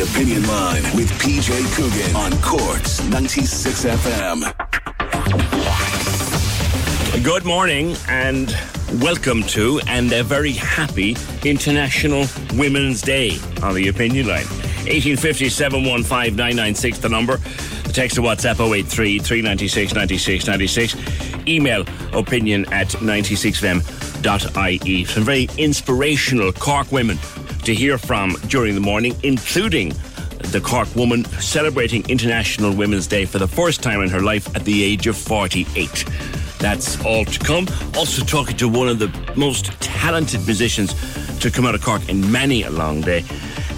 Opinion Line with PJ Coogan on Corks 96 FM. Good morning and welcome to and a very happy International Women's Day on the Opinion Line. 1850 715 the number. The text to WhatsApp 083 396 96 96. Email opinion at 96fm.ie. Some very inspirational Cork women to hear from during the morning, including the Cork woman celebrating International Women's Day for the first time in her life at the age of 48. That's all to come. Also, talking to one of the most talented musicians to come out of Cork in many a long day.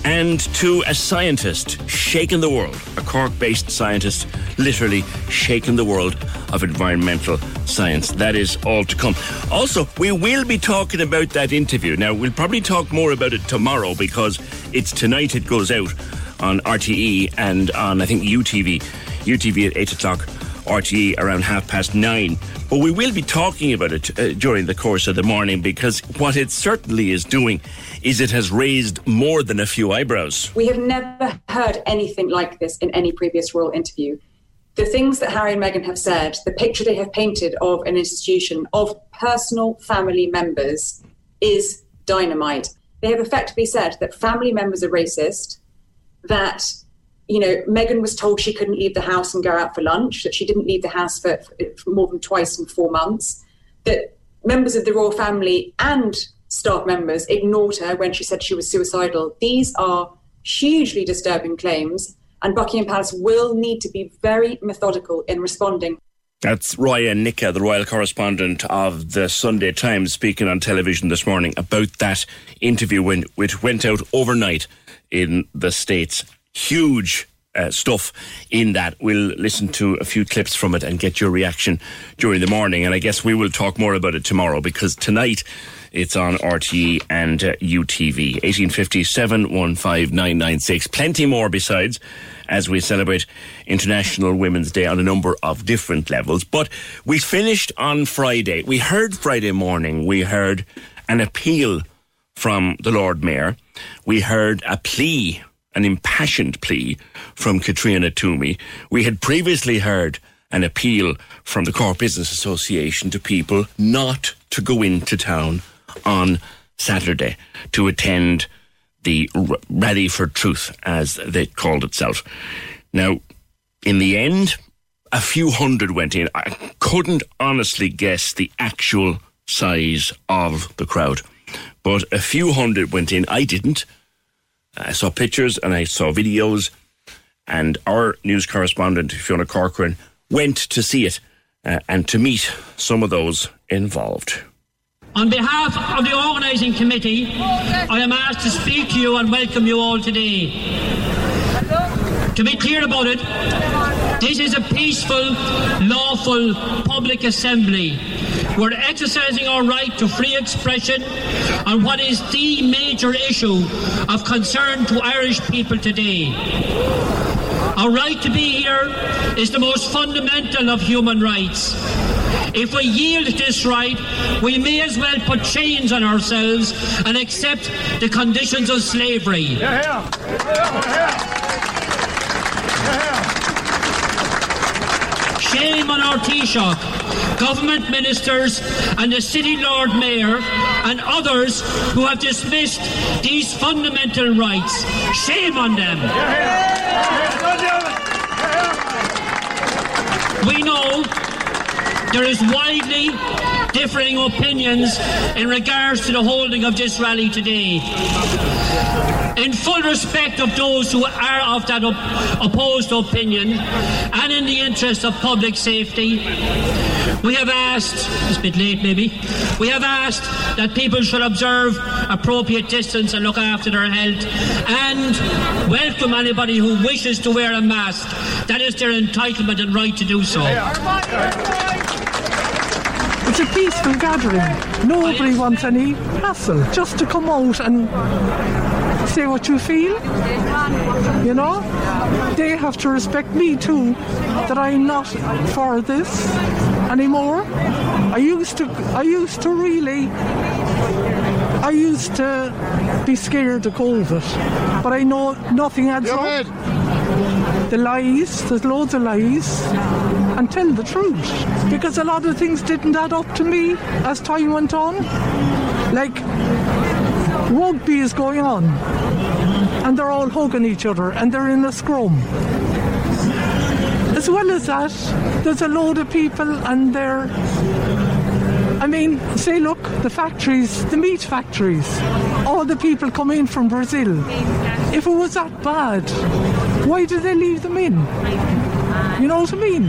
And to a scientist shaking the world, a Cork based scientist literally shaking the world of environmental science. That is all to come. Also, we will be talking about that interview. Now, we'll probably talk more about it tomorrow because it's tonight it goes out on RTE and on, I think, UTV. UTV at 8 o'clock, RTE around half past nine. But we will be talking about it uh, during the course of the morning because what it certainly is doing is it has raised more than a few eyebrows. We have never heard anything like this in any previous royal interview. The things that Harry and Meghan have said, the picture they have painted of an institution, of personal family members, is dynamite. They have effectively said that family members are racist, that you know, Meghan was told she couldn't leave the house and go out for lunch, that she didn't leave the house for, for more than twice in four months, that members of the royal family and staff members ignored her when she said she was suicidal. These are hugely disturbing claims, and Buckingham Palace will need to be very methodical in responding. That's Roya Nikkhah, the royal correspondent of the Sunday Times, speaking on television this morning about that interview when, which went out overnight in the States. Huge uh, stuff in that. We'll listen to a few clips from it and get your reaction during the morning. And I guess we will talk more about it tomorrow because tonight it's on RTE and uh, UTV. 1850 715 996. Plenty more besides as we celebrate International Women's Day on a number of different levels. But we finished on Friday. We heard Friday morning, we heard an appeal from the Lord Mayor. We heard a plea, an impassioned plea from Katrina Toomey. We had previously heard an appeal from the Cork Business Association to people not to go into town on Saturday to attend the Rally for Truth, as they called itself. Now, in the end, a few hundred went in. I couldn't honestly guess the actual size of the crowd, but a few hundred went in. I didn't. I saw pictures and I saw videos, and our news correspondent, Fiona Corcoran, went to see it uh, and to meet some of those involved. On behalf of the organising committee, I am asked to speak to you and welcome you all today. To be clear about it, this is a peaceful, lawful public assembly. We're exercising our right to free expression on what is the major issue of concern to Irish people today. Our right to be here is the most fundamental of human rights. If we yield this right, we may as well put chains on ourselves and accept the conditions of slavery. Shame on our Taoiseach, government ministers, and the City Lord Mayor, and others who have dismissed these fundamental rights. Shame on them. We know there is widely differing opinions in regards to the holding of this rally today. In full respect of those who are of that op- opposed opinion and in the interest of public safety, we have asked, it's a bit late maybe, we have asked that people should observe appropriate distance and look after their health and welcome anybody who wishes to wear a mask. That is their entitlement and right to do so. It's a peaceful gathering. Nobody wants any hassle. Just to come out and say what you feel. You know? They have to respect me too, that I'm not for this anymore. I used to I used to really I used to be scared of COVID. But I know nothing adds up. The lies, there's loads of lies, and tell the truth. Because a lot of things didn't add up to me as time went on. Like rugby is going on and they're all hugging each other and they're in a scrum. As well as that, there's a load of people and they're I mean, say look, the factories, the meat factories, all the people come in from Brazil. If it was that bad, why do they leave them in? You know what I mean?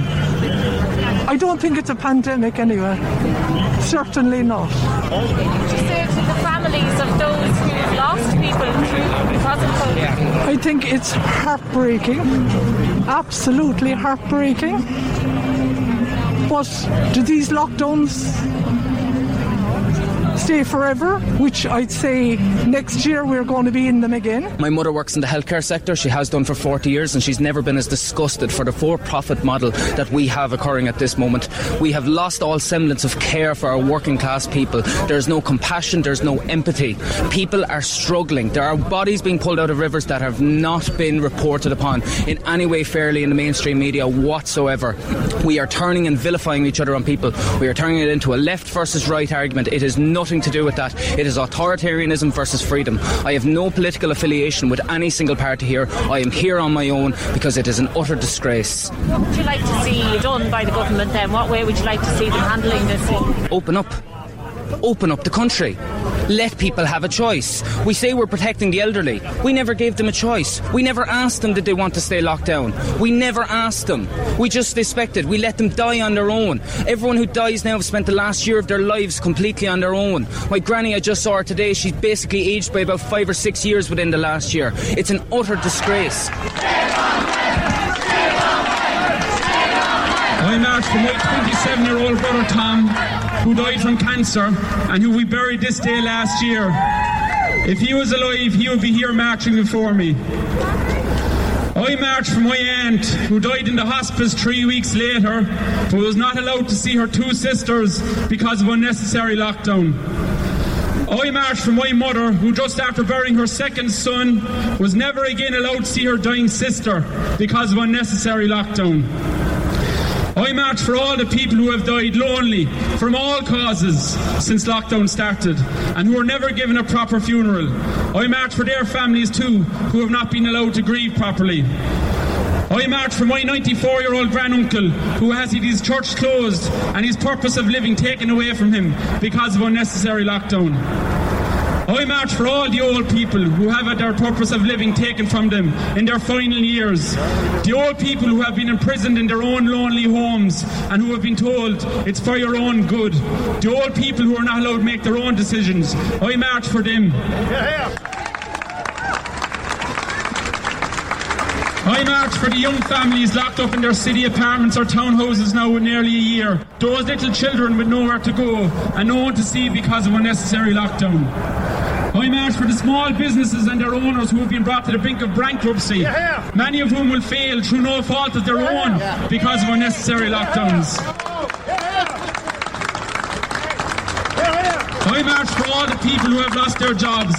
I don't think it's a pandemic anyway. Certainly not. to say to the families of those who've lost people through because of COVID? I think it's heartbreaking, absolutely heartbreaking. But do these lockdowns stay forever? Which I'd say next year we're going to be in them again. My mother works in the healthcare sector. She has done for 40 years, and she's never been as disgusted for the for profit model that we have occurring at this moment. We have lost all semblance of care for our working class people. There's no compassion, there's no empathy. People are struggling. There are bodies being pulled out of rivers that have not been reported upon in any way fairly in the mainstream media whatsoever. We are turning and vilifying each other on people. We are turning it into a left versus right argument. It is nothing to do with that. It is authoritarianism versus freedom. I have no political affiliation with any single party here. I am here on my own because it is an utter disgrace. What would you like to see done by the government then? What way would you like to see them handling this? Open up. Open up the country. Let people have a choice. We say we're protecting the elderly. We never gave them a choice. We never asked them did they want to stay locked down. We never asked them. We just expected. We let them die on their own. Everyone who dies now have spent the last year of their lives completely on their own. My granny, I just saw her today. She's basically aged by about five or six years within the last year. It's an utter disgrace. I marched for my 27 year old brother Tom, who died from cancer and who we buried this day last year. If he was alive, he would be here marching before me. I marched for my aunt, who died in the hospice three weeks later, but was not allowed to see her two sisters because of unnecessary lockdown. I marched for my mother, who just after burying her second son, was never again allowed to see her dying sister because of unnecessary lockdown. I march for all the people who have died lonely from all causes since lockdown started and who were never given a proper funeral. I march for their families too who have not been allowed to grieve properly. I march for my 94 year old granduncle who has his church closed and his purpose of living taken away from him because of unnecessary lockdown. I march for all the old people who have had their purpose of living taken from them in their final years. The old people who have been imprisoned in their own lonely homes and who have been told it's for your own good. The old people who are not allowed to make their own decisions. I march for them. I march for the young families locked up in their city apartments or townhouses now with nearly a year. Those little children with nowhere to go and no one to see because of unnecessary lockdown. I march for the small businesses and their owners who have been brought to the brink of bankruptcy, many of whom will fail through no fault of their own because of unnecessary lockdowns. I march for all the people who have lost their jobs,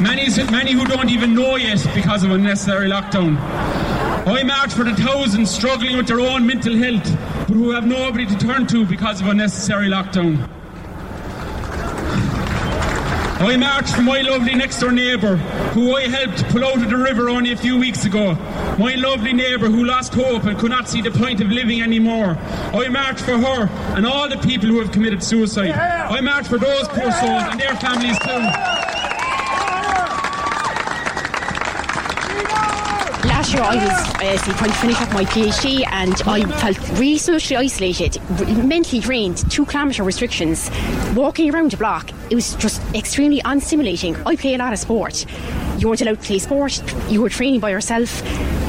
many, many who don't even know yet because of unnecessary lockdown. I march for the thousands struggling with their own mental health, but who have nobody to turn to because of unnecessary lockdown. I marched for my lovely next door neighbour, who I helped pull out of the river only a few weeks ago. My lovely neighbour who lost hope and could not see the point of living anymore. I marched for her and all the people who have committed suicide. I marched for those poor souls and their families too. last I was uh, trying to finish up my PhD and I felt really socially isolated, mentally drained, two kilometre restrictions, walking around the block. It was just extremely unstimulating. I play a lot of sport. You weren't allowed to play sport, you were training by yourself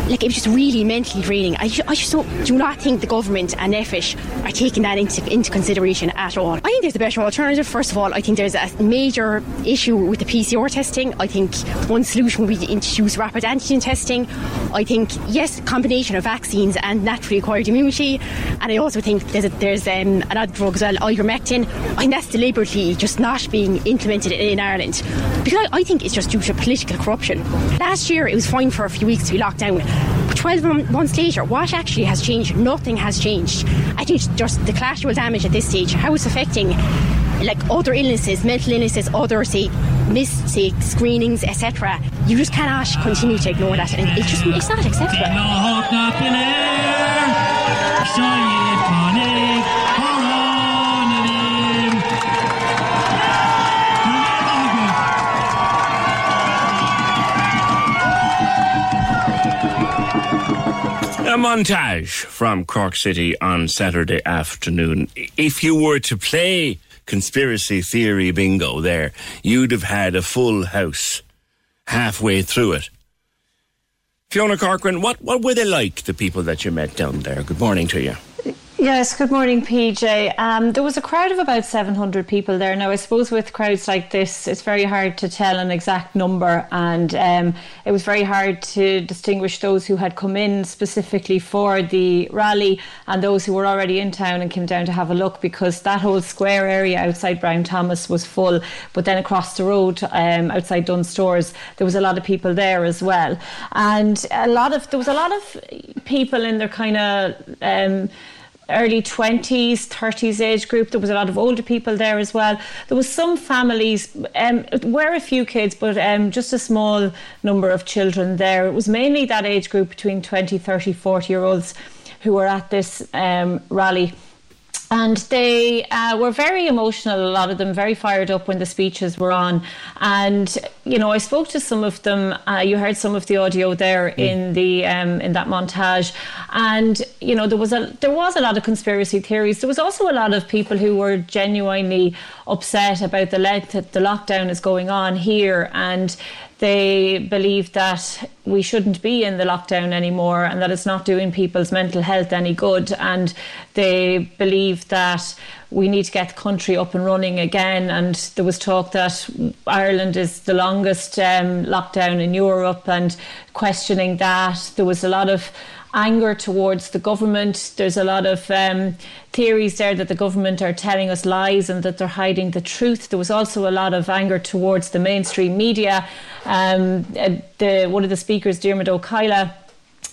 like it was just really mentally draining. I, I just don't, do not think the government and NPHET are taking that into, into consideration at all. I think there's a better alternative. First of all, I think there's a major issue with the PCR testing. I think one solution would be to introduce rapid antigen testing. I think, yes, combination of vaccines and naturally acquired immunity. And I also think there's, a, there's um, another drug as well, ivermectin. Think that's deliberately just not being implemented in, in Ireland. Because I, I think it's just due to political corruption. Last year, it was fine for a few weeks to be locked down. 12 months later, what actually has changed? Nothing has changed. I think just the collateral damage at this stage, how it's affecting like other illnesses, mental illnesses, other say say screenings, etc. You just cannot continue to ignore that, and it's just it's not acceptable. A montage from Cork City on Saturday afternoon. If you were to play conspiracy theory bingo there, you'd have had a full house halfway through it. Fiona Corcoran, what, what were they like, the people that you met down there? Good morning to you. Yes, good morning, PJ. Um, there was a crowd of about 700 people there. Now, I suppose with crowds like this, it's very hard to tell an exact number, and um, it was very hard to distinguish those who had come in specifically for the rally and those who were already in town and came down to have a look because that whole square area outside Brown Thomas was full. But then across the road, um, outside Dunnes Stores, there was a lot of people there as well, and a lot of there was a lot of people in their kind of um, early 20s, 30s age group. There was a lot of older people there as well. There was some families, um, were a few kids, but um, just a small number of children there. It was mainly that age group between 20, 30, 40 year olds who were at this um, rally and they uh, were very emotional a lot of them very fired up when the speeches were on. And you know i spoke to some of them uh, you heard some of the audio there mm. in the um, in that montage. And you know there was a there was a lot of conspiracy theories. There was also a lot of people who were genuinely upset about the length that the lockdown is going on here. And they believe that we shouldn't be in the lockdown anymore and that it's not doing people's mental health any good. And they believe that we need to get the country up and running again. And there was talk that Ireland is the longest um, lockdown in Europe and questioning that. There was a lot of anger towards the government. There's a lot of um, theories there that the government are telling us lies and that they're hiding the truth. There was also a lot of anger towards the mainstream media. Um, uh, the, one of the speakers, Ó Cadhla,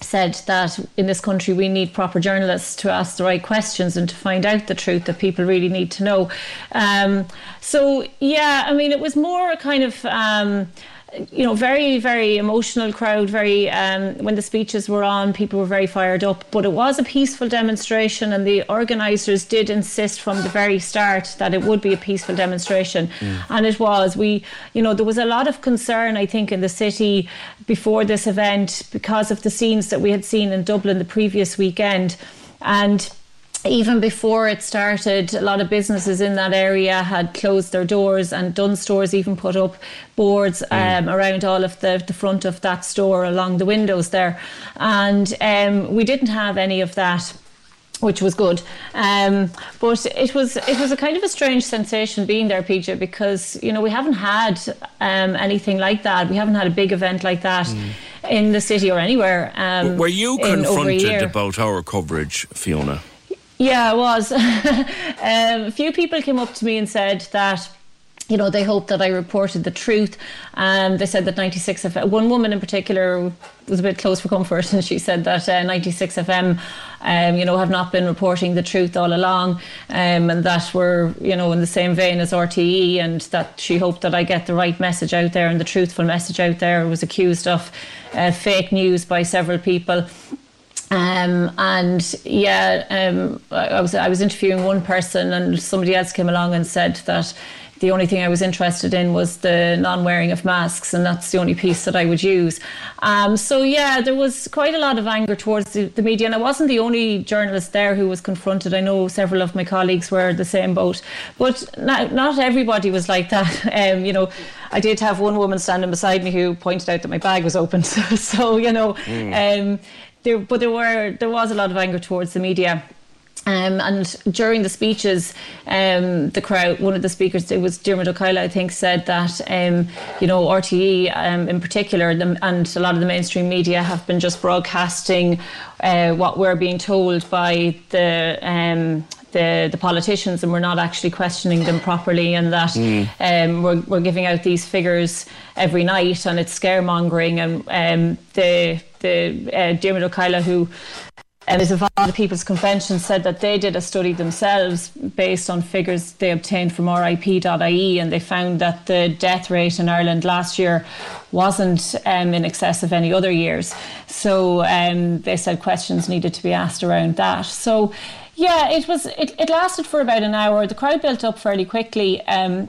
said that in this country we need proper journalists to ask the right questions and to find out the truth that people really need to know. Um, so yeah, I mean, it was more a kind of. Um, you know, very, very emotional crowd. Very, um, when the speeches were on, people were very fired up. But it was a peaceful demonstration, and the organisers did insist from the very start that it would be a peaceful demonstration, mm. and it was. We, you know, there was a lot of concern, I think, in the city before this event because of the scenes that we had seen in Dublin the previous weekend, and even before it started, a lot of businesses in that area had closed their doors, and Dunnes Stores even put up boards mm. um, around all of the, the front of that store along the windows there. And um, we didn't have any of that which was good. Um, but it was it was a kind of a strange sensation being there, PJ, because you know we haven't had um, anything like that. We haven't had a big event like that. Mm. In the city or anywhere. Um, Were you confronted about our coverage, Fiona? Yeah, it was. um, a few people came up to me and said that you know, they hoped that I reported the truth. Um, they said that 96 FM, one woman in particular was a bit close for comfort, and she said that uh, 96 FM, um, you know, have not been reporting the truth all along, um, and that we're, you know, in the same vein as RTE, and that she hoped that I get the right message out there and the truthful message out there. I was accused of uh, fake news by several people. Um, and yeah, um, I was I was interviewing one person, and somebody else came along and said that the only thing I was interested in was the non-wearing of masks, and that's the only piece that I would use. Um, so yeah, there was quite a lot of anger towards the, the, media, and I wasn't the only journalist there who was confronted. I know several of my colleagues were the same boat, but not, not everybody was like that. Um, you know, I did have one woman standing beside me who pointed out that my bag was open. So, so you know, mm. um, there, but there were there was a lot of anger towards the media. Um, and during the speeches, um, the crowd, one of the speakers, it was Diarmuid Ó Cadhla, I think, said that, um, you know, RTE um, in particular and a lot of the mainstream media have been just broadcasting uh, what we're being told by the um, the, the politicians and we're not actually questioning them properly and that mm. um, we're, we're giving out these figures every night and it's scaremongering and um, the the uh, Diarmuid Ó Cadhla who and is involved in the People's Convention said that they did a study themselves based on figures they obtained from RIP.ie and they found that the death rate in Ireland last year wasn't um, in excess of any other years. So um, they said questions needed to be asked around that. So yeah, it was. It, it lasted for about an hour. The crowd built up fairly quickly. Um,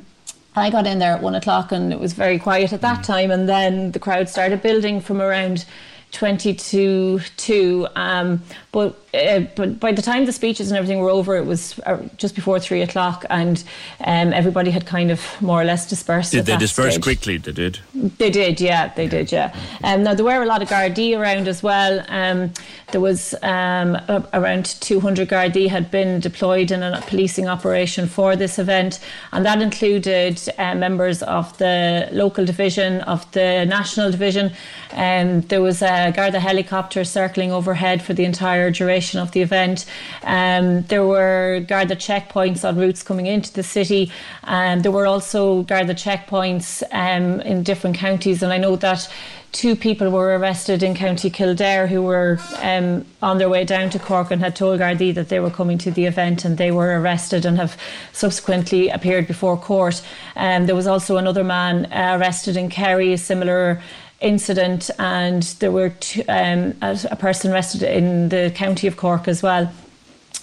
I got in there at one o'clock and it was very quiet at that mm. time, and then the crowd started building from around 22 2 um, but uh, but by the time the speeches and everything were over it was uh, just before 3 o'clock and um, everybody had kind of more or less dispersed did they disperse stage. quickly? They did? They did yeah they did yeah. Um, now there were a lot of Gardaí around as well. Um, there was um, a, around 200 Gardaí had been deployed in a policing operation for this event and that included uh, members of the local division of the national division. Um, there was a Garda helicopter circling overhead for the entire duration of the event. Um, there were Garda checkpoints on routes coming into the city. Um, there were also Garda checkpoints um, in different counties, and I know that two people were arrested in County Kildare who were um, on their way down to Cork and had told Gardaí that they were coming to the event and they were arrested and have subsequently appeared before court. Um, there was also another man uh, arrested in Kerry, a similar incident, and there were two, um, a, person arrested in the county of Cork as well.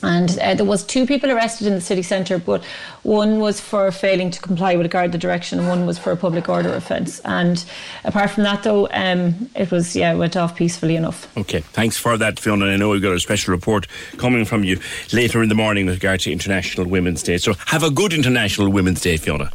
And uh, there was two people arrested in the city centre, but one was for failing to comply with a guard the direction, and one was for a public order offence. And apart from that, though, um, it was yeah went off peacefully enough. Okay, thanks for that, Fiona. I know we've got a special report coming from you later in the morning with regard to International Women's Day. So have a good International Women's Day, Fiona.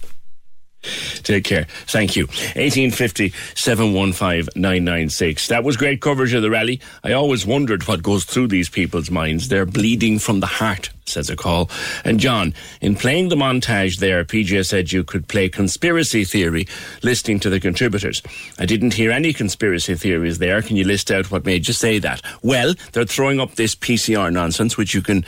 Take care. Thank you. 1850 715 996. That was great coverage of the rally. I always wondered what goes through these people's minds. They're bleeding from the heart, says a call. And John, in playing the montage there, PJ said you could play conspiracy theory listening to the contributors. I didn't hear any conspiracy theories there. Can you list out what made you say that? Well, they're throwing up this PCR nonsense, which you can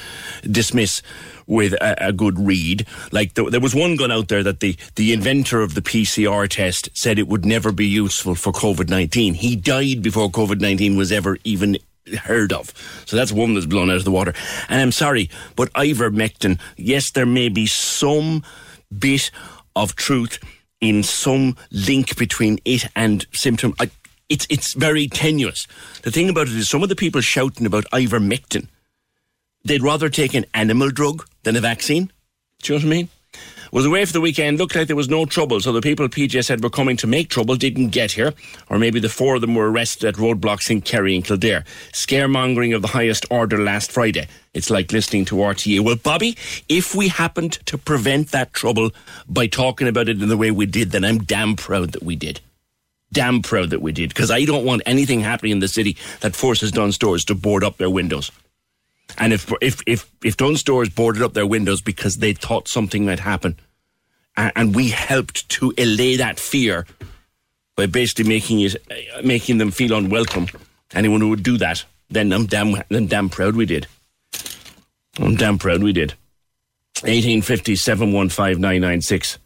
dismiss with a, a good read. Like the, there was one gun out there that the, the inventor of the PCR test said it would never be useful for COVID 19. He died before COVID 19 was ever even heard of. So that's one that's blown out of the water. And I'm sorry, but ivermectin, yes, there may be some bit of truth in some link between it and symptom. I, it's it's very tenuous. The thing about it is, some of the people shouting about ivermectin they'd rather take an animal drug than a vaccine. Do you know what I mean? Was away for the weekend, looked like there was no trouble, so the people PJ said were coming to make trouble didn't get here, or maybe the four of them were arrested at roadblocks in Kerry and Kildare. Scaremongering of the highest order last Friday. It's like listening to RTA. Well, Bobby, if we happened to prevent that trouble by talking about it in the way we did, then I'm damn proud that we did damn proud that we did because I don't want anything happening in the city that forces Dunnes Stores to board up their windows. And if if if if Dunnes Stores boarded up their windows because they thought something might happen, and, and we helped to allay that fear by basically making it making them feel unwelcome, anyone who would do that, then I'm damn then damn proud we did. I'm damn proud we did. 1850 715 996.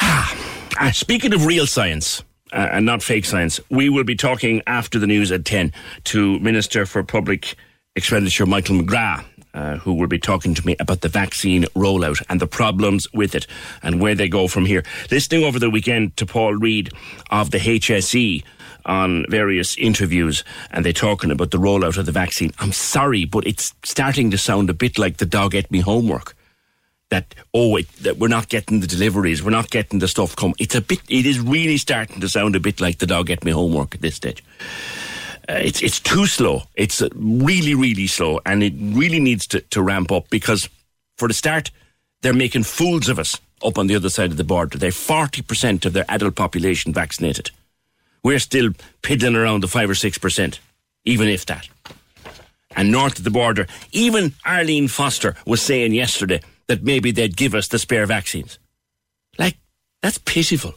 Ah, speaking of real science, uh, and not fake science, we will be talking after the news at 10 to Minister for Public Expenditure Michael McGrath. Uh, who will be talking to me about the vaccine rollout and the problems with it and where they go from here. Listening over the weekend to Paul Reid of the HSE on various interviews and they're talking about the rollout of the vaccine. I'm sorry, but it's starting to sound a bit like the dog ate me homework that oh it, that we're not getting the deliveries, we're not getting the stuff come. It's a bit. It is really starting to sound a bit like the dog get me homework at this stage. Uh, it's it's too slow. It's uh, really really slow, and it really needs to, to ramp up because for the start, they're making fools of us up on the other side of the border. They're forty percent of their adult population vaccinated. We're still piddling around the five or six percent, even if that. And north of the border, even Arlene Foster was saying yesterday that maybe they'd give us the spare vaccines. Like, that's pitiful.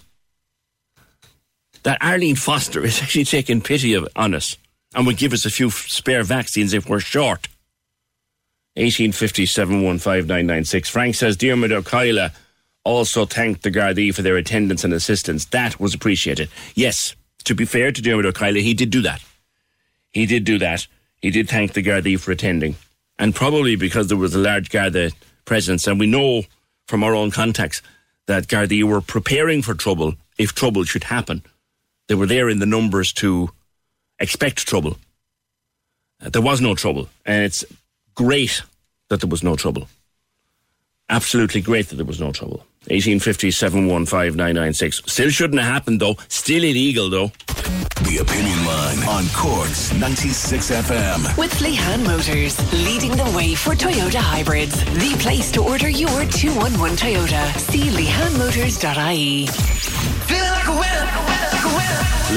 That Arlene Foster is actually taking pity of, on us and would give us a few spare vaccines if we're short. 1857 Frank says, Diarmuid Ó Cadhla also thanked the Gardaí for their attendance and assistance. That was appreciated. Yes, to be fair to Diarmuid Ó Cadhla, he did do that. He did do that. He did thank the Gardaí for attending. And probably because there was a large Garda presence, and we know from our own contacts that Gardaí were preparing for trouble if trouble should happen. They were there in the numbers to expect trouble. Uh, there was no trouble, and it's great that there was no trouble. Absolutely great that there was no trouble. 1850 Still shouldn't have happened, though. Still illegal, though. The Opinion Line on Corks 96 FM. With Lehan Motors, leading the way for Toyota hybrids. The place to order your 211 Toyota. See lehanmotors.ie. Feeling like a winner, like a winner.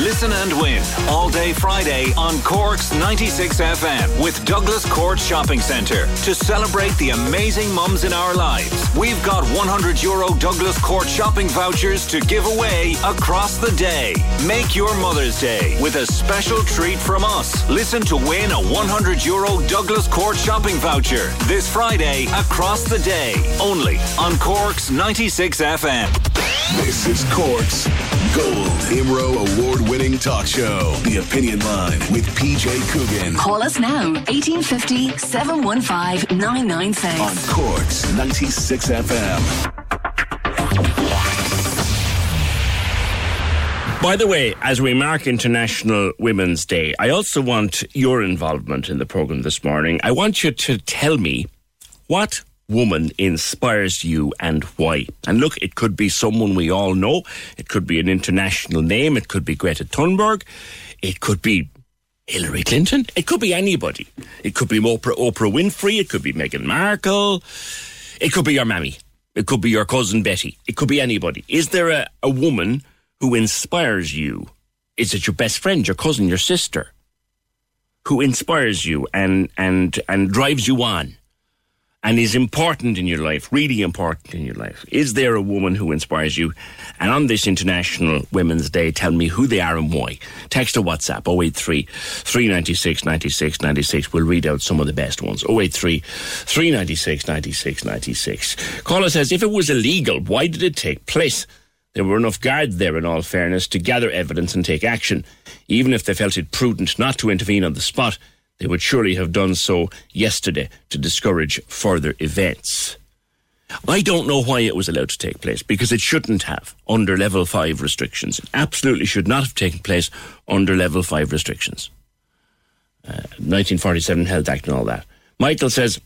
Listen and win all day Friday on Corks 96 FM with Douglas Court Shopping Centre to celebrate the amazing mums in our lives. We've got 100 euro Douglas Court shopping vouchers to give away across the day. Make your Mother's Day with a special treat from us. Listen to win a 100 euro Douglas Court shopping voucher this Friday across the day. Only on Corks 96 FM. This is Corks Gold IMRO Award winning talk show. The Opinion Line with PJ Coogan. Call us now, 1850 715 996. On Corks 96 FM. By the way, as we mark International Women's Day, I also want your involvement in the programme this morning. I want you to tell me what woman inspires you and why. And look, it could be someone we all know, it could be an international name, it could be Greta Thunberg, it could be Hillary Clinton, it could be anybody. It could be Oprah, Oprah Winfrey, it could be Meghan Markle, it could be your mammy, it could be your cousin Betty, it could be anybody. Is there a, a woman who inspires you? Is it your best friend, your cousin, your sister? Who inspires you and, and, and drives you on? And is important in your life, really important in your life? Is there a woman who inspires you? And on this International Women's Day, tell me who they are and why. Text or WhatsApp 083 396 96 96. We'll read out some of the best ones. 083 396 96 96. Caller says, if it was illegal, why did it take place? There were enough guards there, in all fairness, to gather evidence and take action. Even if they felt it prudent not to intervene on the spot, they would surely have done so yesterday to discourage further events. I don't know why it was allowed to take place because it shouldn't have under level 5 restrictions. It absolutely should not have taken place under level 5 restrictions. Uh, 1947 Health Act and all that. Michael says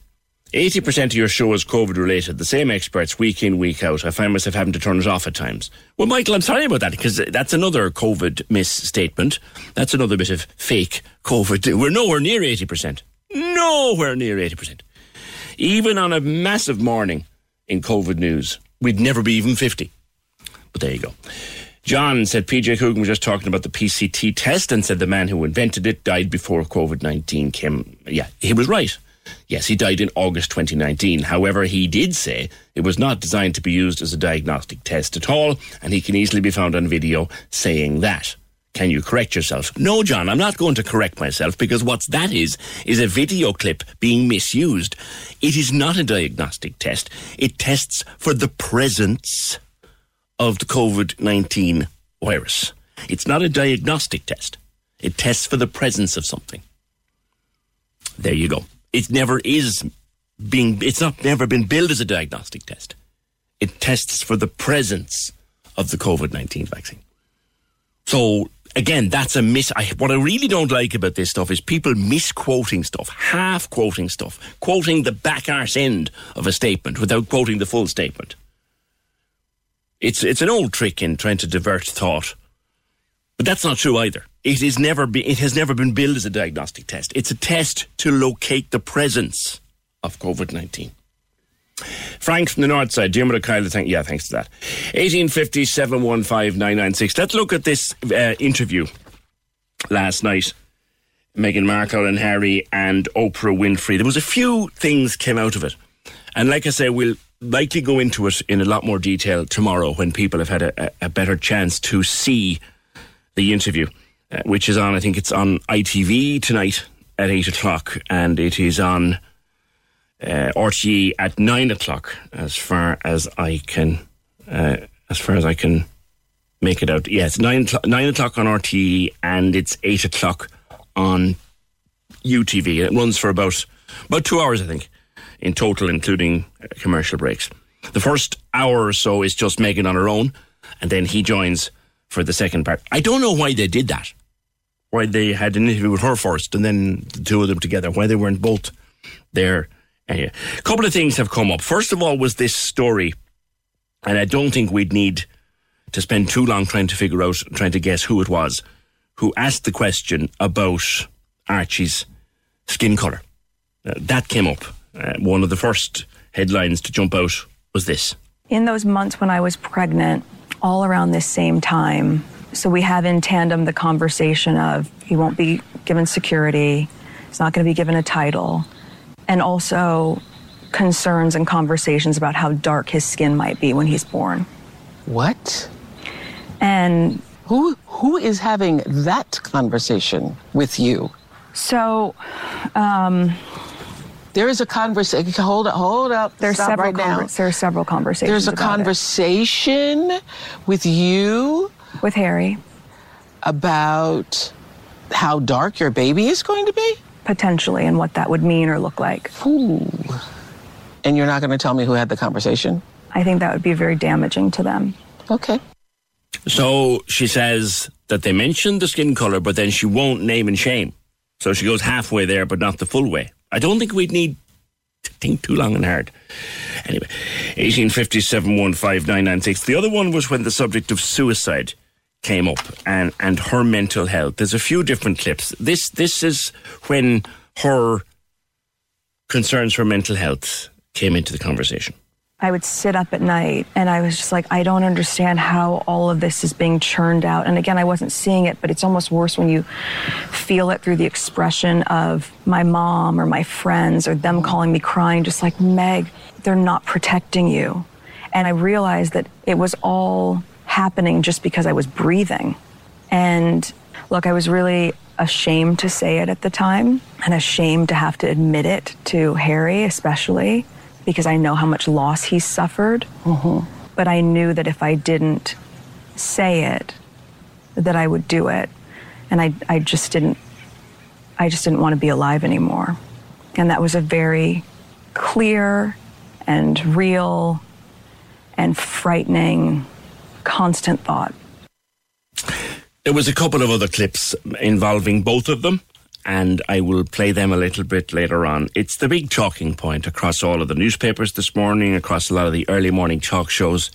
80% of your show is COVID related. The same experts week in, week out. I find myself having to turn it off at times. Well, Michael, I'm sorry about that because that's another COVID misstatement. That's another bit of fake COVID. We're nowhere near 80%. Nowhere near 80%. Even on a massive morning in COVID news, we'd never be even 50. But there you go. John said PJ Coogan was just talking about the PCT test and said the man who invented it died before COVID 19 came. Yeah, he was right. Yes, he died in August 2019. However, he did say it was not designed to be used as a diagnostic test at all, and he can easily be found on video saying that. Can you correct yourself? No, John, I'm not going to correct myself because what that is, is a video clip being misused. It is not a diagnostic test. It tests for the presence of the COVID 19 virus. It's not a diagnostic test, it tests for the presence of something. There you go. It never is being, it's not never been billed as a diagnostic test. It tests for the presence of the COVID 19 vaccine. So again, that's a miss. I, what I really don't like about this stuff is people misquoting stuff, half quoting stuff, quoting the back arse end of a statement without quoting the full statement. It's it's an old trick in trying to divert thought, but that's not true either. It is never be, it has never been billed as a diagnostic test. It's a test to locate the presence of COVID nineteen. Frank from the north side, Jim with a Kyle, thank, yeah, thanks to that. 1850 715 Let's look at this uh, interview last night. Meghan Markle and Harry and Oprah Winfrey. There was a few things came out of it. And like I say, we'll likely go into it in a lot more detail tomorrow when people have had a, a better chance to see the interview, uh, which is on, I think it's on ITV tonight at 8 o'clock, and it is on uh, RTE at 9 o'clock, as far as I can, uh, as far as I can make it out. Yeah, 9 o'clock, 9 o'clock on RTE, and it's 8 o'clock on UTV. It runs for about, about two hours, I think in total, including uh, commercial breaks. The first hour or so is just Meghan on her own, and then he joins for the second part. I don't know why they did that. Why they had an interview with her first, and then the two of them together. Why they weren't both there. Anyway, a couple of things have come up. First of all, was this story, and I don't think we'd need to spend too long trying to figure out, trying to guess who it was, who asked the question about Archie's skin colour. Uh, that came up uh, one of the first headlines to jump out was this. In those months when I was pregnant, all around this same time, so we have in tandem the conversation of he won't be given security, he's not going to be given a title, and also concerns and conversations about how dark his skin might be when he's born. What? And who who is having that conversation with you? So, um, there is a conversation. Hold up, hold up. There's Stop several right now. conver- there are several conversations. There's a about it. conversation with you, with Harry, about how dark your baby is going to be. potentially and what that would mean or look like. Ooh. And you're not going to tell me who had the conversation. I think that would be very damaging to them. Okay. So she says that they mentioned the skin colour, but then she won't name and shame. So she goes halfway there, but not the full way. I don't think we'd need to think too long and hard. Anyway, 1857159996. The other one was when the subject of suicide came up and, and her mental health. There's a few different clips. This this is when her concerns for mental health came into the conversation. I would sit up at night and I was just like, I don't understand how all of this is being churned out. And again, I wasn't seeing it, but it's almost worse when you feel it through the expression of my mom or my friends or them calling me crying, just like, Meg, they're not protecting you. And I realized that it was all happening just because I was breathing. And look, I was really ashamed to say it at the time and ashamed to have to admit it to Harry, especially because I know how much loss he suffered. Mm-hmm. But I knew that if I didn't say it, that I would do it. And I, I just didn't I just didn't want to be alive anymore. And that was a very clear and real and frightening constant thought. There was a couple of other clips involving both of them, and I will play them a little bit later on. It's the big talking point across all of the newspapers this morning, across a lot of the early morning talk shows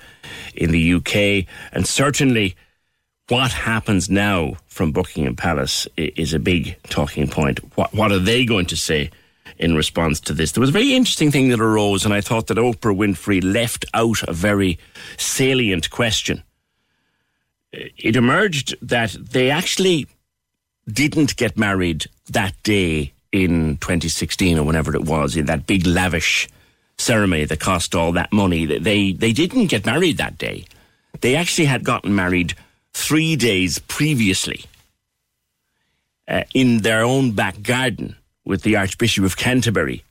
in the UK, and certainly what happens now from Buckingham Palace is a big talking point. What, what are they going to say in response to this? There was a very interesting thing that arose, and I thought that Oprah Winfrey left out a very salient question. It emerged that they actually didn't get married that day in 2016 or whenever it was in that big lavish ceremony that cost all that money. They they didn't get married that day. They actually had gotten married three days previously uh, in their own back garden with the Archbishop of Canterbury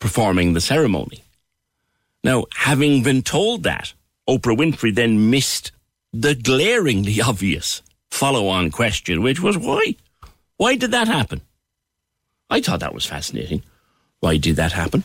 performing the ceremony. Now, having been told that Oprah Winfrey then missed the glaringly obvious follow on question, which was why? Why did that happen? I thought that was fascinating. Why did that happen?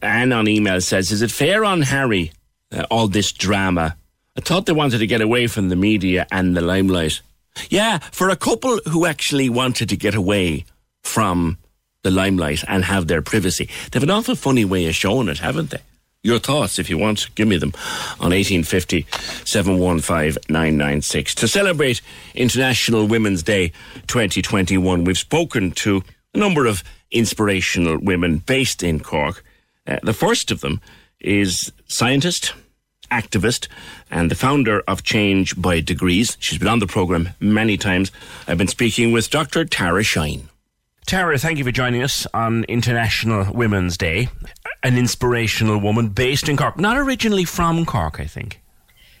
Anne on email says, Is it fair on Harry, uh, all this drama? I thought they wanted to get away from the media and the limelight. Yeah, for a couple who actually wanted to get away from the limelight and have their privacy, they have an awful funny way of showing it, haven't they? Your thoughts, if you want, give me them on 1850 715 996. To celebrate International Women's Day 2021, we've spoken to a number of inspirational women based in Cork. Uh, the first of them is scientist, activist, and the founder of Change by Degrees. She's been on the programme many times. I've been speaking with Dr. Tara Shine. Tara, thank you for joining us on International Women's Day. An inspirational woman based in Cork, not originally from Cork, I think.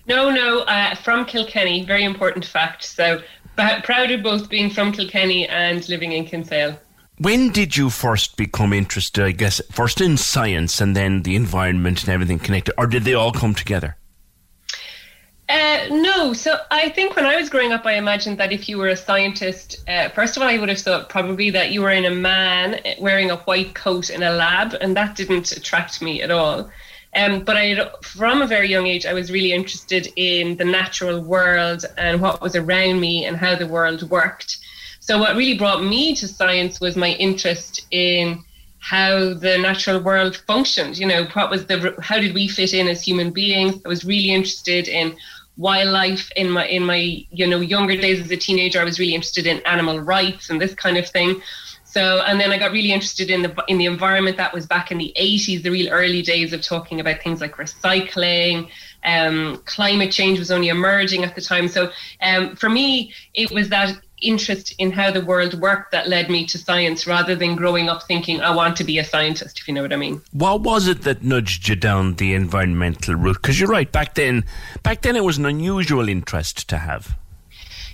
No, no, uh, from Kilkenny. Very important fact. So proud of both being from Kilkenny and living in Kinsale. When did you first become interested, I guess, first in science and then the environment and everything connected, or did they all come together? Uh, no, so I think when I was growing up, I imagined that if you were a scientist, uh, first of all, I would have thought probably that you were in a man wearing a white coat in a lab, and that didn't attract me at all. Um, but I, from a very young age, I was really interested in the natural world and what was around me and how the world worked. So what really brought me to science was my interest in how the natural world functioned. You know, what was the how did we fit in as human beings? I was really interested in wildlife in my in my you know younger days as a teenager. I was really interested in animal rights and this kind of thing. So, and then I got really interested in the in the environment. That was back in the 80s, the real early days of talking about things like recycling. Um, climate change was only emerging at the time. So, um, for me, it was that interest in how the world worked that led me to science rather than growing up thinking I want to be a scientist, if you know what I mean. What was it that nudged you down the environmental route? Because you're right, back then, back then it was an unusual interest to have.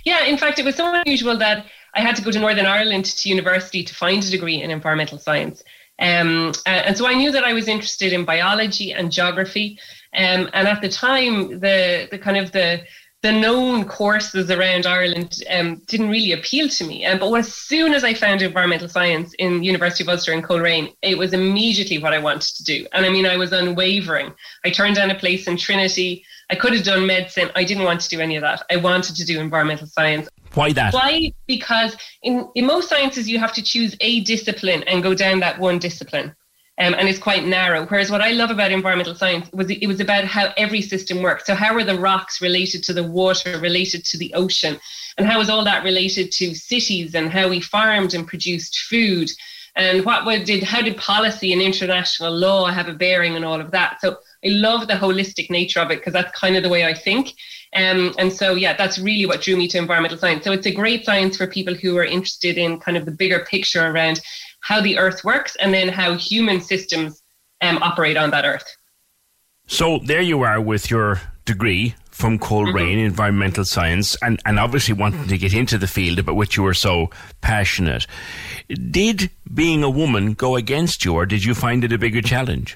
Yeah, in fact, it was so unusual that I had to go to Northern Ireland to university to find a degree in environmental science. Um, and so I knew that I was interested in biology and geography. Um, and at the time, the the kind of the the known courses around Ireland um, didn't really appeal to me. Um, but as soon as I found environmental science in University of Ulster in Coleraine, it was immediately what I wanted to do. And I mean, I was unwavering. I turned down a place in Trinity. I could have done medicine. I didn't want to do any of that. I wanted to do environmental science. Why that? Why? Because in, in most sciences, you have to choose a discipline and go down that one discipline um, and it's quite narrow. Whereas what I love about environmental science was it was about how every system works. So how are the rocks related to the water, related to the ocean, and how is all that related to cities and how we farmed and produced food, and what did how did policy and international law have a bearing on all of that? So I love the holistic nature of it because that's kind of the way I think. Um, and so, yeah, that's really what drew me to environmental science. So it's a great science for people who are interested in kind of the bigger picture around how the earth works and then how human systems um, operate on that earth. So there you are with your degree from Coleraine, mm-hmm. environmental science, and, and obviously wanting to get into the field about which you were so passionate. Did being a woman go against you, or did you find it a bigger challenge?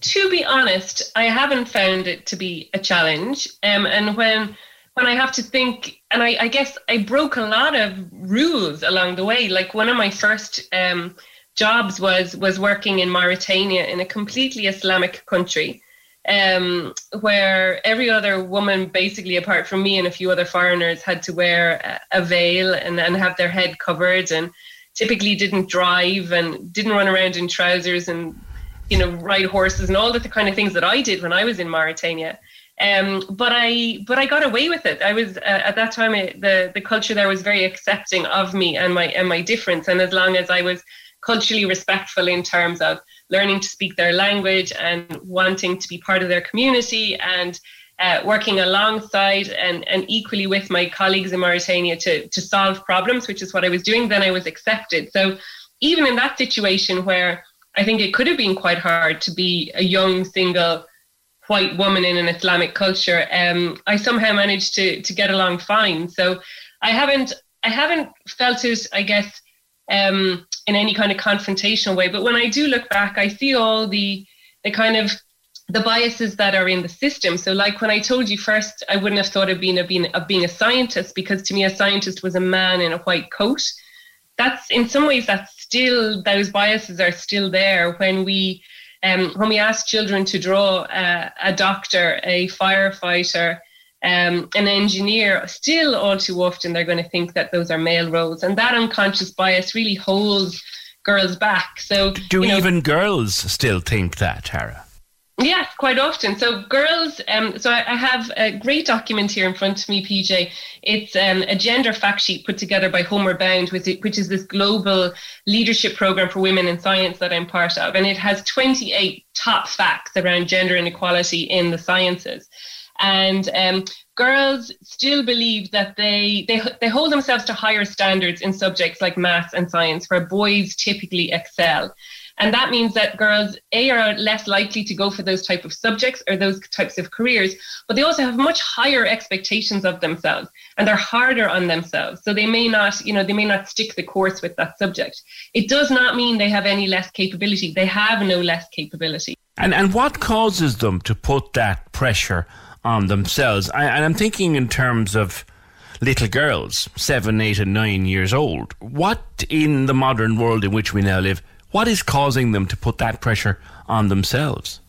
To be honest, I haven't found it to be a challenge. Um, and when when I have to think, and I, I, guess I broke a lot of rules along the way. Like one of my first um, jobs was was working in Mauritania in a completely Islamic country, um, where every other woman, basically apart from me and a few other foreigners, had to wear a, veil and, and have their head covered, and typically didn't drive and didn't run around in trousers and you know ride horses and all the kind of things that I did when I was in Mauritania. Um, but I but I got away with it. I was uh, at that time the the culture there was very accepting of me and my and my difference. And as long as I was culturally respectful in terms of learning to speak their language and wanting to be part of their community and uh, working alongside and, and equally with my colleagues in Mauritania to, to solve problems, which is what I was doing, then I was accepted. So even in that situation where I think it could have been quite hard to be a young single white woman in an Islamic culture, um, I somehow managed to to get along fine. So I haven't I haven't felt it, I guess, um, in any kind of confrontational way. But when I do look back, I see all the the kind of the biases that are in the system. So, like when I told you first, I wouldn't have thought of being a being, of being a scientist because to me, a scientist was a man in a white coat. That's in some ways that's still those biases are still there when we um, when we ask children to draw uh, a doctor, a firefighter, um, an engineer, still all too often they're going to think that those are male roles, and that unconscious bias really holds girls back. So, do you know, even girls still think that, Tara? Yes, quite often. So girls, um, so I, I have a great document here in front of me, PJ. It's um, a gender fact sheet put together by Homeward Bound, which, which is this global leadership program for women in science that I'm part of. And it has 28 top facts around gender inequality in the sciences. And um, girls still believe that they, they they hold themselves to higher standards in subjects like maths and science, where boys typically excel. And that means that girls, A, are less likely to go for those type of subjects or those types of careers, but they also have much higher expectations of themselves and they're harder on themselves. So they may not, you know, they may not stick the course with that subject. It does not mean they have any less capability. They have no less capability. And and what causes them to put that pressure on themselves? I, and I'm thinking in terms of little girls, seven, eight, and nine years old. What in the modern world in which we now live what is causing them to put that pressure on themselves?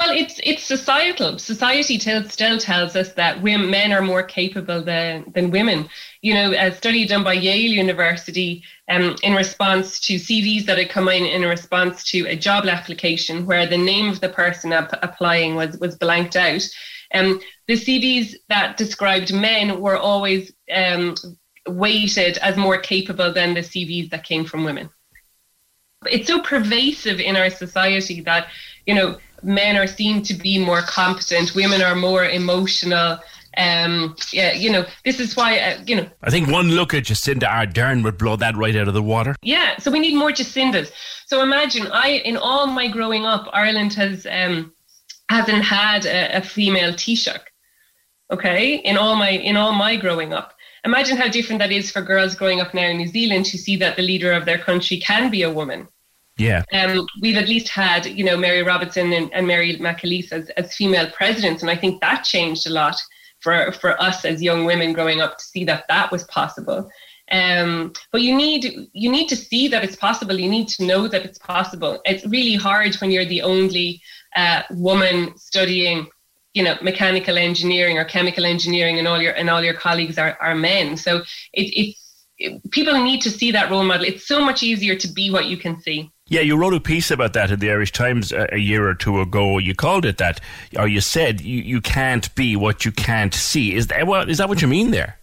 Well, it's it's societal. Society still tells us that women, men are more capable than, than women. You know, a study done by Yale University um, in response to CVs that had come in in response to a job application where the name of the person ap- applying was, was blanked out. Um, the CVs that described men were always um, weighted as more capable than the CVs that came from women it's so pervasive in our society that you know men are seen to be more competent women are more emotional um yeah you know this is why uh, you know. I think one look at jacinda ardern would blow that right out of the water. Yeah so we need more jacindas. So imagine i in all my growing up ireland has um hasn't had a, a female taoiseach okay? In all my in all my growing up imagine how different that is for girls growing up now in New Zealand to see that the leader of their country can be a woman. Yeah. Um, we've at least had, you know, Mary Robinson and, and Mary McAleese as, as female presidents. And I think that changed a lot for, for us as young women growing up to see that that was possible. Um, but you need you need to see that it's possible. You need to know that it's possible. It's really hard when you're the only uh, woman studying you know mechanical engineering or chemical engineering and all your and all your colleagues are, are men so it, it's it, people need to see that role model it's so much easier to be what you can see yeah, you wrote a piece about that in the Irish Times a, a, year or two ago. You called it that, or you said you, you can't be what you can't see. Is that well? Is that what you mean there?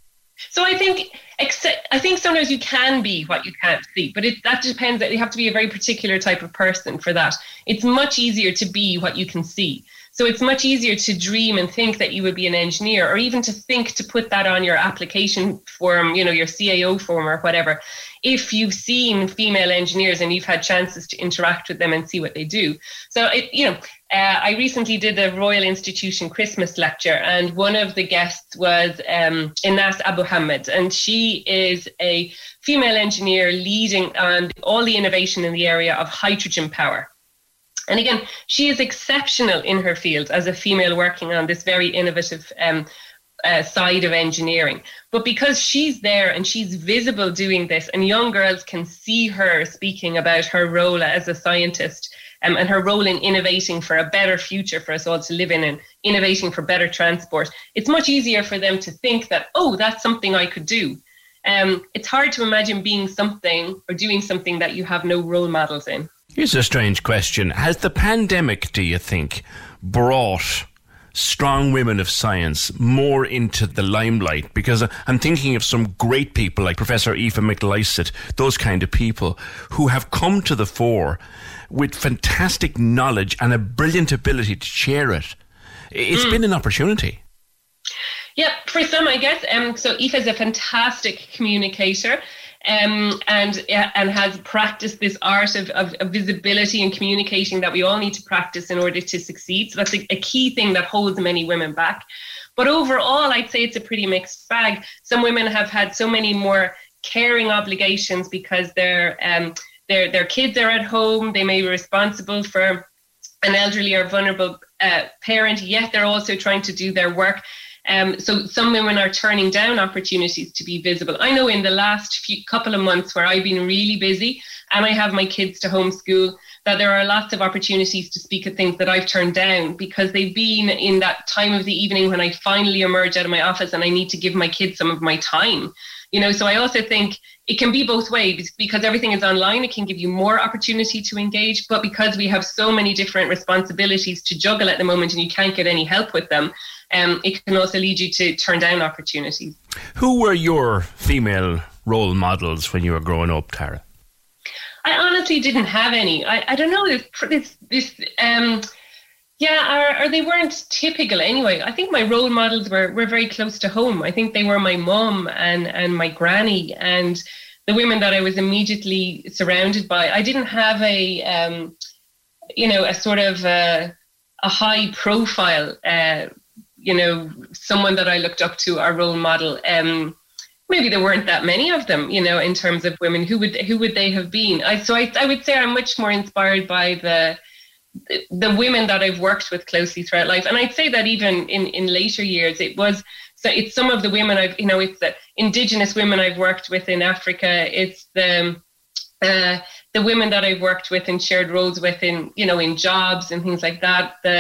So I think, except, I think sometimes you can be what you can't see, but it, that depends. That you have to be a very particular type of person for that. It's much easier to be what you can see. So it's much easier to dream and think that you would be an engineer, or even to think to put that on your application form, you know, your CAO form or whatever. If you've seen female engineers and you've had chances to interact with them and see what they do. So it, you know, uh, I recently did a Royal Institution Christmas lecture, and one of the guests was um, Inas Abu Hamid, and she is a female engineer leading on all the innovation in the area of hydrogen power. And again, she is exceptional in her field as a female working on this very innovative um, uh, side of engineering. But because she's there and she's visible doing this, and young girls can see her speaking about her role as a scientist um, and her role in innovating for a better future for us all to live in and innovating for better transport, it's much easier for them to think that, oh, that's something I could do. Um, it's hard to imagine being something or doing something that you have no role models in. Here's a strange question. Has the pandemic, do you think, brought strong women of science more into the limelight? Because I'm thinking of some great people like Professor Aoife McLysaght, those kind of people who have come to the fore with fantastic knowledge and a brilliant ability to share it. It's mm. been an opportunity. Yeah, for some, I guess. Um, so Aoife is a fantastic communicator um, and and has practiced this art of, of, of, visibility and communicating that we all need to practice in order to succeed. So that's a, a key thing that holds many women back. But overall, I'd say it's a pretty mixed bag. Some women have had so many more caring obligations because their um, their their kids are at home. They may be responsible for an elderly or vulnerable uh, parent, yet they're also trying to do their work. Um, so some women are turning down opportunities to be visible. I know in the last few couple of months where I've been really busy and I have my kids to homeschool, that there are lots of opportunities to speak at things that I've turned down because they've been in that time of the evening when I finally emerge out of my office and I need to give my kids some of my time. You know, so I also think it can be both ways because everything is online. It can give you more opportunity to engage, but because we have so many different responsibilities to juggle at the moment and you can't get any help with them, um, it can also lead you to turn down opportunities. Who were your female role models when you were growing up, Tara? I honestly didn't have any. I, I don't know this this this um yeah, or, or, they weren't typical anyway. I think my role models were, were very close to home. I think they were my mom and, and my granny and the women that I was immediately surrounded by. I didn't have a, um, you know, a sort of a, a high profile, uh, you know, someone that I looked up to, our role model. Um, maybe there weren't that many of them, you know, in terms of women. Who would who would they have been? I, so I, I would say I'm much more inspired by the the women that I've worked with closely throughout life, and I'd say that even in in later years, it was so it's some of the women I've you know it's the indigenous women I've worked with in Africa. It's the uh, the women that I've worked with and shared roles with in you know in jobs and things like that. The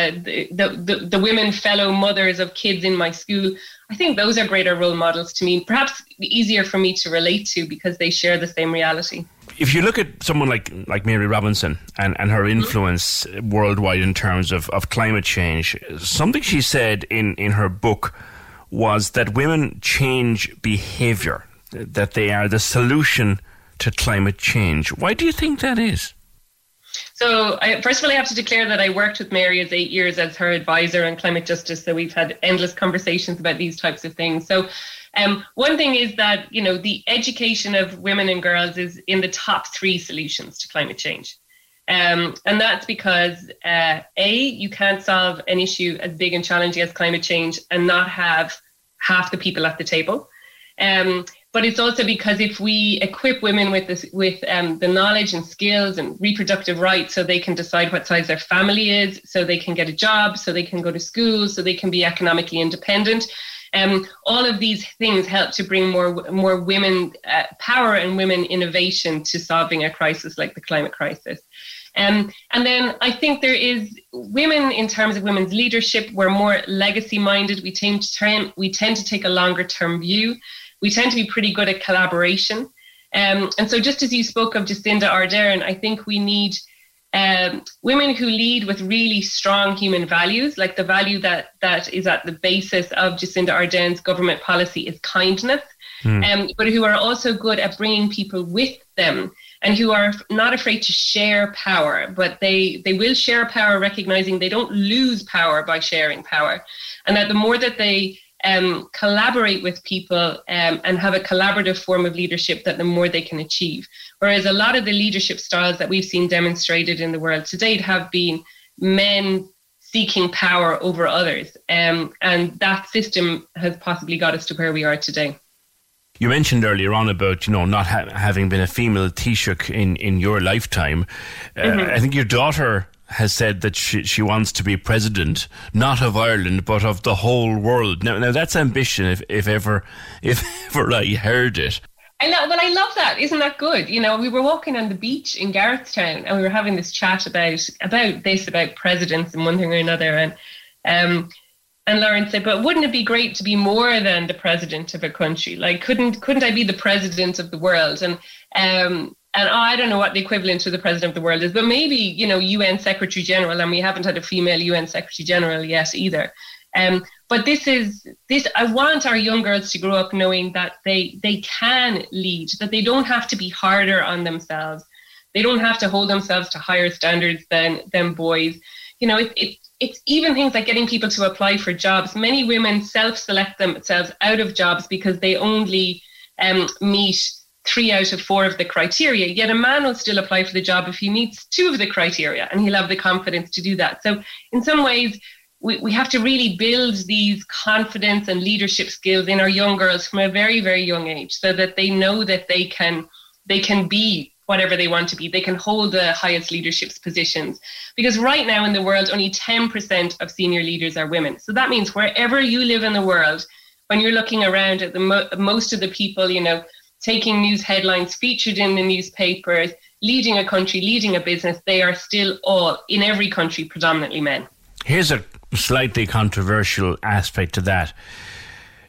the the, the, women fellow mothers of kids in my school. I think those are greater role models to me. Perhaps easier for me to relate to because they share the same reality if you look at someone like like Mary Robinson and, and her influence worldwide in terms of, of climate change, something she said in, in her book was that women change behavior, that they are the solution to climate change. Why do you think that is? So, I, first of all, I have to declare that I worked with Mary as eight years as her advisor on climate justice. So, we've had endless conversations about these types of things. So, um, one thing is that you know the education of women and girls is in the top three solutions to climate change. Um, and that's because uh, a you can't solve an issue as big and challenging as climate change and not have half the people at the table. Um, but it's also because if we equip women with this, with um, the knowledge and skills and reproductive rights, so they can decide what size their family is, so they can get a job, so they can go to school, so they can be economically independent, um, all of these things help to bring more more women uh, power and women innovation to solving a crisis like the climate crisis. Um, and then I think there is women in terms of women's leadership. We're more legacy minded. We tend to turn, we tend to take a longer term view. We tend to be pretty good at collaboration. Um, and so, just as you spoke of Jacinda Ardern, I think we need um, women who lead with really strong human values, like the value that that is at the basis of Jacinda Ardern's government policy is kindness, mm. um, but who are also good at bringing people with them and who are not afraid to share power, but they they will share power, recognizing they don't lose power by sharing power, and that the more that they um, collaborate with people um, and have a collaborative form of leadership, that the more they can achieve. Whereas a lot of the leadership styles that we've seen demonstrated in the world to date have been men seeking power over others. Um, and that system has possibly got us to where we are today. You mentioned earlier on about you know not ha- having been a female Taoiseach in in your lifetime. Uh, mm-hmm. I think your daughter has said that she, she wants to be president, not of Ireland, but of the whole world. Now, now that's ambition, if, if ever, if ever I heard it. I know, but I love that. Isn't that good? You know, we were walking on the beach in Garrettstown and we were having this chat about about this, about presidents and one thing or another. And um, and Lauren said, "But wouldn't it be great to be more than the president of a country? Like, couldn't couldn't I be the president of the world?" And um, and I don't know what the equivalent to the president of the world is, but maybe you know UN Secretary General, and we haven't had a female UN Secretary General yet either. Um, but this is this. I want our young girls to grow up knowing that they they can lead, that they don't have to be harder on themselves, they don't have to hold themselves to higher standards than than boys. You know, it, it it's even things like getting people to apply for jobs. Many women self-select themselves out of jobs because they only um, meet three out of four of the criteria. Yet a man will still apply for the job if he meets two of the criteria, and he'll have the confidence to do that. So, in some ways, we, we have to really build these confidence and leadership skills in our young girls from a very very young age so that they know that they can they can be whatever they want to be. They can hold the highest leadership positions. Because right now in the world, only 10% of senior leaders are women. So that means wherever you live in the world, when you're looking around at the mo- most of the people, you know, taking news headlines, featured in the newspapers, leading a country, leading a business, they are still all, in every country, predominantly men. Here's a slightly controversial aspect to that.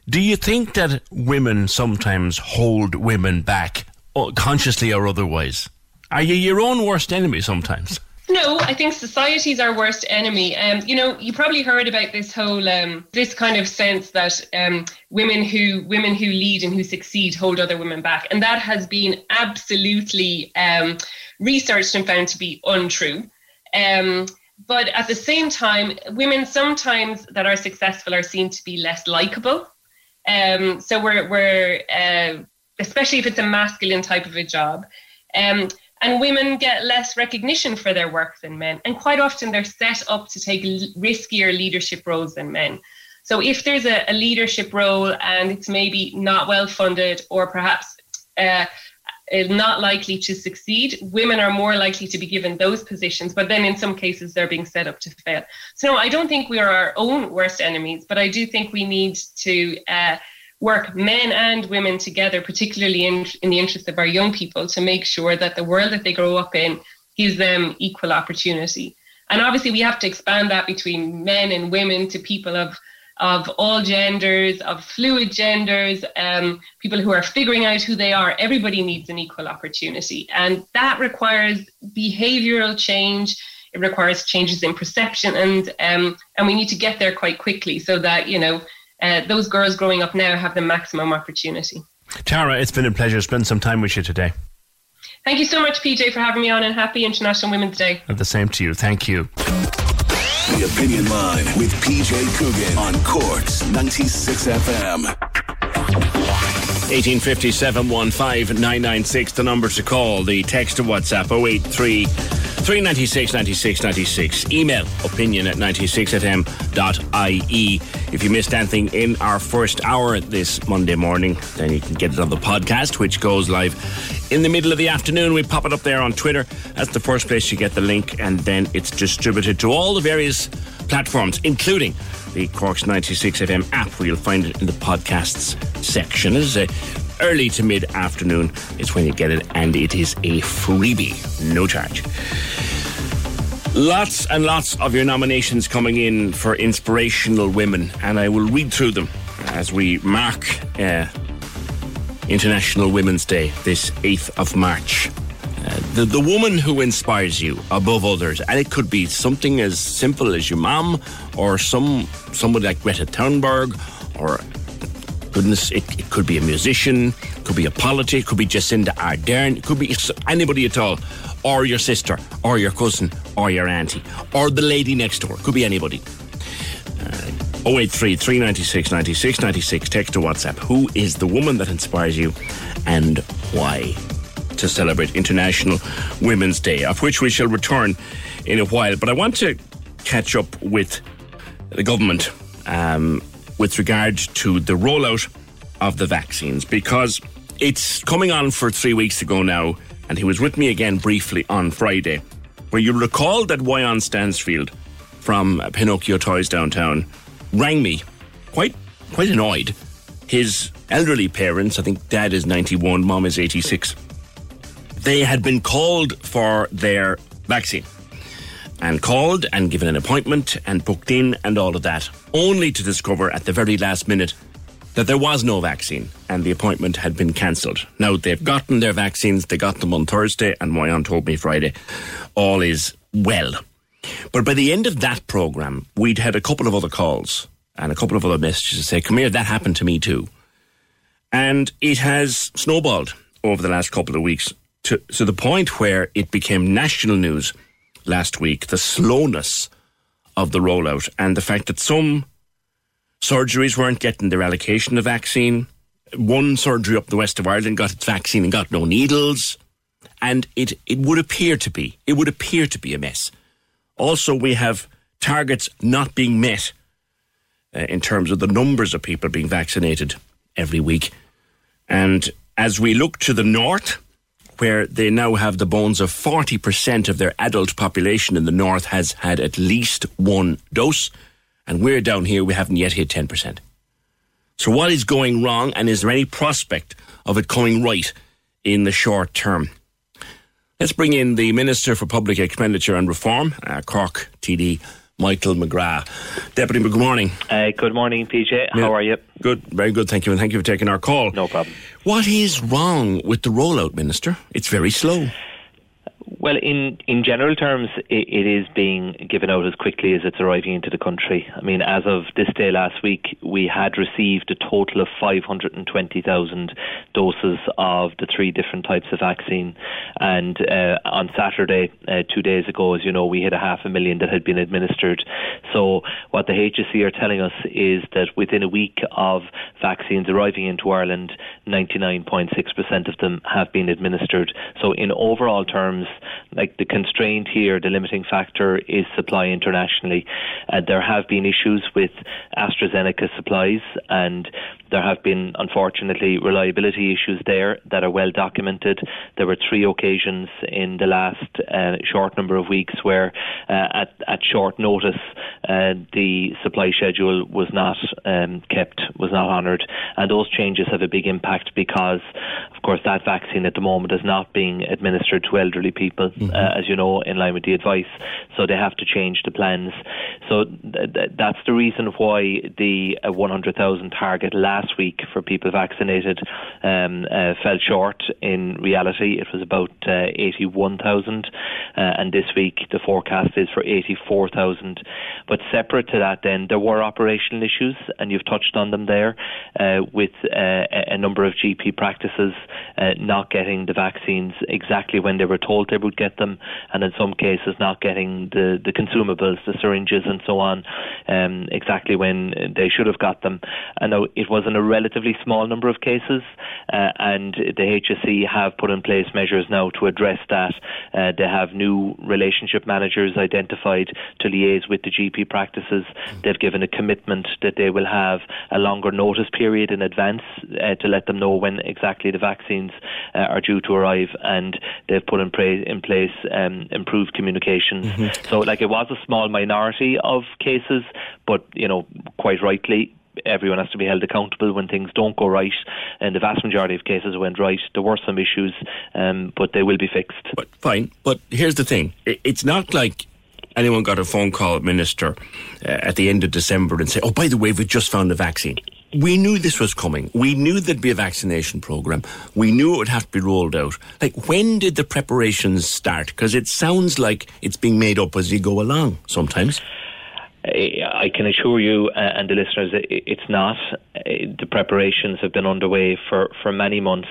Do you think that women sometimes hold women back, uh, consciously or otherwise? Are you your own worst enemy sometimes? No, I think society's our worst enemy. Um, you know, you probably heard about this whole um, this kind of sense that um, women who women who lead and who succeed hold other women back, and that has been absolutely um, researched and found to be untrue. Um, but at the same time, women sometimes that are successful are seen to be less likable. Um, so we're we're uh, especially if it's a masculine type of a job. Um, and women get less recognition for their work than men. And quite often they're set up to take riskier leadership roles than men. So if there's a, a leadership role and it's maybe not well funded or perhaps uh, not likely to succeed, women are more likely to be given those positions. But then in some cases, they're being set up to fail. So no, I don't think we are our own worst enemies, but I do think we need to. Uh, work men and women together, particularly in, in the interest of our young people, to make sure that the world that they grow up in gives them equal opportunity. And obviously, we have to expand that between men and women to people of of all genders, of fluid genders, um, people who are figuring out who they are. Everybody needs an equal opportunity, and that requires behavioural change. It requires changes in perception, and um, and we need to get there quite quickly so that you know uh, those girls growing up now have the maximum opportunity. Tara, it's been a pleasure to spend some time with you today. Thank you so much, PJ, for having me on, and happy International Women's Day. And the same to you. Thank you. The Opinion Line with PJ Coogan on Corks 96 FM. 1857 996, the number to call. The text to WhatsApp 083 396 96 96. Email opinion at 96fm.ie. If you missed anything in our first hour this Monday morning, then you can get it on the podcast, which goes live in the middle of the afternoon. We pop it up there on Twitter. That's the first place you get the link, and then it's distributed to all the various platforms, including the Corks 96 FM app, where you'll find it in the podcasts section. It is a early to mid afternoon It's when you get it, and it is a freebie, no charge. Lots and lots of your nominations coming in for inspirational women, and I will read through them as we mark uh, International Women's Day, this 8th of March. The, the woman who inspires you above others, and it could be something as simple as your mom, or some somebody like Greta Thunberg, or goodness, it, it could be a musician, could be a politic, could be Jacinda Ardern, could be anybody at all, or your sister, or your cousin, or your auntie, or the lady next door, could be anybody. Uh, 083 396 96 96, text to WhatsApp. Who is the woman that inspires you and why? To celebrate International Women's Day, of which we shall return in a while. But I want to catch up with the government um, with regard to the rollout of the vaccines because it's coming on for three weeks ago now, and he was with me again briefly on Friday, where you recall that Wyon Stansfield from Pinocchio Toys downtown rang me, quite quite annoyed. His elderly parents, I think dad is 91, mom is 86, they had been called for their vaccine and called and given an appointment and booked in and all of that, only to discover at the very last minute that there was no vaccine and the appointment had been cancelled. Now they've gotten their vaccines, they got them on Thursday, and Moyan told me Friday, all is well. But by the end of that programme, we'd had a couple of other calls and a couple of other messages to say, Come here, that happened to me too. And it has snowballed over the last couple of weeks to, to the point where it became national news last week the slowness of the rollout and the fact that some surgeries weren't getting their allocation of vaccine. One surgery up the west of Ireland got its vaccine and got no needles. And it, it would appear to be, it would appear to be a mess. Also, we have targets not being met uh, in terms of the numbers of people being vaccinated every week. And as we look to the north, where they now have the bones of 40% of their adult population in the north has had at least one dose, and we're down here, we haven't yet hit 10%. So, what is going wrong, and is there any prospect of it coming right in the short term? Let's bring in the Minister for Public Expenditure and Reform, uh, Cork TD, Michael McGrath. Deputy, good morning. Uh, good morning, PJ. How are you? Good, very good, thank you, and thank you for taking our call. No problem. What is wrong with the rollout, Minister? It's very slow. Well, in, in general terms, it, it is being given out as quickly as it's arriving into the country. I mean, as of this day last week, we had received a total of 520,000 doses of the three different types of vaccine. And uh, on Saturday, uh, two days ago, as you know, we had a half a million that had been administered. So, what the HSE are telling us is that within a week of vaccines arriving into Ireland, 99.6% of them have been administered. So, in overall terms, like the constraint here, the limiting factor is supply internationally. Uh, there have been issues with AstraZeneca supplies, and there have been, unfortunately, reliability issues there that are well documented. There were three occasions in the last uh, short number of weeks where, uh, at, at short notice, uh, the supply schedule was not um, kept, was not honoured, and those changes have a big impact because, of course, that vaccine at the moment is not being administered to elderly people, mm-hmm. uh, as you know, in line with the advice. So they have to change the plans. So th- th- that's the reason why the uh, 100,000 target last week for people vaccinated um, uh, fell short. In reality, it was about uh, 81,000, uh, and this week the forecast is for 84,000. But separate to that, then there were operational issues, and you've touched on them there, uh, with a number of GP practices not getting the vaccines exactly when they were told they would get them, and in some cases not getting the, the consumables, the syringes, and so on, um, exactly when they should have got them. And it was in a relatively small number of cases, uh, and the HSE have put in place measures now to address that. Uh, they have new relationship managers identified to liaise with the GP practices. They've given a commitment that they will have a longer notice period in advance uh, to let them know when exactly the vaccines uh, are due to arrive, and they've put in, pra- in place um, improved communications. Mm-hmm. So, like, it was a small minority of cases, but you know, quite rightly, everyone has to be held accountable when things don't go right. And the vast majority of cases went right. There were some issues, um, but they will be fixed. But fine. But here's the thing: it's not like anyone got a phone call, Minister, uh, at the end of December and say, "Oh, by the way, we just found a vaccine." We knew this was coming. We knew there'd be a vaccination program. We knew it would have to be rolled out. Like, when did the preparations start? Because it sounds like it's being made up as you go along sometimes. I can assure you and the listeners it's not. The preparations have been underway for, for many months.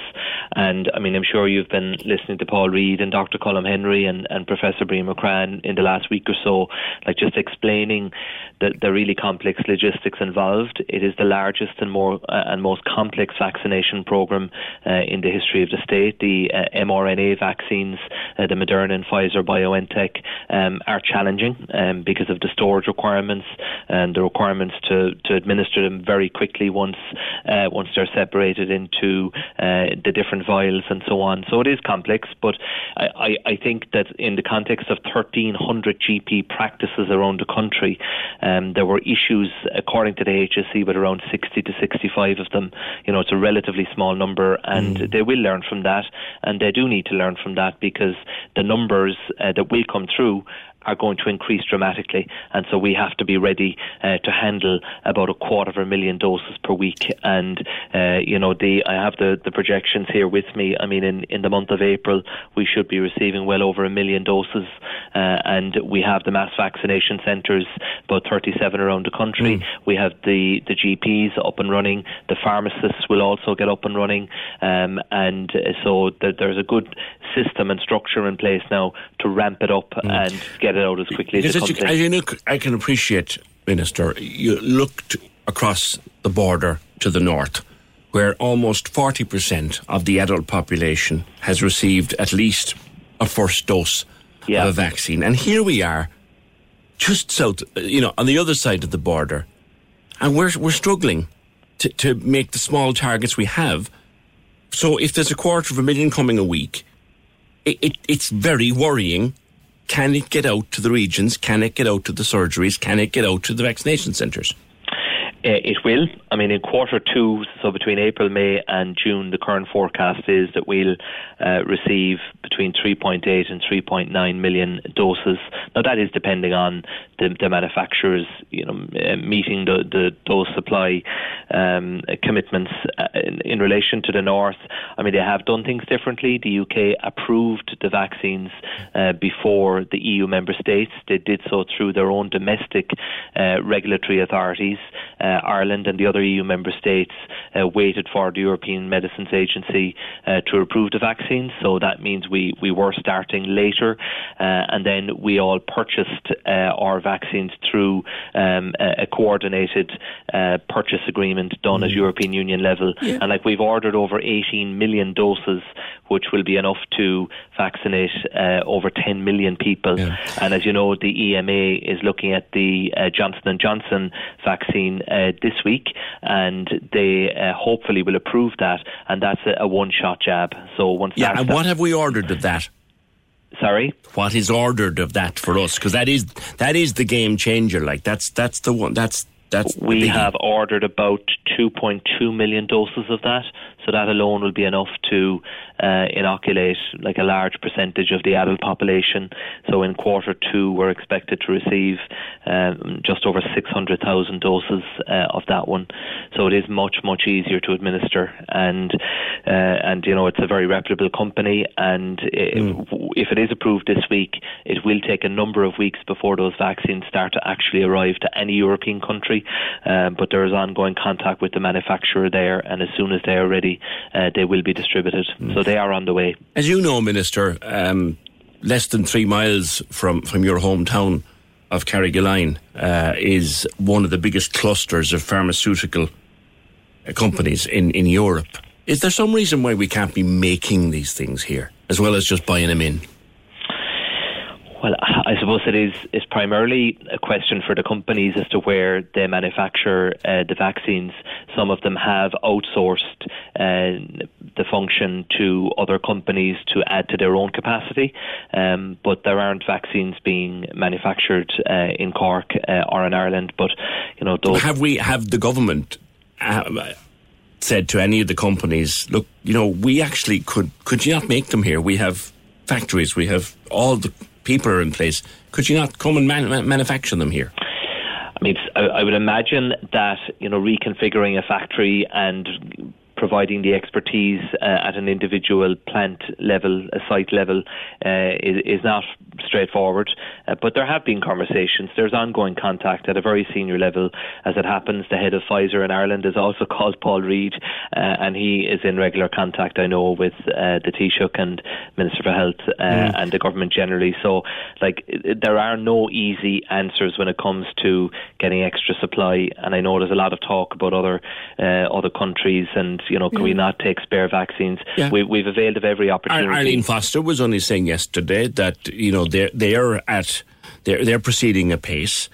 And I mean, I'm sure you've been listening to Paul Reid and Dr. Colm Henry and, and Professor Brian MacCraith in the last week or so, like just explaining the, the really complex logistics involved. It is the largest and more uh, and most complex vaccination program uh, in the history of the state. The uh, mRNA vaccines, uh, the Moderna and Pfizer BioNTech, um, are challenging um, because of the storage requirements and the requirements to, to administer them very quickly once uh, once they're separated into uh, the different vials and so on. So it is complex, but I, I, I think that in the context of 1,300 GP practices around the country, um, there were issues, according to the HSE, with around 60 to 65 of them. You know, it's a relatively small number, and mm. they will learn from that, and they do need to learn from that because the numbers uh, that will come through are going to increase dramatically, and so we have to be ready uh, to handle about a quarter of a million doses per week. And uh, you know, the I have the, the projections here with me. I mean, in, in the month of April, we should be receiving well over a million doses, uh, and we have the mass vaccination centres, about 37 around the country. Mm. We have the the GPs up and running. The pharmacists will also get up and running, um, and uh, so th- there's a good system and structure in place now to ramp it up mm. and get it out as quickly because as comes you, As you look, I can appreciate, Minister, you looked across the border to the north, where almost 40% of the adult population has received at least a first dose yeah. of a vaccine. And here we are, just south, you know, on the other side of the border, and we're, we're struggling to, to make the small targets we have. So if there's a quarter of a million coming a week, it, it, it's very worrying. Can it get out to the regions? Can it get out to the surgeries? Can it get out to the vaccination centres? Uh, it will. I mean, in quarter two, so between April, May, and June, the current forecast is that we'll uh, receive between 3.8 and 3.9 million doses. Now, that is depending on the, the manufacturers, you know, meeting the, the dose supply um, commitments uh, in, in, relation to the north. I mean, they have done things differently. The UK approved the vaccines uh, before the EU member states. They did so through their own domestic uh, regulatory authorities uh, Ireland and the other EU member states uh, waited for the European Medicines Agency uh, to approve the vaccines. So that means we, we were starting later, uh, and then we all purchased uh, our vaccines through um, a, coordinated uh, purchase agreement done mm. at European Union level. Yeah. And like we've ordered over 18 million doses, which will be enough to vaccinate over 10 million people. Yeah. And as you know, the EMA is looking at the Johnson and Johnson vaccine uh, this week, and they uh, hopefully will approve that, and that's a, a one-shot jab. So once yeah, and what have we ordered of that? Sorry, what is ordered of that for us? Because that is that is the game changer. Like that's that's the one. That's that's we have ordered about 2.2 million doses of that. So that alone will be enough to uh, inoculate like a large percentage of the adult population. So in quarter two, we're expected to receive um, just over 600,000 doses uh, of that one. So it is much much easier to administer, and uh, and you know it's a very reputable company. And it, mm. if it is approved this week, it will take a number of weeks before those vaccines start to actually arrive to any European country. Um, but there is ongoing contact with the manufacturer there, and as soon as they are ready, uh, they will be distributed. Mm. So they are on the way. As you know, Minister, um, less than three miles from, from your hometown of Carrigaline uh, is one of the biggest clusters of pharmaceutical uh, companies in, in Europe. Is there some reason why we can't be making these things here, as well as just buying them in? Well, I suppose it is is primarily a question for the companies as to where they manufacture uh, the vaccines. Some of them have outsourced uh, the function to other companies to add to their own capacity, um, but there aren't vaccines being manufactured uh, in Cork uh, or in Ireland. But you know, have we have the government. Uh, said to any of the companies, look, you know, we actually could, could you not make them here? We have factories, we have all the people are in place. Could you not come and man- manufacture them here? I mean, I would imagine that you know reconfiguring a factory and providing the expertise uh, at an individual plant level, a site level, uh, is, is, not straightforward. Uh, but there have been conversations. There's ongoing contact at a very senior level. As it happens, the head of Pfizer in Ireland is also called Paul Reid, uh, and he is in regular contact, I know, with uh, the Taoiseach and Minister for Health uh, mm. and the government generally. So, like, there are no easy answers when it comes to getting extra supply. And I know there's a lot of talk about other other countries and you know, can yeah. we not take spare vaccines? Yeah. We, have availed of every opportunity. Arlene Foster was only saying yesterday that you know they're they're at they're they're proceeding apace,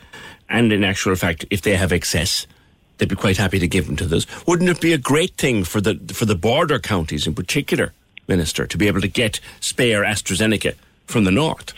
and in actual fact, if they have excess, they'd be quite happy to give them to those. Wouldn't it be a great thing for the for the border counties in particular, Minister, to be able to get spare AstraZeneca from the north?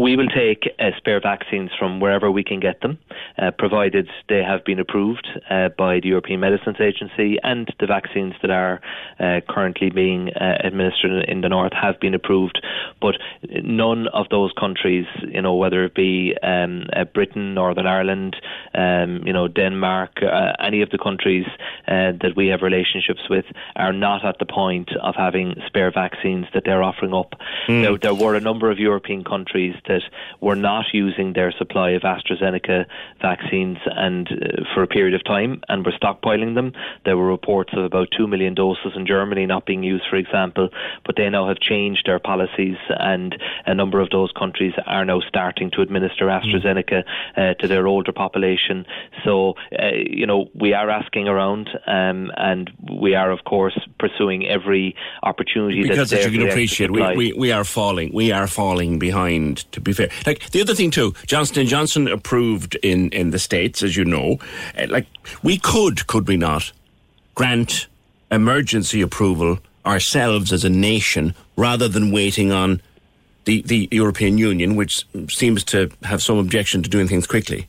We will take uh, spare vaccines from wherever we can get them, uh, provided they have been approved uh, by the European Medicines Agency and the vaccines that are uh, currently being uh, administered in the north have been approved. But none of those countries, you know, whether it be um, uh, Britain, Northern Ireland, um, you know, Denmark, any of the countries that we have relationships with, are not at the point of having spare vaccines that they're offering up. Mm. There, there were a number of European countries that were not using their supply of AstraZeneca vaccines and uh, for a period of time and were stockpiling them. There were reports of about 2 million doses in Germany not being used, for example, but they now have changed their policies and a number of those countries are now starting to administer hmm. AstraZeneca uh, to their older population. So, uh, you know, we are asking around um, and we are, of course, pursuing every opportunity because as you can appreciate, we, we, we are falling, we are falling behind. To to be fair. Like the other thing too, Johnson and Johnson approved in in the states, as you know. Uh, like we could, could we not, grant emergency approval ourselves as a nation rather than waiting on the, the European Union, which seems to have some objection to doing things quickly.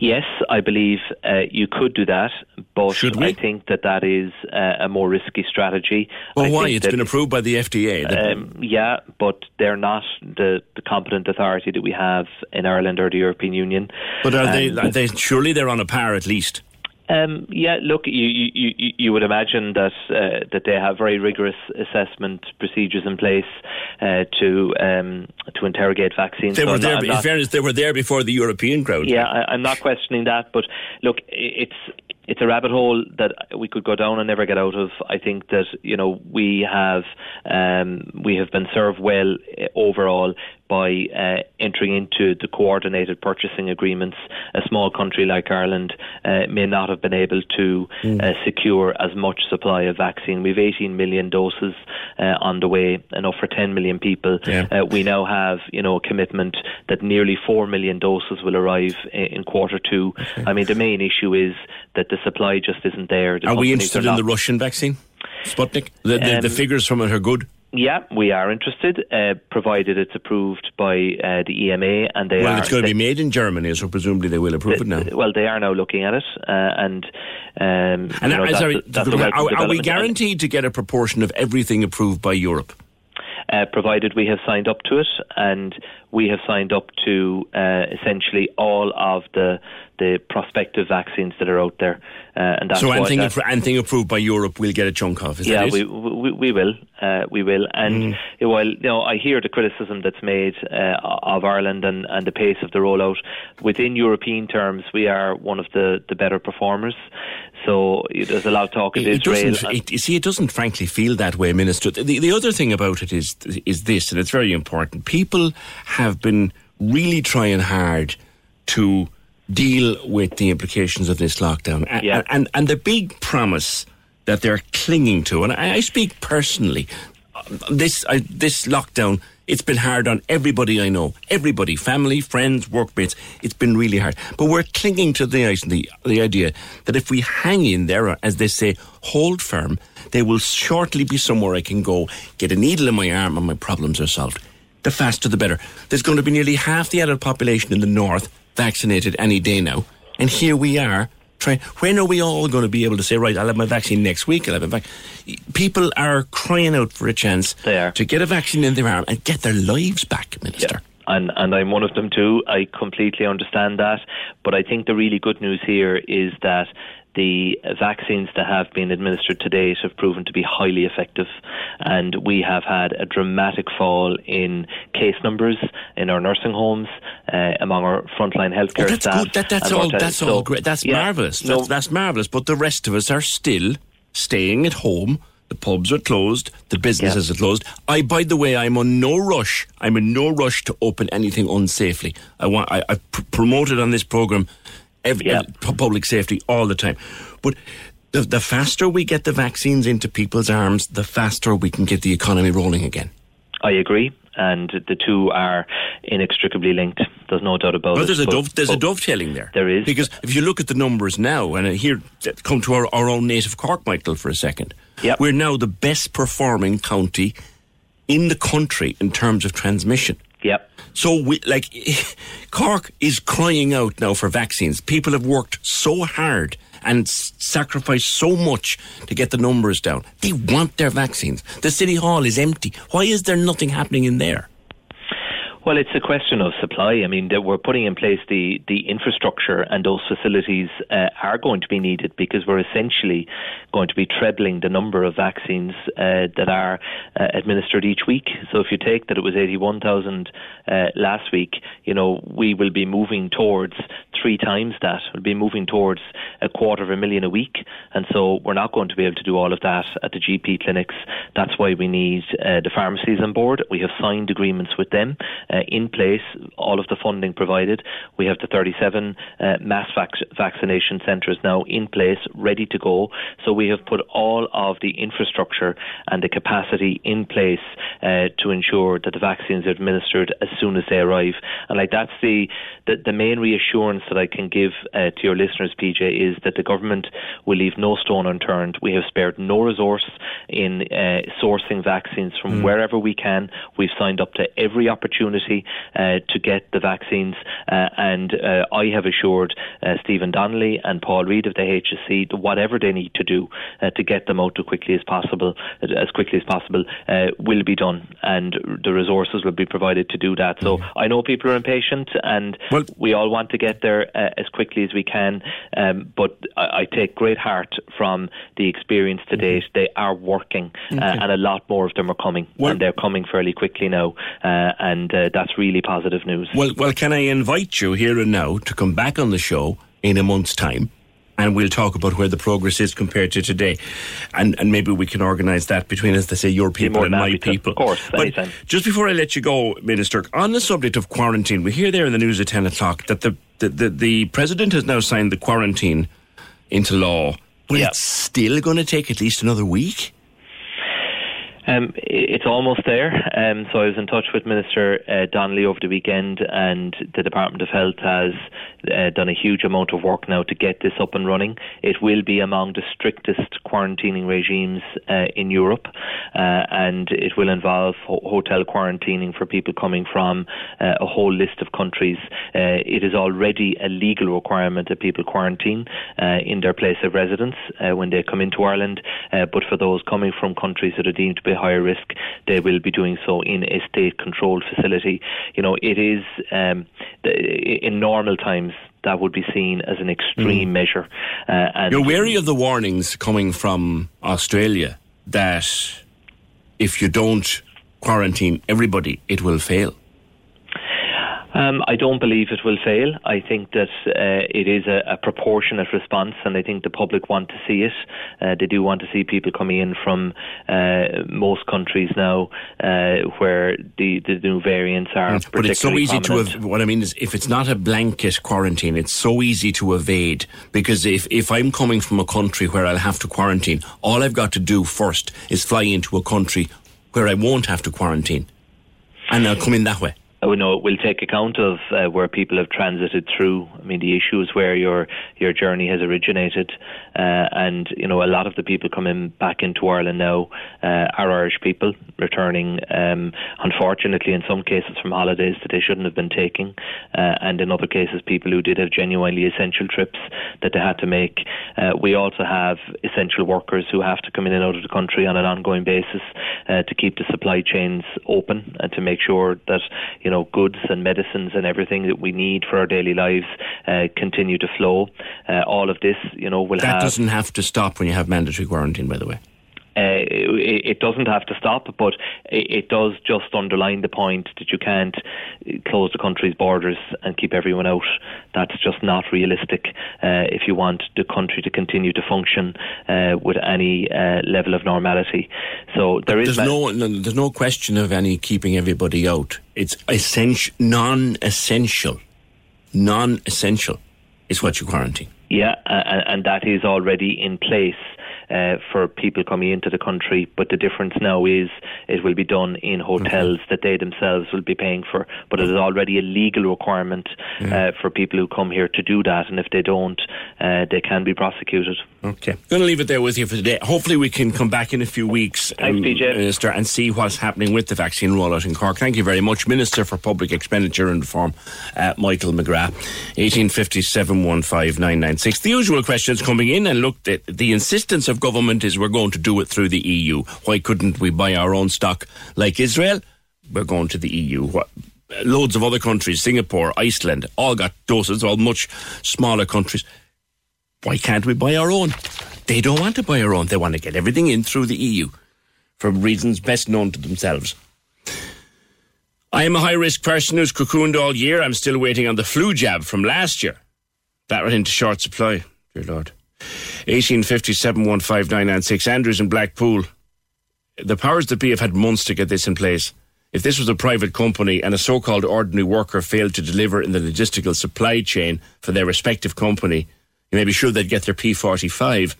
Yes, I believe uh, you could do that, but I think that that is uh, a more risky strategy. Well, why? It's been approved by the FDA. Um, yeah, but they're not the, the competent authority that we have in Ireland or the European Union. but are they, are they? Surely they're on a par at least. Um, yeah, look, you, you, you, you would imagine that uh, that they have very rigorous assessment procedures in place uh, to um, to interrogate vaccines. They So were I'm there. not- in not- fairness, they were there before the European crowd. yeah, I, I'm not questioning that, but look, it's it's a rabbit hole that we could go down and never get out of. I think that you know we have um, we have been served well uh, overall by uh, entering into the coordinated purchasing agreements. A small country like Ireland uh, may not have been able to uh, secure as much supply of vaccine. We've 18 million doses uh, on the way, enough for 10 million people. Yeah. Uh, we now have, you know, a commitment that nearly 4 million doses will arrive in, in quarter two. I mean, the main issue is that the supply just isn't there. The Are we interested are in the Russian vaccine, Sputnik? The, the, the Um, figures from it are good. Yeah, we are interested, uh, provided it's approved by uh, the EMA, and they well, are. it's going to they- be made in Germany, so presumably they will approve it now. Well, they are now looking at it, uh, and um, And you know, sorry, are, are we guaranteed to get a proportion of everything approved by Europe? uh, provided we have signed up to it, and we have signed up to uh, essentially all of the the prospective vaccines that are out there, uh, and that's so anything, that- appro- anything approved by Europe, we'll get a chunk of. Is yeah, we, we we will, uh, we will, and Mm. while you know I hear the criticism that's made uh, of Ireland and, and the pace of the rollout within European terms, we are one of the, the better performers. So there's a lot of talk of It Israel. It, you see, it doesn't frankly feel that way, Minister. The, the other thing about it is is this, and it's very important. People have been really trying hard to deal with the implications of this lockdown, A- Yeah. and and the big promise that they're clinging to, and I, I speak personally. This I, this lockdown, it's been hard on everybody I know, everybody, family, friends, workmates. It's been really hard, but we're clinging to the the, the idea that if we hang in there, as they say, hold firm, there will shortly be somewhere I can go, get a needle in my arm, and my problems are solved. The faster, the better. There's going to be nearly half the adult population in the north vaccinated any day now, and here we are. Trying, when are we all going to be able to say, right, I'll have my vaccine next week? I'll have a vac-. People are crying out for a chance to get a vaccine in their arm and get their lives back, Minister. and and I'm one of them too. I completely understand that, but I think the really good news here is that the vaccines that have been administered to date have proven to be highly effective, and we have had a dramatic fall in case numbers in our nursing homes, uh, among our frontline healthcare Oh, that's staff. good. That, that's all. That's So, all great. That's yeah, marvelous. no, That's, that's marvelous. But the rest of us are still staying at home. The pubs are closed. The businesses are closed. I, by the way, I'm on no rush. I'm in no rush to open anything unsafely. I want. I, I pr- promoted on this program every, pu- public safety all the time. But the, the faster we get the vaccines into people's arms, the faster we can get the economy rolling again. I agree, and the two are inextricably linked. There's no doubt about Well, it. there's a but- dove, there's a dovetailing there. There is because if you look at the numbers now, and uh, here come to our, our own native Cork, Michael, for a second. Yep. we're now the best performing county in the country in terms of transmission. Yep. So we like Cork is crying out now for vaccines. People have worked so hard and sacrifice so much to get the numbers down. They want their vaccines. The city hall is empty. Why is there nothing happening in there? Well, it's a question of supply. I mean, we're putting in place the, the infrastructure, and those facilities uh, are going to be needed because we're essentially going to be trebling the number of vaccines uh, that are uh, administered each week. So, if you take that it was 81,000 uh, last week, you know, we will be moving towards three times that. We'll be moving towards a quarter of a million a week, and so we're not going to be able to do all of that at the GP clinics. That's why we need uh, the pharmacies on board. We have signed agreements with them uh, in place, all of the funding provided. We have the 37 uh, mass vac- vaccination centres now in place, ready to go. So we have put all of the infrastructure and the capacity in place uh, to ensure that the vaccines are administered as soon as they arrive. And like that's the the, the main reassurance that I can give uh, to your listeners, PJ, is that the government will leave no stone unturned. We have spared no resource in uh, sourcing vaccines from Mm. wherever we can. We've signed up to every opportunity uh, to get the vaccines, uh, and uh, I have assured uh, Stephen Donnelly and Paul Reid of the HSE that whatever they need to do uh, to get them out as quickly as possible, as quickly as possible, uh, will be done, and the resources will be provided to do that. So I know people are impatient, and we all want to get there uh, as quickly as we can. Um, but I, I take great heart from the experience to date. They are working, Okay. and a lot more of them are coming, and they're coming fairly quickly now, uh, and uh, that's really positive news. Well, well, can I invite you here and now to come back on the show in a month's time? And we'll talk about where the progress is compared to today. And and maybe we can organise that between, as they say, your people and my people. Of course, But anytime. just before I let you go, Minister, on the subject of quarantine, we hear there in the news at 10 o'clock that the, the, the, the President has now signed the quarantine into law. But it's still going to take at least another week? Um, it's almost there. Um, so I was in touch with Minister uh, Donnelly over the weekend, and the Department of Health has uh, done a huge amount of work now to get this up and running. It will be among the strictest quarantining regimes uh, in Europe, uh, and it will involve ho- hotel quarantining for people coming from uh, a whole list of countries. Uh, it is already a legal requirement that people quarantine in their place of residence when they come into Ireland, but for those coming from countries that are deemed to be higher risk, they will be doing so in a state-controlled facility. You know, it is um, in normal times that would be seen as an extreme measure. Uh, and You're wary of the warnings coming from Australia that if you don't quarantine everybody, it will fail. Um, I don't believe it will fail. I think that uh, it is a, a proportionate response, and I think the public want to see it. Uh, they do want to see people coming in from uh, most countries now, uh, where the, the new variants are. But it's so easy prominent. to. Ev- what I mean is, if it's not a blanket quarantine, it's so easy to evade. Because if if I'm coming from a country where I'll have to quarantine, all I've got to do first is fly into a country where I won't have to quarantine, and I'll come in that way. Oh know, it will take account of uh, where people have transited through. I mean, the issue is where your your journey has originated, uh, and you know a lot of the people coming back into Ireland now uh, are Irish people returning. Um, unfortunately, in some cases from holidays that they shouldn't have been taking, uh, and in other cases, people who did have genuinely essential trips that they had to make. Uh, we also have essential workers who have to come in and out of the country on an ongoing basis uh, to keep the supply chains open and to make sure that you know goods and medicines and everything that we need for our daily lives uh, continue to flow. Uh, all of this, you know, will That have. Doesn't have to stop when you have mandatory quarantine, by the way. Uh, it, it doesn't have to stop, but it, it does just underline the point that you can't uh, close the country's borders and keep everyone out. That's just not realistic uh, if you want the country to continue to function uh, with any uh, level of normality. So there is. There's no, no, there's no question of any keeping everybody out. It's essential, non-essential, non-essential is what you quarantine. Yeah, and, that is already in place uh, for people coming into the country. But the difference now is it will be done in hotels that they themselves will be paying for. But it is already a legal requirement uh, for people who come here to do that. And if they don't, uh, they can be prosecuted. Okay. Going to leave it there with you for today. Hopefully, we can come back in a few weeks, um, Thanks, PJ. Minister, and see what's happening with the vaccine rollout in Cork. Thank you very much, Minister for Public Expenditure and Reform, uh, Michael McGrath. 1857 15996. The usual questions coming in, and look, the, the insistence of government is we're going to do it through the EU. Why couldn't we buy our own stock like Israel? We're going to the EU. What? Loads of other countries, Singapore, Iceland, all got doses, all much smaller countries why can't we buy our own? They don't want to buy our own. They want to get everything in through the EU for reasons best known to themselves. I am a high risk person who's cocooned all year. I'm still waiting on the flu jab from last year. That went into short supply, dear Lord. 1857 15996. Andrews in Blackpool. The powers that be have had months to get this in place. If this was a private company and a so called ordinary worker failed to deliver in the logistical supply chain for their respective company, you may be sure they'd get their P45.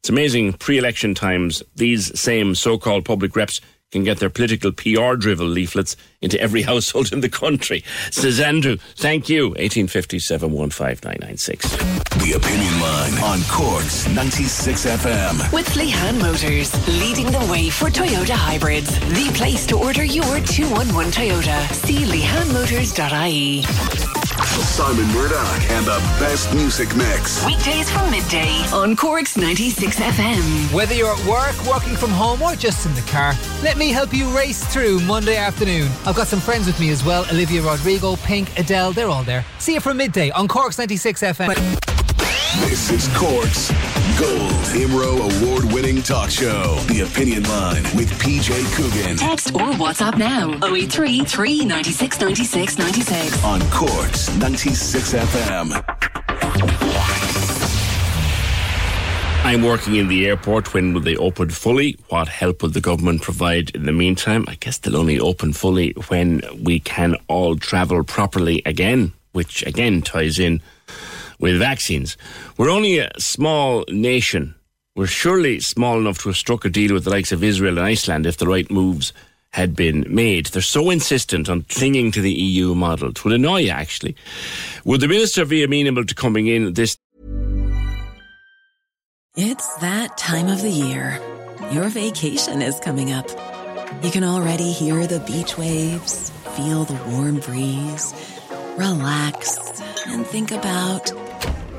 It's amazing, pre election times, these same so called public reps can get their political PR drivel leaflets into every household in the country. Says Andrew, thank you. 1857 15996. The Opinion Line on Corks 96 FM. With Lehan Motors, leading the way for Toyota hybrids. The place to order your 211 Toyota. See lehanmotors.ie. Simon Murdoch and the best music mix. Weekdays from midday on Corks 96 FM. Whether you're at work, working from home, or just in the car, let me help you race through Monday afternoon. I've got some friends with me as well Olivia Rodrigo, Pink, Adele, they're all there. See you from midday on Corks 96 FM. This is Corks Gold Imro award winning talk show. The Opinion Line with PJ Coogan Text or WhatsApp now 083 396 96 96. on Corks 96 FM. I'm working in the airport. When will they open fully? What help will the government provide in the meantime? I guess they'll only open fully when we can all travel properly again, which again ties in with vaccines. We're only a small nation. We're surely small enough to have struck a deal with the likes of Israel and Iceland if the right moves had been made. They're so insistent on clinging to the EU model. It would annoy you, actually. Would the minister be amenable to coming in this It's that time of the year. Your vacation is coming up. You can already hear the beach waves, feel the warm breeze, relax, and think about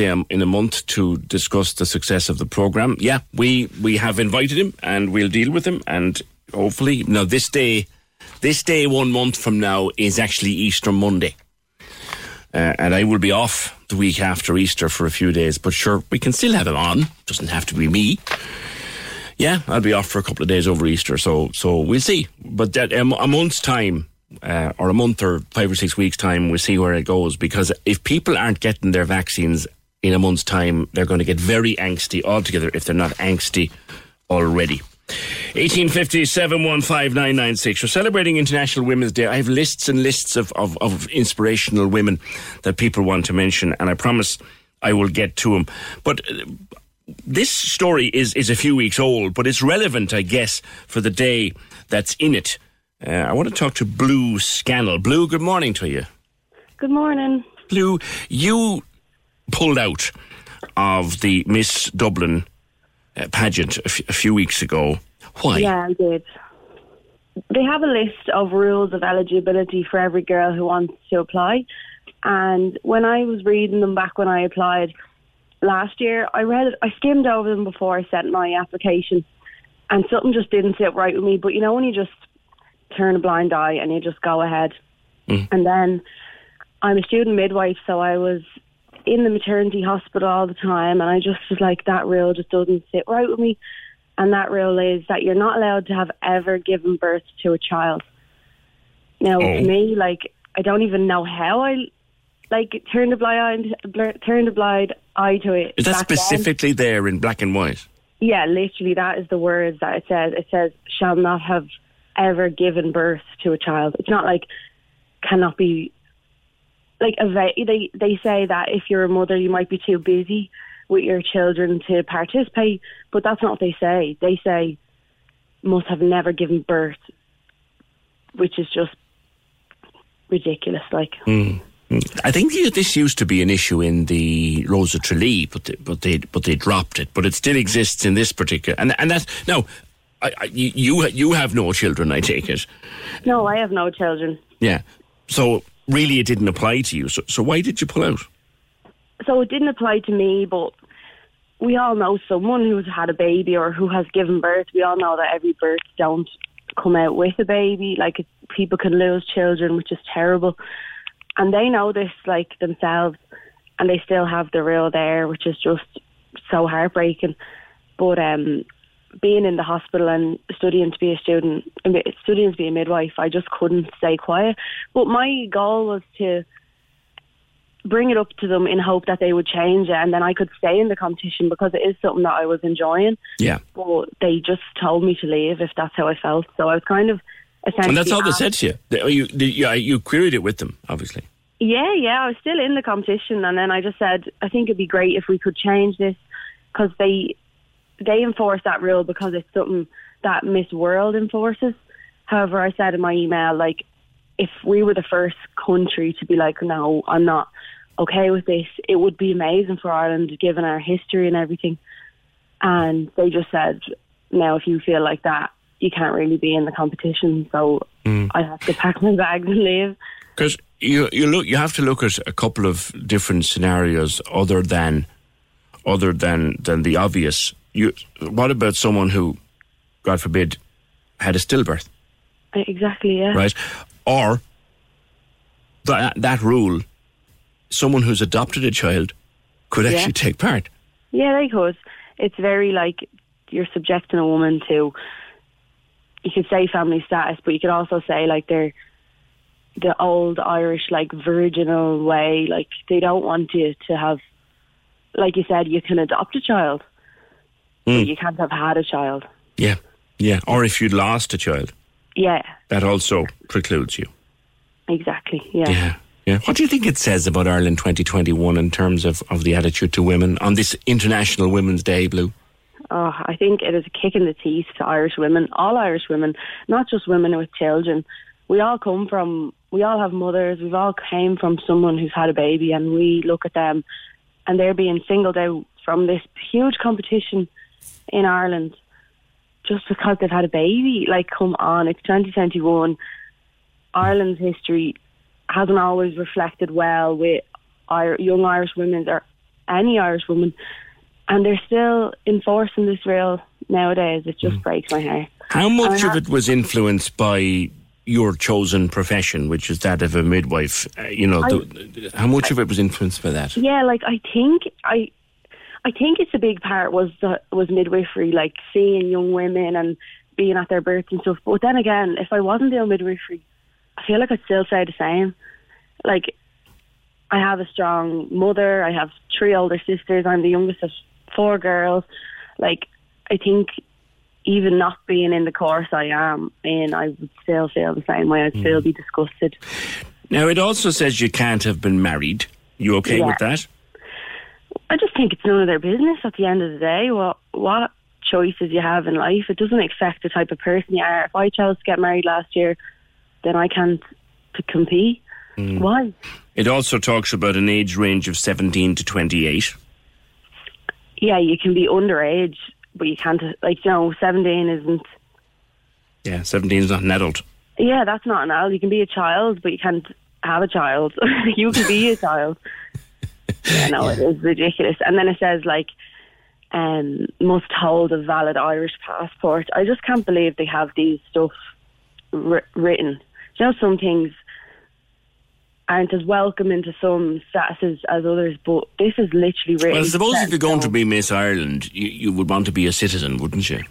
um, in a month to discuss the success of the program. Yeah, we we have invited him, and we'll deal with him, and hopefully, now this day, this day one month from now is actually Easter Monday, uh, and I will be off the week after Easter for a few days. But sure, we can still have him on. Doesn't have to be me. Yeah, I'll be off for a couple of days over Easter, so so we'll see. But that um, a month's time. Uh, or a month or five or six weeks' time, we'll see where it goes. Because if people aren't getting their vaccines in a month's time, they're going to get very angsty altogether if they're not angsty already. 1850 We're celebrating International Women's Day. I have lists and lists of, of, of inspirational women that people want to mention, and I promise I will get to them. But uh, this story is, is a few weeks old, but it's relevant, I guess, for the day that's in it. Uh, I want to talk to Blue Scannell. Blue, good morning to you. Good morning. Blue, you pulled out of the Miss Dublin uh, pageant a, f- a few weeks ago. Why? Yeah, I did. They have a list of rules of eligibility for every girl who wants to apply. And when I was reading them back when I applied last year, I read it, I skimmed over them before I sent my application. And something just didn't sit right with me. But you know, when you just turn a blind eye and you just go ahead. And then I'm a student midwife, so I was in the maternity hospital all the time, and I just was like, that rule just doesn't sit right with me. And that rule is that you're not allowed to have ever given birth to a child. Now, Oh. to me, like, I don't even know how I like turned a blind eye, turned a blind eye to it. Is that back then. specifically there in black and white? Yeah, literally, that is the words that it says. It says, shall not have ever given birth to a child. It's not like cannot be like they they say that if you're a mother, you might be too busy with your children to participate, but that's not what they say. They say must have never given birth, which is just ridiculous. Like, Mm. I think this used to be an issue in the Rose of Tralee, but they, but they but they dropped it. But it still exists in this particular and and that's no. I, I, you you have no children, I take it. no, I have no children. Yeah. So really, it didn't apply to you. So so why did you pull out? so it didn't apply to me, but we all know someone who's had a baby or who has given birth. We all know that every birth don't come out with a baby. Like people can lose children, which is terrible, and they know this like themselves, and they still have the real there, which is just so heartbreaking. But um, being in the hospital and studying to be a student, studying to be a midwife, I just couldn't stay quiet. But my goal was to bring it up to them in hope that they would change it and then I could stay in the competition because it is something that I was enjoying. Yeah. But they just told me to leave if that's how I felt. So I was kind of essentially. And that's all they said to you. Oh, you, you, you queried it with them, obviously. Yeah, yeah, I was still in the competition, and then I just said, I think it'd be great if we could change this because they they enforce that rule because it's something that Miss World enforces. However, I said in my email, like, if we were the first country to be like, no, I'm not okay with this, it would be amazing for Ireland given our history and everything. And they just said, now if you feel like that, you can't really be in the competition. So mm. I have to pack my bags and leave. Because you you look you have to look at a couple of different scenarios other than other than than the obvious. You what about someone who, God forbid, had a stillbirth, uh, Exactly, yeah. right? Or that that rule, someone who's adopted a child could Yeah. actually take part. Yeah, they could. It's very like you're subjecting a woman to. You could say family status, but you could also say like they're the old Irish like virginal way. Like they don't want you to have, like you said, you can adopt a child, Mm. But you can't have had a child. Yeah, yeah. Or if you'd lost a child, Yeah, that also precludes you. exactly. Yeah. Yeah. Yeah. What do you think it says about Ireland 2021 in terms of, of the attitude to women on this International Women's Day, Blue? Oh, I think it is a kick in the teeth to Irish women, all Irish women, not just women with children. We all come from, we all have mothers, we've all came from someone who's had a baby, and we look at them and they're being singled out from this huge competition in Ireland just because they've had a baby. Like, come on, it's 2021. Ireland's history hasn't always reflected well with young Irish women or any Irish woman and they're still enforcing this rule nowadays. It just breaks my heart. How much of it was influenced by your chosen profession, which is that of a midwife? Uh, you know, I- the, how much of it was influenced by that? Yeah, like I think I, I think it's a big part was the, was midwifery, like seeing young women and being at their births and stuff. But then again, if I wasn't doing midwifery, I feel like I'd still say the same. Like I have a strong mother. I have three older sisters. I'm the youngest of four girls. Like I think even not being in the course I am in, I would still feel the same way. I'd still mm. be disgusted. Now, it also says you can't have been married. You okay Yeah. with that? I just think it's none of their business at the end of the day. What what choices you have in life, it doesn't affect the type of person you are. If I chose to get married last year, then I can't to compete. Mm. Why? It also talks about an age range of 17 to 28. Yeah, you can be underage, but you can't. Like you know, seventeen isn't. Yeah, 17 is not an adult. Yeah, that's not an adult. You can be a child, but you can't have a child. you can be a child. yeah, no, it is ridiculous. And then it says like, um, must hold a valid Irish passport. I just can't believe they have these stuff wr- written. You know, some things aren't as welcoming to some statuses as others, but this is literally written. Well, I suppose if you're in going to be Miss Ireland, you, you would want to be a citizen, wouldn't you?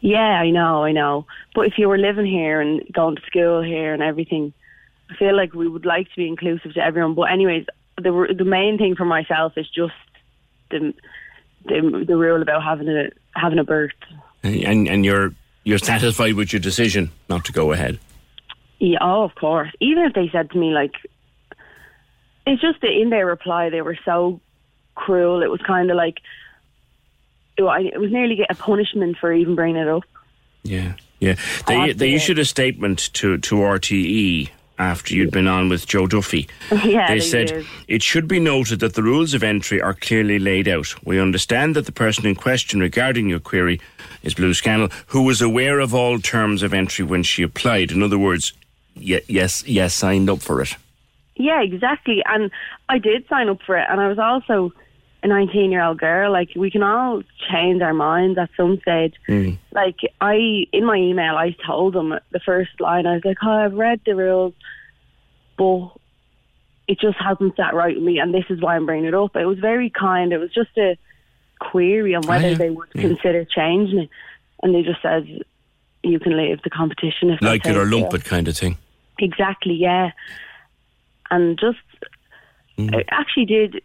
Yeah, I know, I know. But if you were living here and going to school here and everything, I feel like we would like to be inclusive to everyone. But anyways, the the main thing for myself is just the the, the rule about having a having a birth. And, and you're, you're satisfied with your decision not to go ahead. Yeah, oh, of course. Even if they said to me like, it's just that in their reply they were so cruel. It was kind of like, it was nearly a punishment for even bringing it up. Yeah, yeah. They oh, they issued a statement to to RTE after you'd been on with Joe Duffy. Yeah, they said did. it should be noted that the rules of entry are clearly laid out. We understand that the person in question regarding your query is Blue Scannell, who was aware of all terms of entry when she applied. In other words, ye- yes, yes, signed up for it. Yeah, exactly. And I did sign up for it, and I was also a 19 year old girl. Like we can all change our minds at some stage. Mm. Like I, in my email, I told them the first line. I was like, "Oh, I've read the rules, but it just hasn't sat right with me, and this is why I'm bringing it up." It was very kind. It was just a query on whether Oh, yeah. they would Yeah. consider changing it, and they just said you can leave the competition if Like it or lump it kind of thing. Exactly, yeah. And just Mm. it actually did.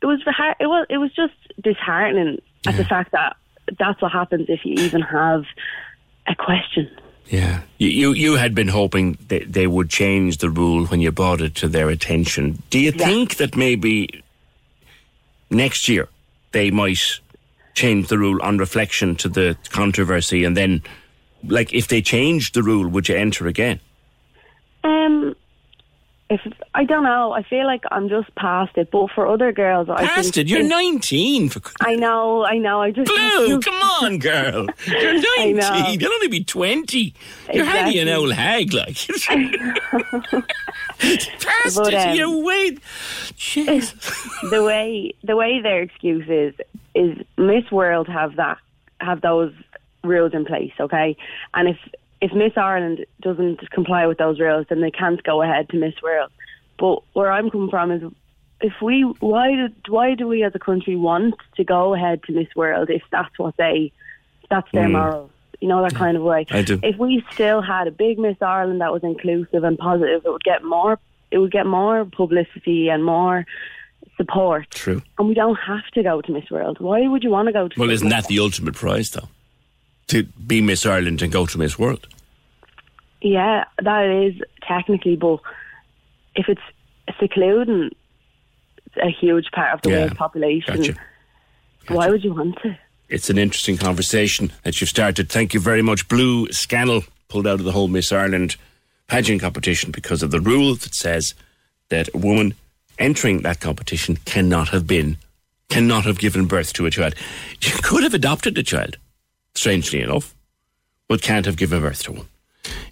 It was. It was. It was just disheartening at the fact that that's what happens if you even have a question. Yeah. You, you you had been hoping that they would change the rule when you brought it to their attention. Do you think that maybe next year they might change the rule on reflection to the controversy and then like if they changed the rule would you enter again? Um, if I don't know, I feel like I'm just past it. But for other girls, I Past it. You're 19 for I know, I know. I just Blue, come on, girl. You're 19. You'll only be 20. You're hardly an old hag, like. Past But, it. um, you wait. the way the way their excuse is is Miss World have that have those rules in place, okay? And if if Miss Ireland doesn't comply with those rules, then they can't go ahead to Miss World. But where I'm coming from is if we why do, why do we as a country want to go ahead to Miss World if that's what they that's their Mm. morals? You know that kind of way. I do. If we still had a big Miss Ireland that was inclusive and positive, it would get more it would get more publicity and more support. True. And we don't have to go to Miss World. Why would you want to go to? Well, isn't that the ultimate prize, though? To be Miss Ireland and go to Miss World. Yeah, that is technically, but if it's secluding a huge part of the Yeah, world population, gotcha. why would you want to? It's an interesting conversation that you've started. Thank you very much. Blue Scannell pulled out of the whole Miss Ireland pageant competition because of the rule that says that a woman entering that competition cannot have been, cannot have given birth to a child. You could have adopted a child, strangely enough, but can't have given birth to one.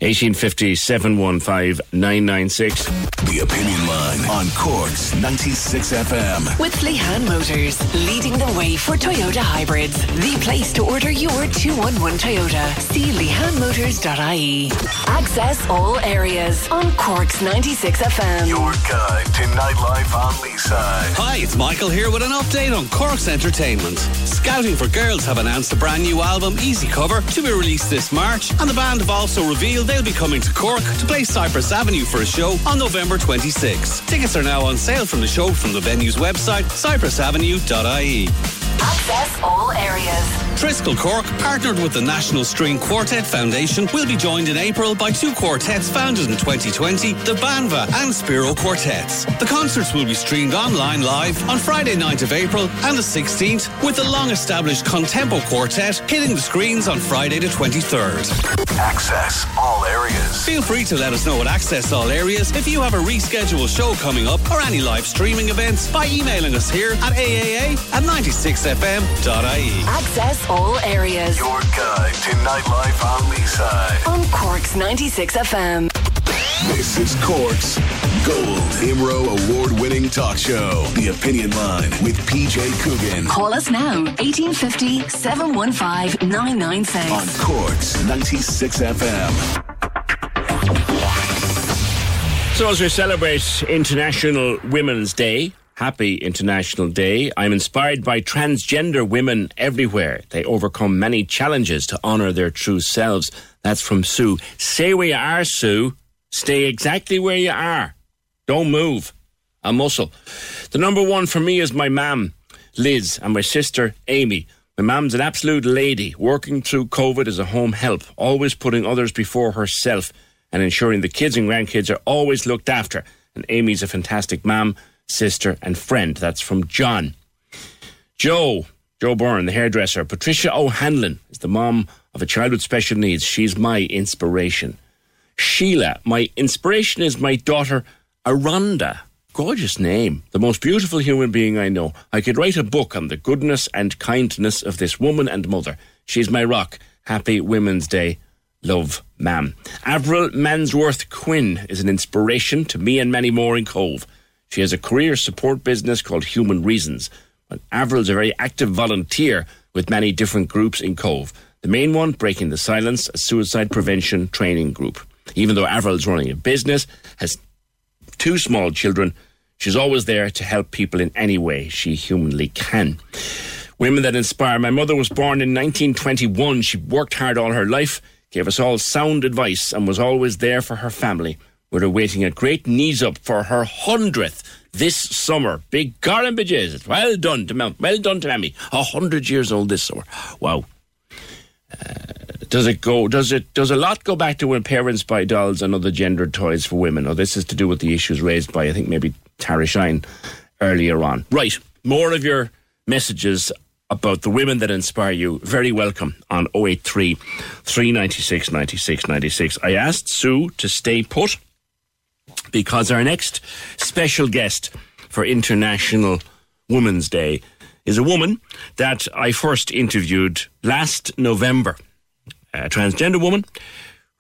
1850 715 996. The Opinion Line on Corks 96 FM. With Lehan Motors, leading the way for Toyota hybrids. The place to order your 211 Toyota. See lehanmotors.ie. Access all areas on Corks 96 FM. Your guide to nightlife on Leeside. Hi, it's Michael here with an update on Cork's Entertainment. Scouting for Girls have announced a brand new album, Easy Cover, to be released this March, and the band have also revealed they'll be coming to Cork to play Cypress Avenue for a show on November 26. Tickets are now on sale from the show from the venue's website, cypressavenue.ie. Access all areas. Triskel Cork, partnered with the National String Quartet Foundation, will be joined in April by two quartets founded in 2020, the Banva and Spiro Quartets. The concerts will be streamed online live on Friday 9th of April and the 16th, with the long-established Contempo Quartet hitting the screens on Friday the 23rd. Access all areas. Feel free to let us know at Access All Areas if you have a rescheduled show coming up or any live streaming events by emailing us here at aaa at 96fm.ie. Access all areas Your guide to nightlife on Leeside. on Corks 96 FM. This is Cork's Gold Imro Award winning talk show. The Opinion Line with PJ Coogan. Call us now, 1850 715 996. On Cork's 96 FM. So, as we celebrate International Women's Day, happy International Day, I'm inspired by transgender women everywhere. They overcome many challenges to honour their true selves. That's from Sue. Say where you are, Sue. Stay exactly where you are. Don't move. A muscle. The number one for me is my mum, Liz, and my sister, Amy. My mum's an absolute lady, working through COVID as a home help, always putting others before herself and ensuring the kids and grandkids are always looked after. And Amy's a fantastic mum, sister, and friend. That's from John. Joe, Joe Byrne, the hairdresser. Patricia O'Hanlon is the mom of a child with special needs. She's my inspiration. Sheila, my inspiration is my daughter, Aranda. Gorgeous name. The most beautiful human being I know. I could write a book on the goodness and kindness of this woman and mother. She's my rock. Happy Women's Day. Love, ma'am. Avril Mansworth Quinn is an inspiration to me and many more in Cobh. She has a career support business called Human Reasons. Avril's a very active volunteer with many different groups in Cobh. The main one, Breaking the Silence, a suicide prevention training group. Even though Avril's running a business, has two small children, she's always there to help people in any way she humanly can. Women that inspire. My mother was born in 1921. She worked hard all her life, gave us all sound advice, and was always there for her family. We're awaiting a great knees up for her hundredth this summer. Big Garland Well done to Mount. Well done to Mammy. A hundred years old this summer. Wow. Uh, does it go? Does it? Does a lot go back to when parents buy dolls and other gendered toys for women? Or this is to do with the issues raised by I think maybe Tara Shine earlier on. Right. More of your messages about the women that inspire you. Very welcome on 083 396 96 96. I asked Sue to stay put because our next special guest for International Women's Day is a woman that I first interviewed last November. A transgender woman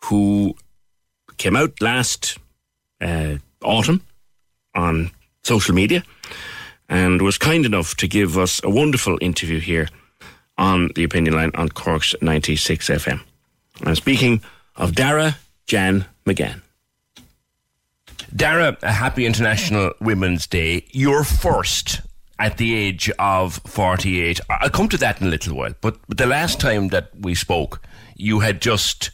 who came out last uh, autumn on social media and was kind enough to give us a wonderful interview here on the opinion line on Cork's 96 FM. I'm speaking of Dara Jan McGann. Dara, a happy International Women's Day. You're first at the age of 48. I'll come to that in a little while, but, but the last time that we spoke, you had just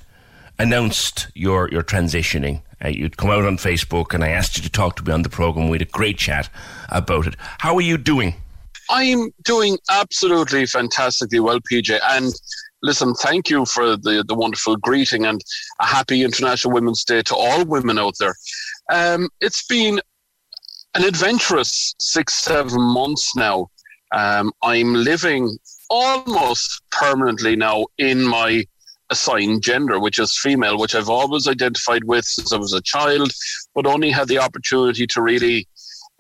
announced your, your transitioning. Uh, you'd come out on Facebook and I asked you to talk to me on the program. We had a great chat about it. How are you doing? I'm doing absolutely fantastically well, PJ. And listen, thank you for the, the wonderful greeting and a happy International Women's Day to all women out there. Um, it's been an adventurous six, seven months now. Um, I'm living almost permanently now in my assigned gender, which is female, which I've always identified with since I was a child, but only had the opportunity to really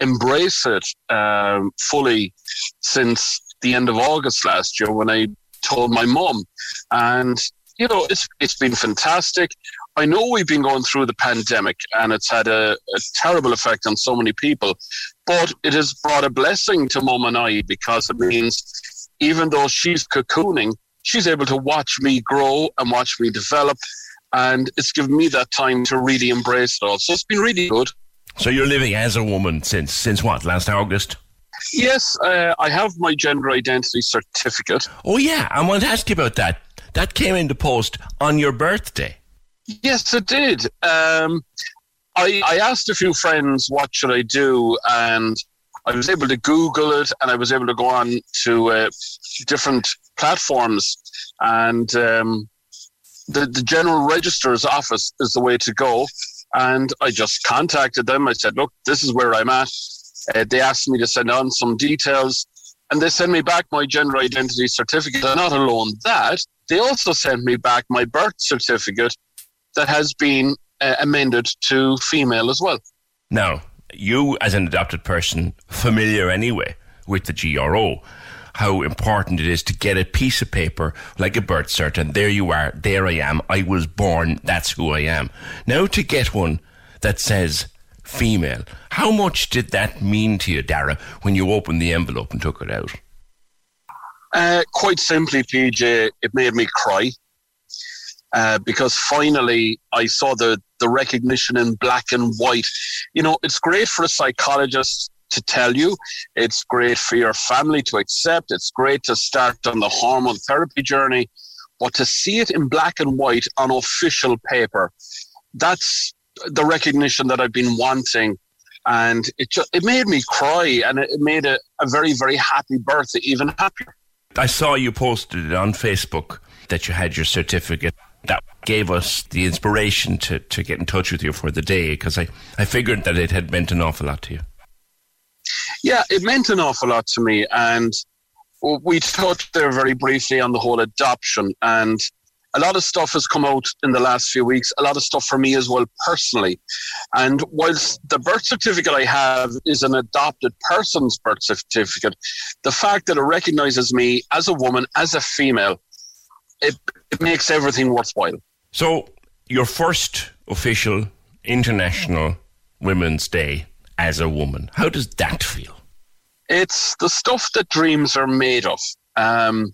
embrace it um, fully since the end of August last year when I told my mom. And you know, it's it's been fantastic. I know we've been going through the pandemic and it's had a, a, terrible effect on so many people, but it has brought a blessing to Mum and I because it means even though she's cocooning, she's able to watch me grow and watch me develop. And it's given me that time to really embrace it all. So it's been really good. So you're living as a woman since since what? Last August? Yes, uh, I have my gender identity certificate. Oh yeah, I want to ask you about that. That came in the post on your birthday. Yes, it did. Um, I, I asked a few friends what should I do, and I was able to Google it, and I was able to go on to uh, different platforms, and um, the the general registrar's office is the way to go. And I just contacted them. I said, "Look, this is where I'm at." Uh, they asked me to send on some details, and they sent me back my gender identity certificate. And not alone that, they also sent me back my birth certificate that has been uh, amended to female as well. Now, you as an adopted person, familiar anyway with the GRO, how important it is to get a piece of paper like a birth cert, and there you are, there I am, I was born, that's who I am. Now to get one that says female, how much did that mean to you, Dara, when you opened the envelope and took it out? Uh, quite simply, PJ, it made me cry uh, because finally I saw the the recognition in black and white. You know, it's great for a psychologist to tell you. It's great for your family to accept. It's great to start on the hormone therapy journey, but to see it in black and white on official paper, that's the recognition that I've been wanting. And it just, it made me cry and it made a, a very, very happy birthday even happier. I saw you posted it on Facebook that you had your certificate that gave us the inspiration to, to get in touch with you for the day because I, I figured that it had meant an awful lot to you. Yeah, it meant an awful lot to me. And we touched there very briefly on the whole adoption. And a lot of stuff has come out in the last few weeks, a lot of stuff for me as well personally. And whilst the birth certificate I have is an adopted person's birth certificate, the fact that it recognizes me as a woman, as a female, it, it makes everything worthwhile. So, your first official International Women's Day as a woman, how does that feel? It's the stuff that dreams are made of. Um,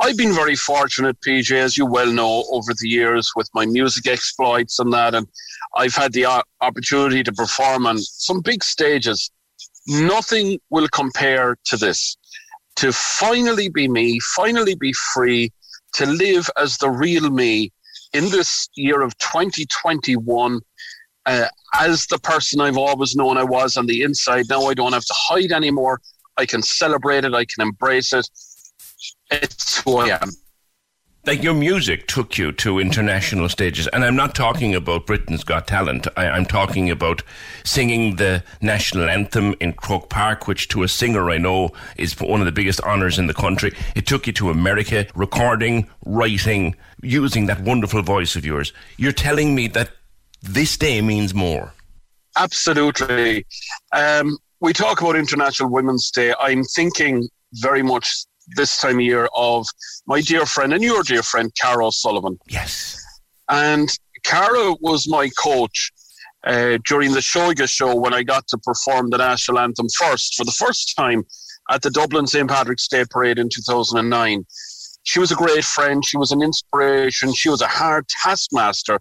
I've been very fortunate, PJ, as you well know, over the years with my music exploits and that, and I've had the opportunity to perform on some big stages. Nothing will compare to this. To finally be me, finally be free, to live as the real me in this year of 2021 uh, as the person I've always known I was on the inside. Now I don't have to hide anymore. I can celebrate it. I can embrace it. It's who I am. Like your music took you to international stages, and I'm not talking about Britain's Got Talent. I, I'm talking about singing the national anthem in Croke Park, which to a singer I know is one of the biggest honours in the country. It took you to America, recording, writing, using that wonderful voice of yours. You're telling me that this day means more. Absolutely. Um, we talk about International Women's Day. I'm thinking very much this time of year of my dear friend and your dear friend, Cara Sullivan. Yes. And Cara was my coach uh, during the Shoga show when I got to perform the national anthem first for the first time at the Dublin St. Patrick's Day Parade in 2009. She was a great friend. She was an inspiration. She was a hard taskmaster.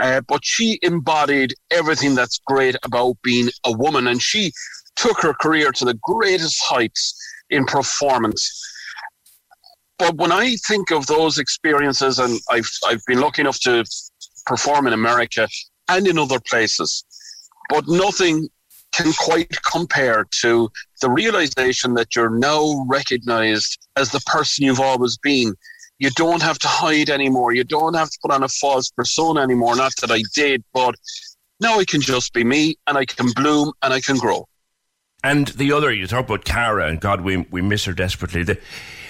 Uh, but she embodied everything that's great about being a woman. And she took her career to the greatest heights in performance. But when I think of those experiences, and I've, I've been lucky enough to perform in America and in other places, but nothing can quite compare to the realization that you're now recognized as the person you've always been. You don't have to hide anymore. You don't have to put on a false persona anymore. Not that I did, but now I can just be me and I can bloom and I can grow. And the other, you talk about Cara, and God, we, we miss her desperately. The,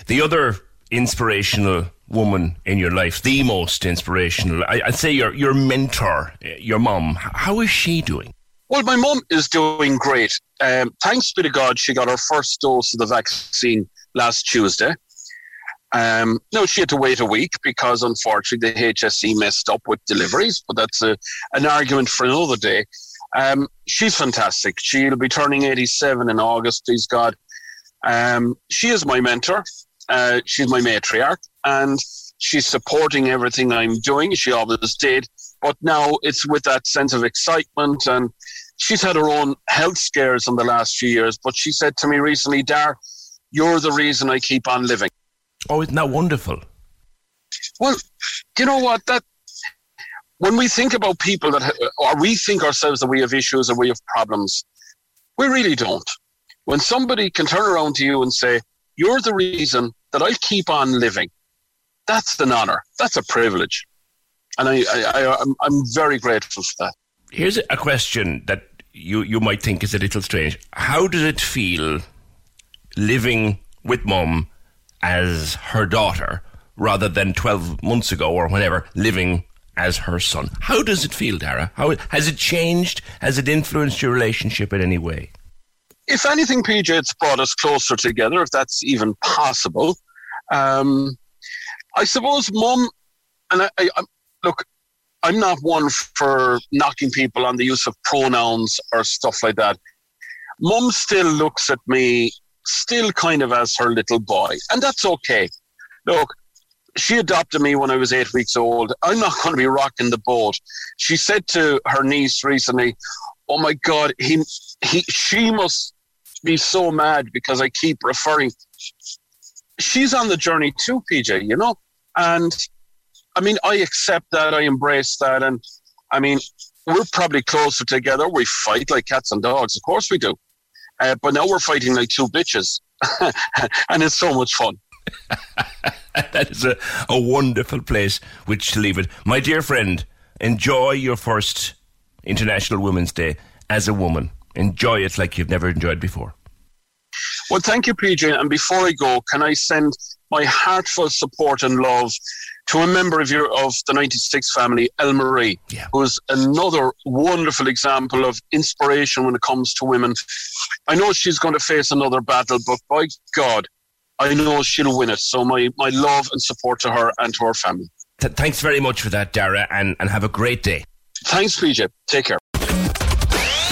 the other inspirational woman in your life, the most inspirational, I, would say your, your mentor, your mom. how is she doing? Well, my mom is doing great. Um, thanks be to God, she got her first dose of the vaccine last Tuesday. Um, no, she had to wait a week because unfortunately the HSE messed up with deliveries, but that's a, an argument for another day. Um, she's fantastic. She'll be turning 87 in August, please God. Um, she is my mentor. Uh, she's my matriarch, and she's supporting everything I'm doing. She always did. But now it's with that sense of excitement, and she's had her own health scares in the last few years. But she said to me recently, Dar, you're the reason I keep on living. Oh, isn't that wonderful? Well, you know what? That when we think about people that, or we think ourselves that we have issues or we have problems, we really don't. When somebody can turn around to you and say, "You're the reason that I keep on living," that's an honor. That's a privilege, and I, I, I I'm, I'm very grateful for that. Here's a question that you you might think is a little strange. How does it feel living with mum as her daughter rather than 12 months ago or whenever living as her son. How does it feel, Dara? How has it changed? Has it influenced your relationship in any way? If anything, PJ, it's brought us closer together, if that's even possible. Um, I suppose, Mum, and I, I, look, I'm not one for knocking people on the use of pronouns or stuff like that. Mum still looks at me still kind of as her little boy, and that's okay. Look, she adopted me when I was eight weeks old. I'm not going to be rocking the boat. She said to her niece recently, "Oh my God, he, he, she must be so mad because I keep referring." She's on the journey too, PJ. You know, and I mean, I accept that, I embrace that, and I mean, we're probably closer together. We fight like cats and dogs, of course we do. Uh, but now we're fighting like two bitches, and it's so much fun. that is a, a wonderful place which to leave it. My dear friend, enjoy your first International Women's Day as a woman. Enjoy it like you've never enjoyed before. Well, thank you, PJ. And before I go, can I send my heartfelt support and love to a member of your of the 96 family, El Marie, yeah. who's another wonderful example of inspiration when it comes to women. I know she's going to face another battle, but by God, I know she'll win it. So my, my love and support to her and to her family. Th- thanks very much for that, Dara, and, and have a great day. Thanks, PJ. Take care.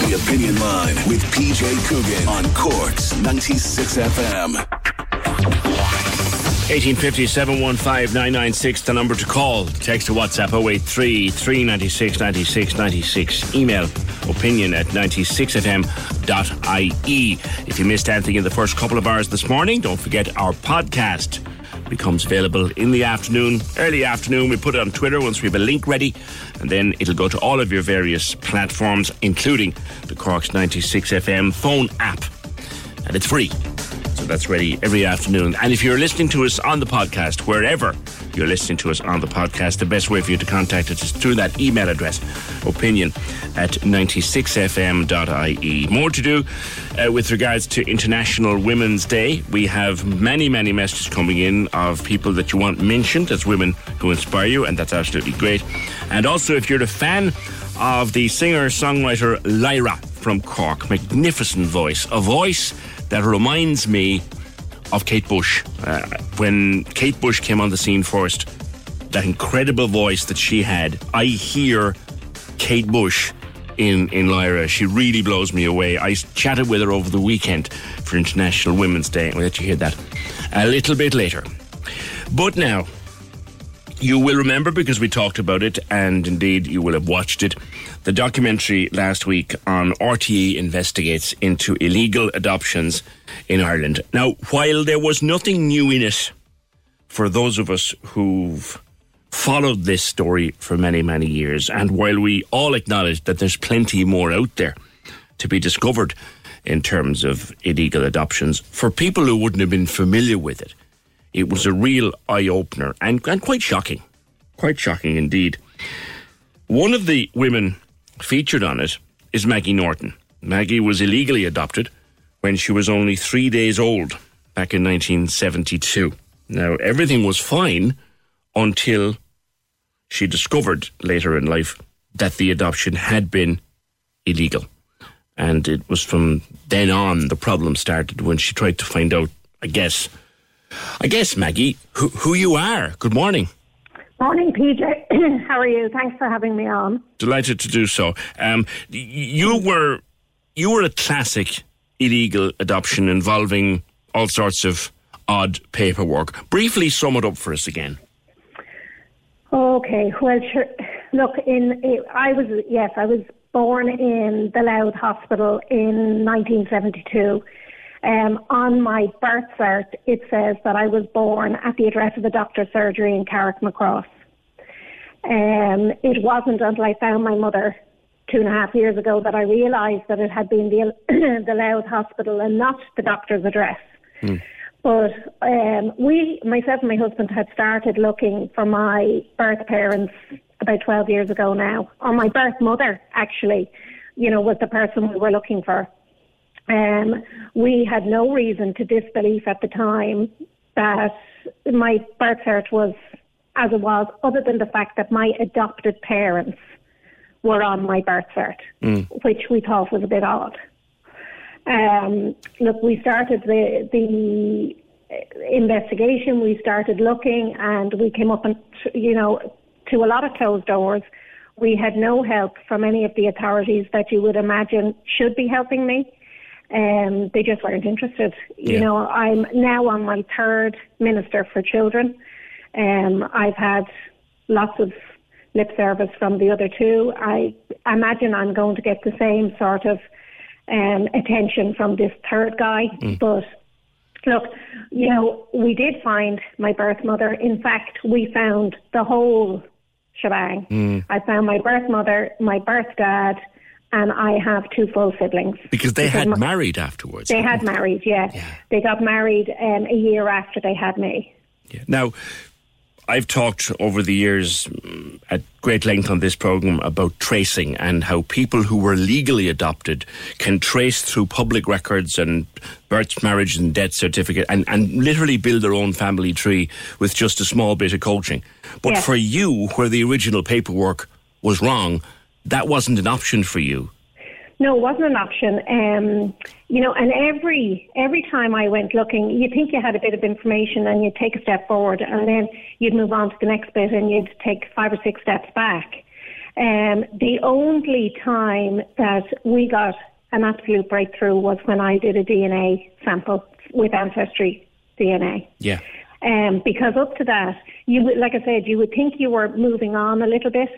The Opinion Line with PJ Coogan on Corks 96 FM. 1850 715 996, the number to call. Text to WhatsApp 083 396 96 96. Email opinion at 96fm.ie. If you missed anything in the first couple of hours this morning, don't forget our podcast becomes available in the afternoon, early afternoon. We put it on Twitter once we have a link ready, and then it'll go to all of your various platforms, including the Corks 96 FM phone app. And it's free. That's ready every afternoon. And if you're listening to us on the podcast, wherever you're listening to us on the podcast, the best way for you to contact us is through that email address, opinion at 96fm.ie. More to do uh, with regards to International Women's Day. We have many, many messages coming in of people that you want mentioned as women who inspire you, and that's absolutely great. And also, if you're a fan of the singer songwriter Lyra from Cork, magnificent voice, a voice that reminds me of Kate Bush. Uh, when Kate Bush came on the scene first, that incredible voice that she had, I hear Kate Bush in, in Lyra. She really blows me away. I chatted with her over the weekend for International Women's Day, we'll let you hear that a little bit later. But now, you will remember because we talked about it, and indeed you will have watched it. The documentary last week on RTE investigates into illegal adoptions in Ireland. Now, while there was nothing new in it for those of us who've followed this story for many, many years, and while we all acknowledge that there's plenty more out there to be discovered in terms of illegal adoptions, for people who wouldn't have been familiar with it, it was a real eye opener and, and quite shocking. Quite shocking indeed. One of the women featured on it is Maggie Norton. Maggie was illegally adopted when she was only three days old back in 1972. Now, everything was fine until she discovered later in life that the adoption had been illegal. And it was from then on the problem started when she tried to find out, I guess, I guess, Maggie, who, who you are. Good morning. Morning, PJ. How are you? Thanks for having me on. Delighted to do so. Um, you were you were a classic illegal adoption involving all sorts of odd paperwork. Briefly sum it up for us again. Okay. Well, sure. Look, in I was yes, I was born in the Louth Hospital in 1972. Um, on my birth cert, it says that I was born at the address of the doctor's surgery in Carrickmacross. Um, it wasn't until I found my mother two and a half years ago that I realised that it had been the, the Louth Hospital and not the doctor's address. Hmm. But um, we, myself and my husband, had started looking for my birth parents about 12 years ago now. Or my birth mother, actually, you know, was the person we were looking for. Um, we had no reason to disbelief at the time that my birth cert was as it was, other than the fact that my adopted parents were on my birth cert, Mm. which we thought was a bit odd. Um, look, we started the the investigation. We started looking, and we came up and you know to a lot of closed doors. We had no help from any of the authorities that you would imagine should be helping me. Um, they just weren't interested. You Yeah. know, I'm now on my third Minister for Children. Um, I've had lots of lip service from the other two. I imagine I'm going to get the same sort of um, attention from this third guy. Mm. But look, you know, we did find my birth mother. In fact, we found the whole shebang. Mm. I found my birth mother, my birth dad, and I have two full siblings. Because they Because had my- married afterwards. They had married, yeah. They got married um, a year after they had me. Now, I've talked over the years mm, at great length on this program about tracing and how people who were legally adopted can trace through public records and birth, marriage, and death certificate and, and literally build their own family tree with just a small bit of coaching. But Yes. for you, where the original paperwork was wrong, that wasn't an option for you. No, it wasn't an option. Um, you know, and every every time I went looking, you think you had a bit of information and you'd take a step forward, and then you'd move on to the next bit and you'd take five or six steps back. Um, the only time that we got an absolute breakthrough was when I did a DNA sample with Ancestry DNA. Yeah. Um, because up to that, you would, like I said, you would think you were moving on a little bit,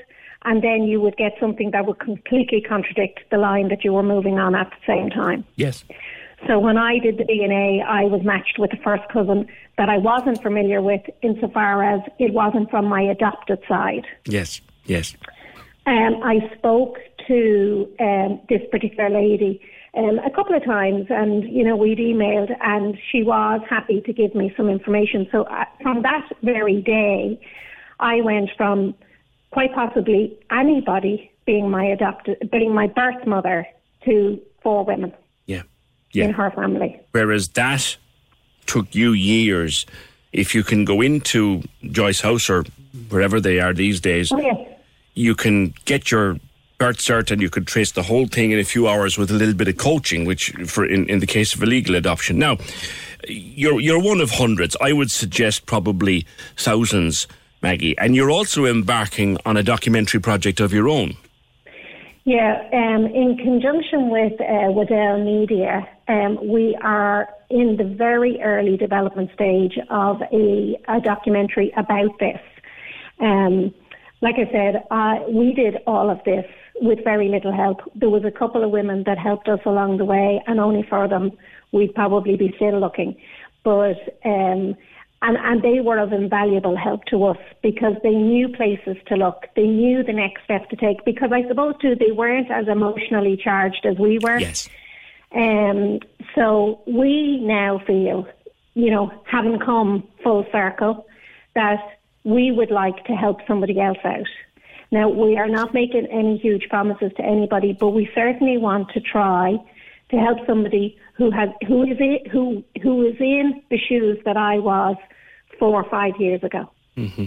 and then you would get something that would completely contradict the line that you were moving on at the same time. Yes. So when I did the DNA, I was matched with the first cousin that I wasn't familiar with, insofar as it wasn't from my adopted side. Yes. Yes. Um, I spoke to um, this particular lady um, a couple of times, and you know we'd emailed, and she was happy to give me some information. So uh, from that very day, I went from quite possibly anybody being my adopted, being my birth mother, to four women Yeah. yeah. in her family. Whereas that took you years. If you can go into Joyce House or wherever they are these days, Oh yes. you can get your birth cert and you could trace the whole thing in a few hours with a little bit of coaching, which for in, in the case of illegal adoption. Now, you're you're one of hundreds. I would suggest probably thousands, Maggie, and you're also embarking on a documentary project of your own. Yeah, um, in conjunction with uh, Waddell Media, um, we are in the very early development stage of a, a documentary about this. Um, like I said, we did all of this with very little help. There was a couple of women that helped us along the way, and only for them we'd probably be still looking. But um, and and they were of invaluable help to us because they knew places to look. They knew the next step to take because I suppose too they weren't as emotionally charged as we were. Yes. Um, so we now feel, you know, having come full circle, that we would like to help somebody else out. Now, we are not making any huge promises to anybody, but we certainly want to try to help somebody who has who is in, who who is in the shoes that I was four or five years ago. Mm-hmm.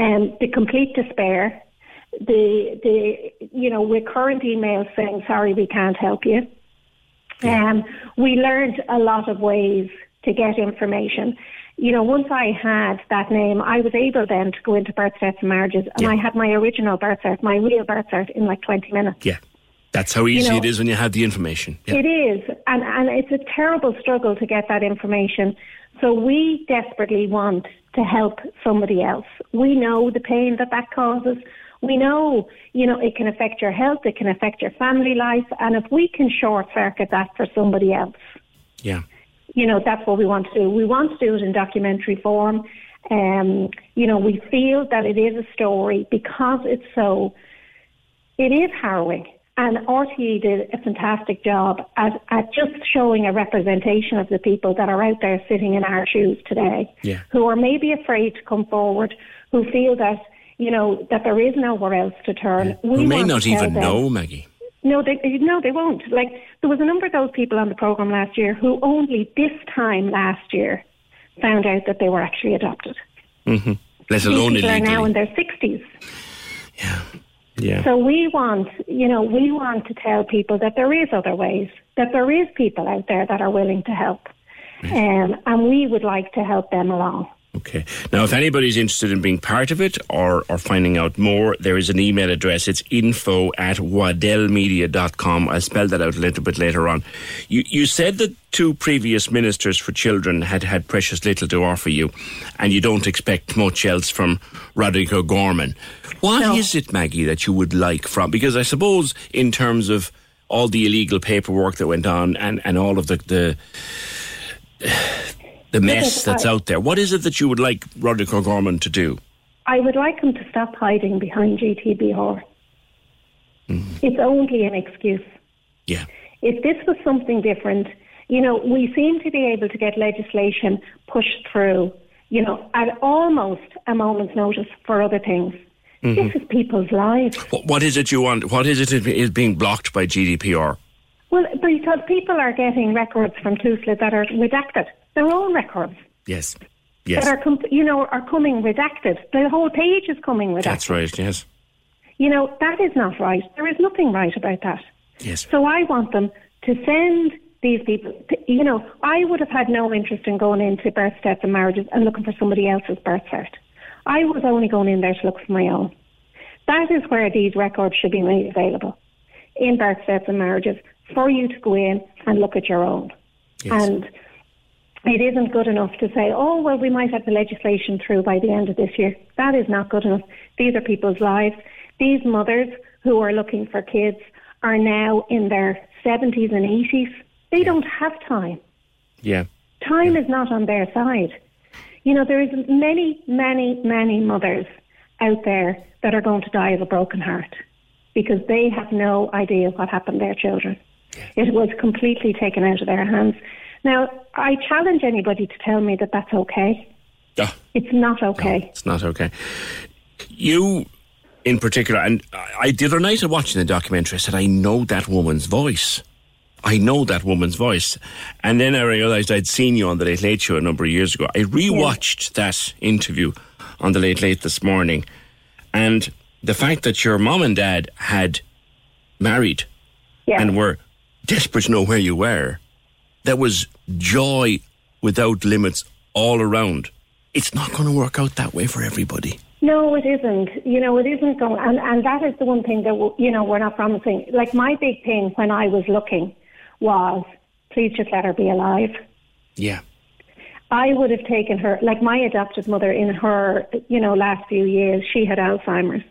Um, the complete despair, the the you know recurrent emails saying sorry we can't help you. Um, we learned a lot of ways to get information. You know, once I had that name, I was able then to go into birth certs and marriages, and I had my original birth cert, my real birth cert, in like 20 minutes. Yeah. That's how easy know- it is when you have the information. Yeah. It is, and, and it's a terrible struggle to get that information. So we desperately want to help somebody else. We know the pain that that causes. We know, you know, it can affect your health, it can affect your family life, and if we can short circuit that for somebody else, Yeah. you know, that's what we want to do. We want to do it in documentary form. Um, you know, we feel that it is a story because it's so, it is harrowing. And RTE did a fantastic job at, at just showing a representation of the people that are out there sitting in our shoes today, Yeah. who are maybe afraid to come forward, who feel that, you know, that there is nowhere else to turn. We Who may not even them- know, Maggie. no, they no, they won't. Like there was a number of those people on the program last year who only this time last year found out that they were actually adopted. hmm Let These alone people are now in their sixties. Yeah. So we want, you know, we want to tell people that there is other ways, that there is people out there that are willing to help, um, and we would like to help them along. Okay. Now, if anybody's interested in being part of it or, or finding out more, there is an email address. It's info at waddellmedia.com. I'll spell that out a little bit later on. You, you said that two previous ministers for children had had precious little to offer you, and you don't expect much else from Roderick O'Gorman. What is it, Maggie, that you would like from? Because I suppose, in terms of all the illegal paperwork that went on and, and all of the, the the mess that's I- out there. What is it that you would like Roderick O'Gorman to do? I would like him to stop hiding behind GDPR. It's only an excuse. Yeah. If this was something different, you know, we seem to be able to get legislation pushed through, you know, at almost a moment's notice for other things. Mhm. This is people's lives. What, what is it you want? What is it is being blocked by GDPR? Well, because people are getting records from TUSLA that are redacted, their own records Yes. Yes. that are, com- you know, are coming redacted. The whole page is coming redacted. That's right. Yes. You know, that is not right. There is nothing right about that. Yes. So I want them to send these people, to, you know, I would have had no interest in going into birth certs and marriages and looking for somebody else's birth cert. I was only going in there to look for my own. That is where these records should be made available in birth deaths and marriages for you to go in and look at your own. And it isn't good enough to say, oh, well, we might have the legislation through by the end of this year. That is not good enough. These are people's lives. These mothers who are looking for kids are now in their 70s and 80s. They don't have time. Yeah. Time is not on their side. You know, there is many, many, many mothers out there that are going to die of a broken heart because they have no idea what happened to their children. It was completely taken out of their hands. Now, I challenge anybody to tell me that that's okay. Ah. It's not okay. It's not okay. You, in particular, and I, the other night, I watching the documentary, I said, I know that woman's voice. I know that woman's voice. And then I realised I'd seen you on the Late Late Show a number of years ago. I rewatched that interview on the Late Late this morning. And the fact that your mom and dad had married and were desperate to know where you were, there was joy without limits all around. It's not going to work out that way for everybody. No, it isn't. You know, it isn't going, and, and that is the one thing that, w- you know, we're not promising. Like, my big thing when I was looking was, please just let her be alive. Yeah. I would have taken her, like my adopted mother in her, you know, last few years, she had Alzheimer's.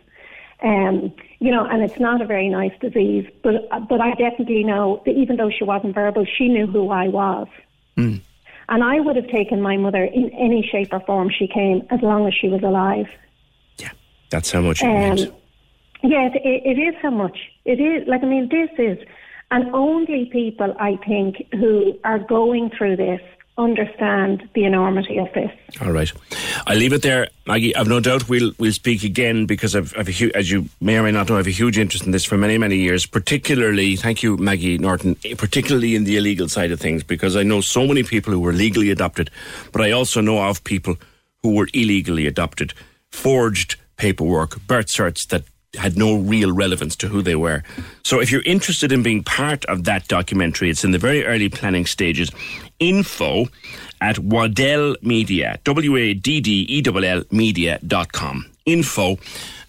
Um, you know, and it's not a very nice disease, but but I definitely know that even though she wasn't verbal, she knew who I was. Mm. And I would have taken my mother in any shape or form she came, as long as she was alive. Yeah, that's how much it Um, means. yes, it, it is how much. It is, like, I mean, this is, and only people, I think, who are going through this understand the enormity of this. All right. I'll leave it there, Maggie. I've no doubt we'll we'll speak again because I've, I've hu- as you may or may not know, I have a huge interest in this for many, many years, particularly, thank you, Maggie Norton, particularly in the illegal side of things, because I know so many people who were legally adopted, but I also know of people who were illegally adopted, forged paperwork, birth certs that had no real relevance to who they were. So if you're interested in being part of that documentary, it's in the very early planning stages. Info at Waddell Media, W A D D E L L media.com. Info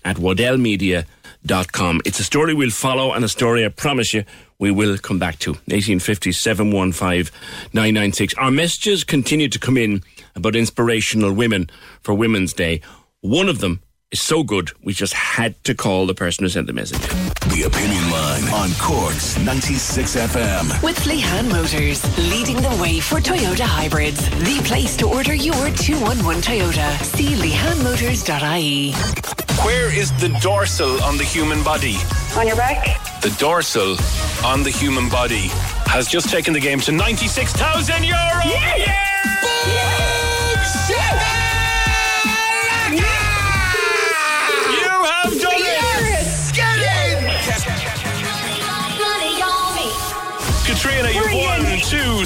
at waddellmedia.com. It's a story we'll follow and a story I promise you we will come back to. 1850 715 996. Our messages continue to come in about inspirational women for Women's Day. One of them is so good, we just had to call the person who sent the message. The Opinion Line on Corks 96 FM. With Lehan Motors, leading the way for Toyota hybrids. The place to order your 211 Toyota. See lehanmotors.ie. Where is the dorsal on the human body? On your back? The dorsal on the human body has just taken the game to 96,000 euro! You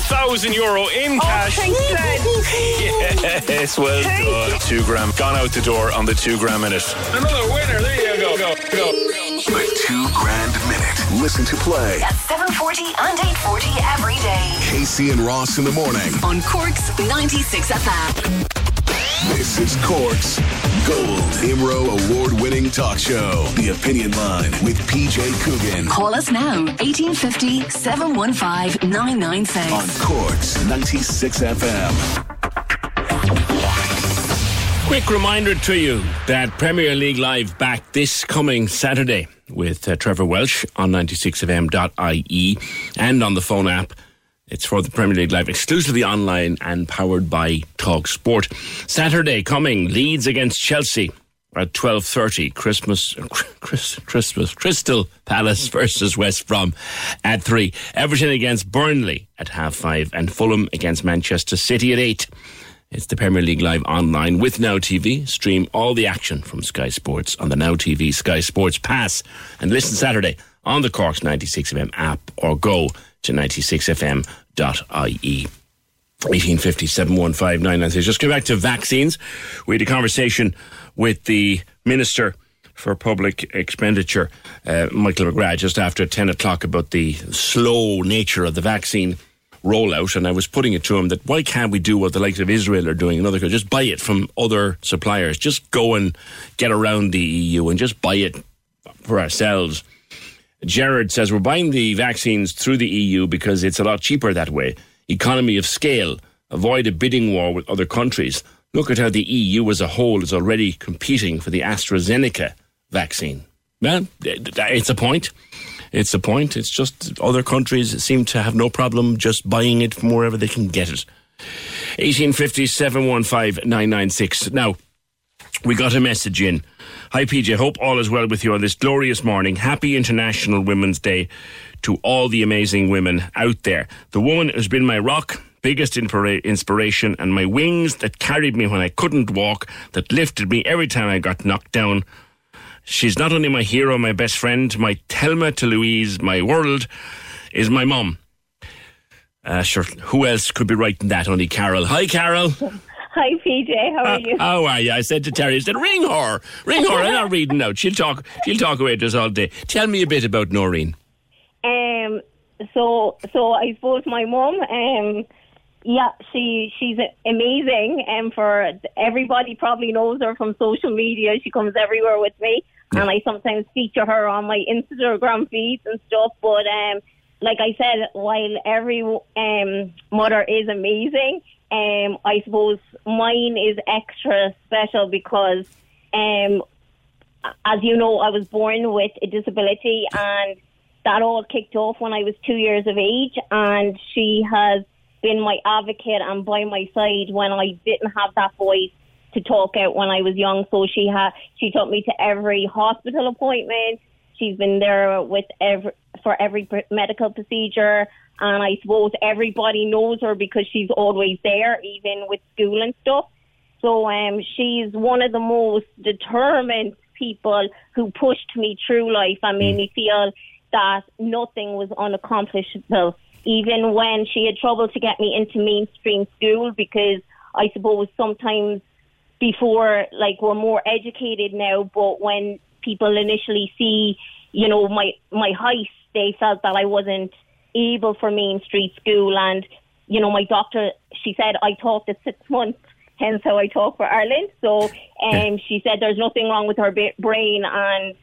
won 2,000 euro in cash. Yes, well done. Two gram gone out the door on the two gram minute. Another winner. There you go. Go, go. The two grand minute. Listen to play. At 740 and 840 every day. Casey and Ross in the morning. On Cork's 96 FM. This is Cork's Gold Imro award winning talk show. The Opinion Line with PJ Coogan. Call us now, 1850 715 996. On Cork's 96 FM. Quick reminder to you that Premier League Live back this coming Saturday with uh, Trevor Welsh on 96fm.ie and on the phone app. It's for the Premier League Live exclusively online and powered by Talk Sport. Saturday coming Leeds against Chelsea at 12:30 Christmas uh, Christmas Crystal Palace versus West Brom at 3 Everton against Burnley at half 5 and Fulham against Manchester City at 8 it's the Premier League Live online with Now TV. Stream all the action from Sky Sports on the Now TV Sky Sports Pass. And listen Saturday on the Corks 96FM app or go to 96fm.ie. 1850 715 996. Just go back to vaccines. We had a conversation with the Minister for Public Expenditure, uh, Michael McGrath, just after 10 o'clock about the slow nature of the vaccine rollout. And I was putting it to him that why can't we do what the likes of Israel are doing and other countries? Just buy it from other suppliers. Just go and get around the EU and just buy it for ourselves. Jared says we're buying the vaccines through the EU because it's a lot cheaper that way. Economy of scale. Avoid a bidding war with other countries. Look at how the EU as a whole is already competing for the AstraZeneca vaccine. Well, it's a point. It's a point. It's just other countries seem to have no problem just buying it from wherever they can get it. 1850 715 996. Now, we got a message in. Hi, PJ. Hope all is well with you on this glorious morning. Happy International Women's Day to all the amazing women out there. The woman has been my rock, biggest inspiration, and my wings that carried me when I couldn't walk, that lifted me every time I got knocked down. She's not only my hero, my best friend, my Thelma to Louise, my world is my mum. Uh, sure, who else could be writing that? Only Carol. Hi, Carol. Hi, PJ. How are you? How are you? I said to Terry, I said, ring her. Ring her. I'm not reading out. She'll talk, she'll talk away to us all day. Tell me a bit about Noreen. Um. So, so I suppose my mum. Um. Yeah, she she's amazing, and for everybody probably knows her from social media. She comes everywhere with me, and I sometimes feature her on my Instagram feeds and stuff. But um, like I said, while every um mother is amazing, um, I suppose mine is extra special because um, as you know, I was born with a disability, and that all kicked off when I was two years of age, and she has been my advocate and by my side when I didn't have that voice to talk out when I was young. So she had she took me to every hospital appointment. She's been there with every for every medical procedure, and I suppose everybody knows her because she's always there, even with school and stuff. So um, she's one of the most determined people who pushed me through life and made me feel that nothing was unaccomplishable. Even when she had trouble to get me into mainstream school, because I suppose sometimes before, like we're more educated now, but when people initially see, you know, my my height, they felt that I wasn't able for Main Street School, and you know, my doctor, she said I talked at six months, hence how I talk for Ireland. So, um, she said there's nothing wrong with her brain, and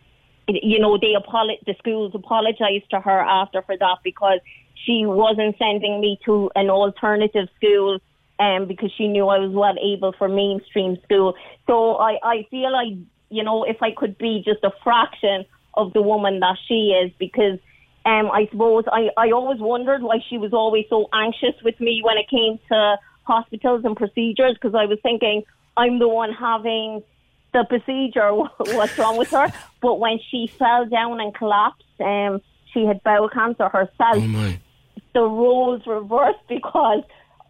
you know, they apolo- the schools apologized to her after for that because she wasn't sending me to an alternative school um, because she knew I was well able for mainstream school. So I, I feel like, you know, if I could be just a fraction of the woman that she is, because um, I suppose I, I always wondered why she was always so anxious with me when it came to hospitals and procedures, because I was thinking I'm the one having the procedure, what's wrong with her? But when she fell down and collapsed, um, she had bowel cancer herself. The roles reversed because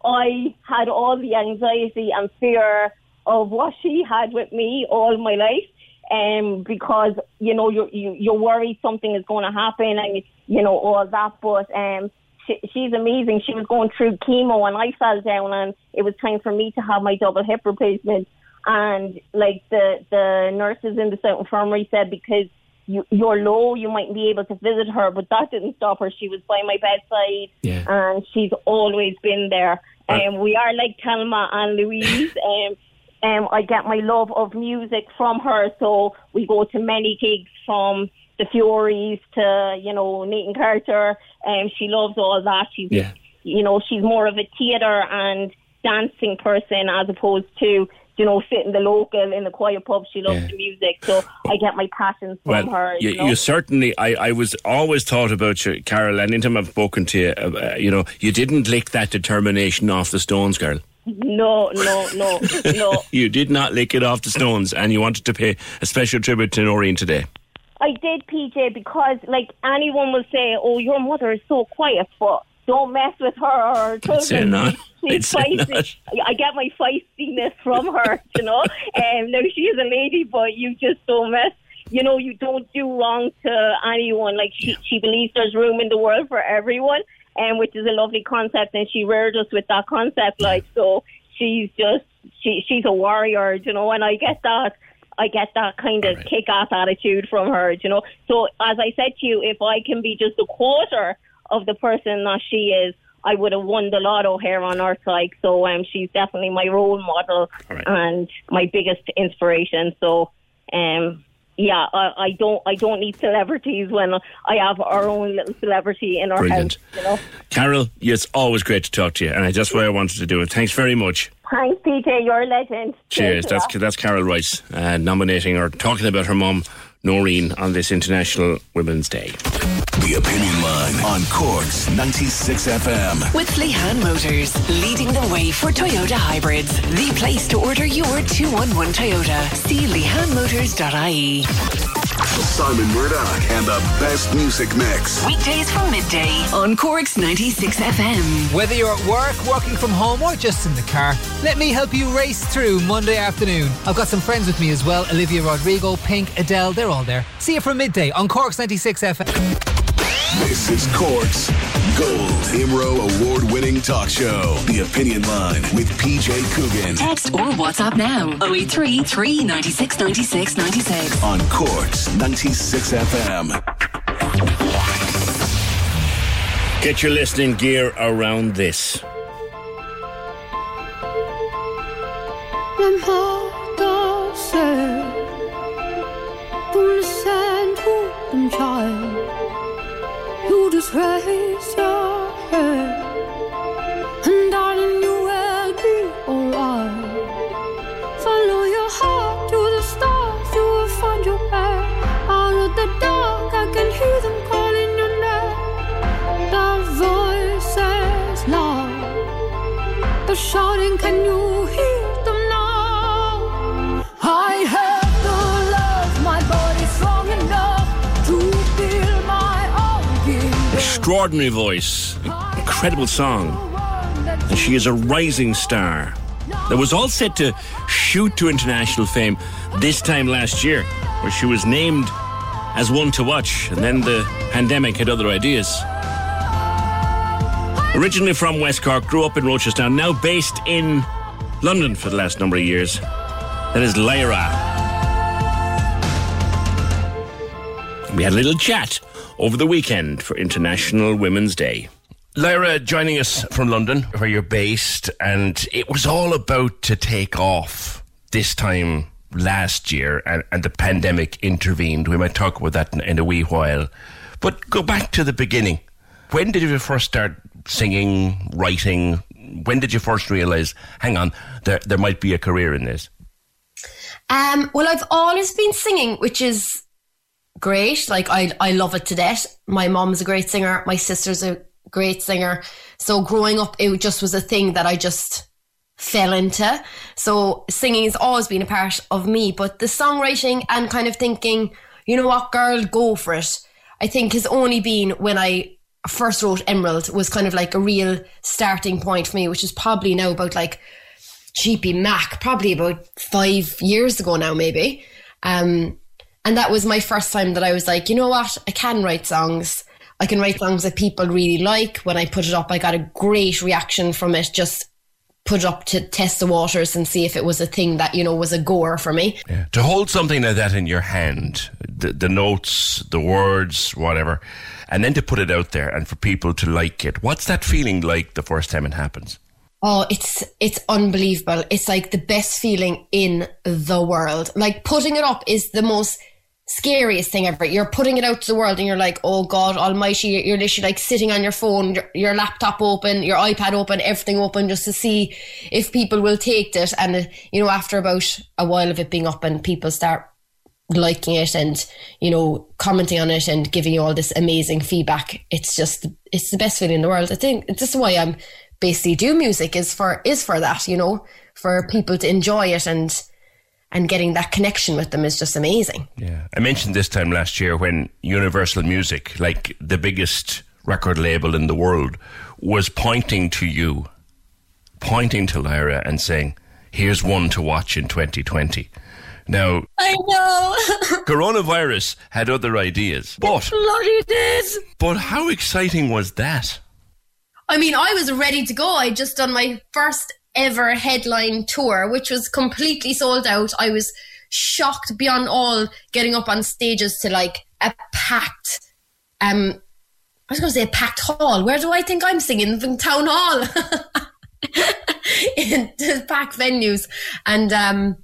I had all the anxiety and fear of what she had with me all my life. Um, because you know you you you're worried something is going to happen and you know all that. But um, she, she's amazing. She was going through chemo and I fell down and it was time for me to have my double hip replacement. And like the the nurses in the South Infirmary said, because you, you're low, you might be able to visit her, but that didn't stop her. She was by my bedside, Yeah. and she's always been there. Um, we are like Thelma and Louise. Um, um, I get my love of music from her, so we go to many gigs from the Fureys to you know Nathan Carter. Um, she loves all that. She's Yeah. you know she's more of a theatre and dancing person as opposed to you know sitting the local in the quiet pub. She loves the music, so I get my passions from her. you, You, know? you certainly, I, I was always thought about you, Carol, and anytime I've spoken to you, uh, you know, you didn't lick that determination off the stones, girl. no, no, no, no. You did not lick it off the stones, and you wanted to pay a special tribute to Noreen today. I did, PJ, because like anyone will say, "Oh, your mother is so quiet," but don't mess with her or her children. not. She's feisty. I get my feistiness from her, you know. Um, now she is a lady, but you just don't mess. You know, you don't do wrong to anyone. Like she, she believes there's room in the world for everyone, and which is a lovely concept. And she reared us with that concept. Like so, she's just she, she's a warrior, you know. And I get that. I get that kind of kick-ass attitude from her, you know. So as I said to you, if I can be just a quarter of the person that she is, I would have won the lotto here on Earth. Like, so um, she's definitely my role model and my biggest inspiration. So, um, yeah, I, I don't I don't need celebrities when I have our own little celebrity in our Brilliant. house. You know. Carol, it's always great to talk to you, and I just what I wanted to do it. Thanks very much. Thanks, PJ. You're a legend. Cheers. That's that's Carol Rice uh, nominating or talking about her mum Noreen on this International Women's Day. The Opinion Line on Corks 96 FM. With Lehan Motors, leading the way for Toyota hybrids. The place to order your 211 Toyota. See lehanmotors.ie. Simon Murdoch and the best music mix. Weekdays from midday on Corks 96 FM. Whether you're at work, working from home, or just in the car, let me help you race through Monday afternoon. I've got some friends with me as well Olivia Rodrigo, Pink, Adele, they're all there. See you from midday on Corks 96 FM. This is Corks Gold Imro award winning talk show. The Opinion Line with PJ Coogan Text or WhatsApp now 083 396 96 96. on Corks 96 FM. Get your listening gear around this. Hvem Just raise your head And darling you will be alright Follow your heart to the stars You will find your way Out of the dark I can hear them calling your name. Their voices loud. They're shouting, can you Extraordinary voice, incredible song. And she is a rising star that was all set to shoot to international fame this time last year, where she was named as one to watch, and then the pandemic had other ideas. Originally from West Cork, grew up in Rochestown, now based in London for the last number of years. That is Lyra. We had a little chat over the weekend for International Women's Day. Lyra joining us from London, where you're based, and it was all about to take off this time last year, and, and the pandemic intervened. We might talk about that in, in a wee while. But go back to the beginning. When did you first start singing, writing? When did you first realise, hang on, there, there might be a career in this? Um, well, I've always been singing, which is great. Like I, I love it to death. My mom's a great singer. My sister's a great singer. So growing up, it just was a thing that I just fell into. So singing has always been a part of me. But the songwriting and kind of thinking, you know what, girl, go for it. I think has only been when I first wrote Emerald was kind of like a real starting point for me, which is probably now about like Cheapy Mac, probably about five years ago now, maybe. Um, and that was my first time that I was like, you know what? I can write songs. I can write songs that people really like. When I put it up, I got a great reaction from it. Just put it up to test the waters and see if it was a thing that, you know, was a goer for me. To hold something like that in your hand, the, the notes, the words, whatever, and then to put it out there and for people to like it, what's that feeling like the first time it happens? Oh, it's it's unbelievable. It's like the best feeling in the world. Like putting it up is the most scariest thing ever. You're putting it out to the world and you're like, oh God almighty, you're literally like sitting on your phone, your, your laptop open, your iPad open, everything open just to see if people will take it. And, uh, you know, after about a while of it being up and people start liking it and, you know, commenting on it and giving you all this amazing feedback, it's just, it's the best feeling in the world. I think this is why I'm basically do music is for, is for that, you know, for people to enjoy it and, and getting that connection with them is just amazing. Yeah. I mentioned this time last year when Universal Music, like the biggest record label in the world, was pointing to you, pointing to Lyra and saying, here's one to watch in 2020. Now, I know. coronavirus had other ideas, but, Bloody did. but how exciting was that? I mean, I was ready to go. I'd just done my first ever headline tour, which was completely sold out. I was shocked beyond all getting up on stages to like a packed, um, I was going to say a packed hall. Where do I think I'm singing? In town hall. in the packed venues. And, um,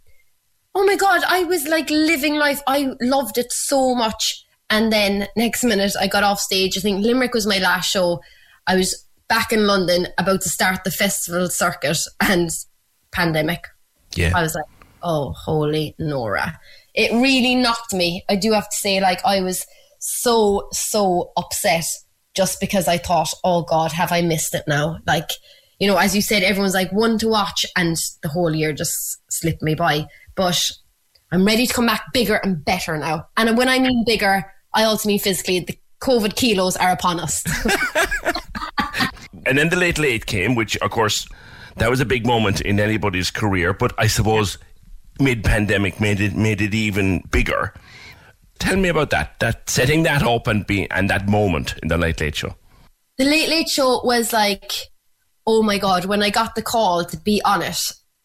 oh my God, I was like living life. I loved it so much. And then next minute, I got off stage. I think Limerick was my last show. I was back in London about to start the festival circuit and pandemic. Yeah. I was like, oh, holy Nora. It really knocked me. I do have to say, like, I was so, so upset just because I thought, oh God, have I missed it now? Like, you know, as you said, everyone's like one to watch, and the whole year just slipped me by. But I'm ready to come back bigger and better now. And when I mean bigger, I also mean physically. The COVID kilos are upon us. And then the late late came, which of course that was a big moment in anybody's career. But I suppose mid pandemic made it made it even bigger. Tell me about that. That setting that up and be and that moment in the late late show. the Late Late Show was like, oh my God, when I got the call to be on it,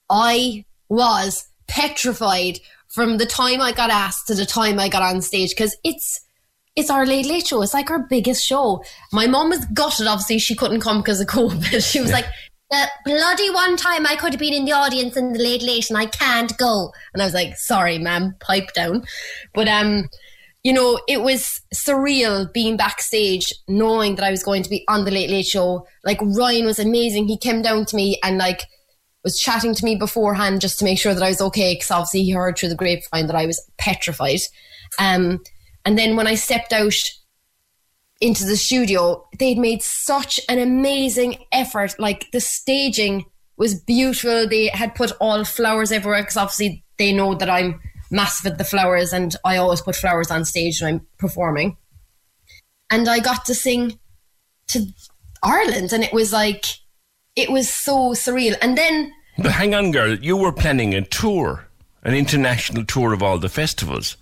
I was petrified from the time I got asked to the time I got on stage because it's it's our Late Late Show. It's like our biggest show. My mom was gutted, obviously, she couldn't come because of COVID. She was like, the bloody one time I could have been in the audience in the Late Late and I can't go. And I was like, sorry, ma'am, pipe down. But um, you know, it was surreal being backstage, knowing that I was going to be on the Late Late Show. Like Ryan was amazing. He came down to me and like was chatting to me beforehand just to make sure that I was okay, because obviously he heard through the grapevine that I was petrified. Um, and then when I stepped out into the studio, they'd made such an amazing effort. Like the staging was beautiful. They had put all flowers everywhere because obviously they know that I'm massive at the flowers and I always put flowers on stage when I'm performing. And I got to sing to Ireland and it was like, it was so surreal. And then But hang on, girl, you were planning a tour, an international tour of all the festivals.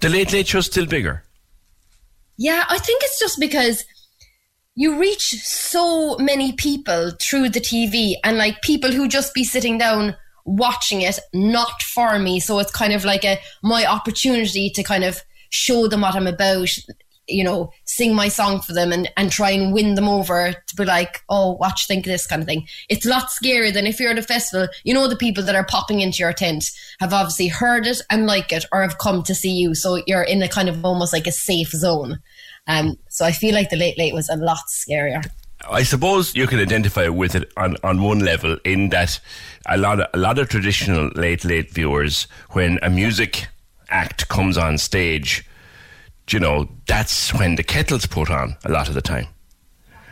The late late show's still bigger. Yeah, I think it's just because you reach so many people through the TV and like people who just be sitting down watching it, not for me. So it's kind of like a my opportunity to kind of show them what I'm about, you know, sing my song for them and, and try and win them over to be like, oh, watch, think this kind of thing. It's a lot scarier than if you're at a festival, you know, the people that are popping into your tent have obviously heard it and like it or have come to see you. So you're in a kind of almost like a safe zone. Um, so I feel like the late late was a lot scarier. I suppose you can identify with it on, on one level in that a lot of, a lot of traditional late late viewers, when a music act comes on stage, you know that's when the kettle's put on a lot of the time.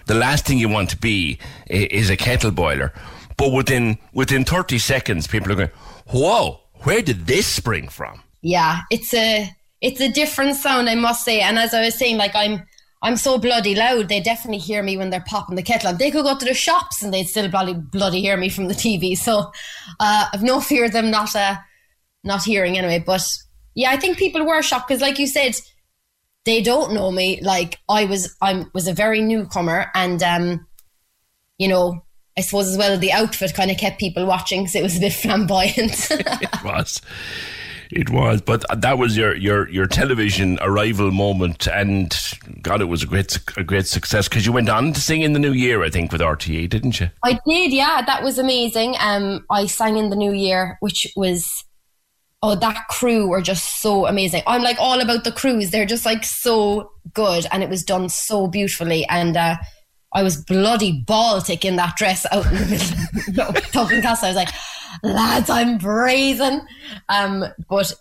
The last thing you want to be is a kettle boiler, but within within thirty seconds, people are going, "Whoa, where did this spring from?" yeah, it's a it's a different sound, I must say. And as I was saying, like I'm I'm so bloody loud. They definitely hear me when they're popping the kettle on. They could go to the shops and they'd still bloody bloody hear me from the TV. So uh, I've no fear of them not uh, not hearing anyway. But yeah, I think people were shocked because, like you said, they don't know me. Like I was, I was a very newcomer, and um, you know, I suppose as well the outfit kind of kept people watching because it was a bit flamboyant. it was. It was, but that was your your your television arrival moment, and God, it was a great a great success because you went on to sing in the new year, I think, with RTE, didn't you? I did, yeah. That was amazing. Um, I sang in the new year, which was oh, that crew were just so amazing. I'm like all about the crews; they're just like so good, and it was done so beautifully. And uh, I was bloody Baltic in that dress out in the middle of Dublin Castle. I was like, lads, I'm brazen. Um, but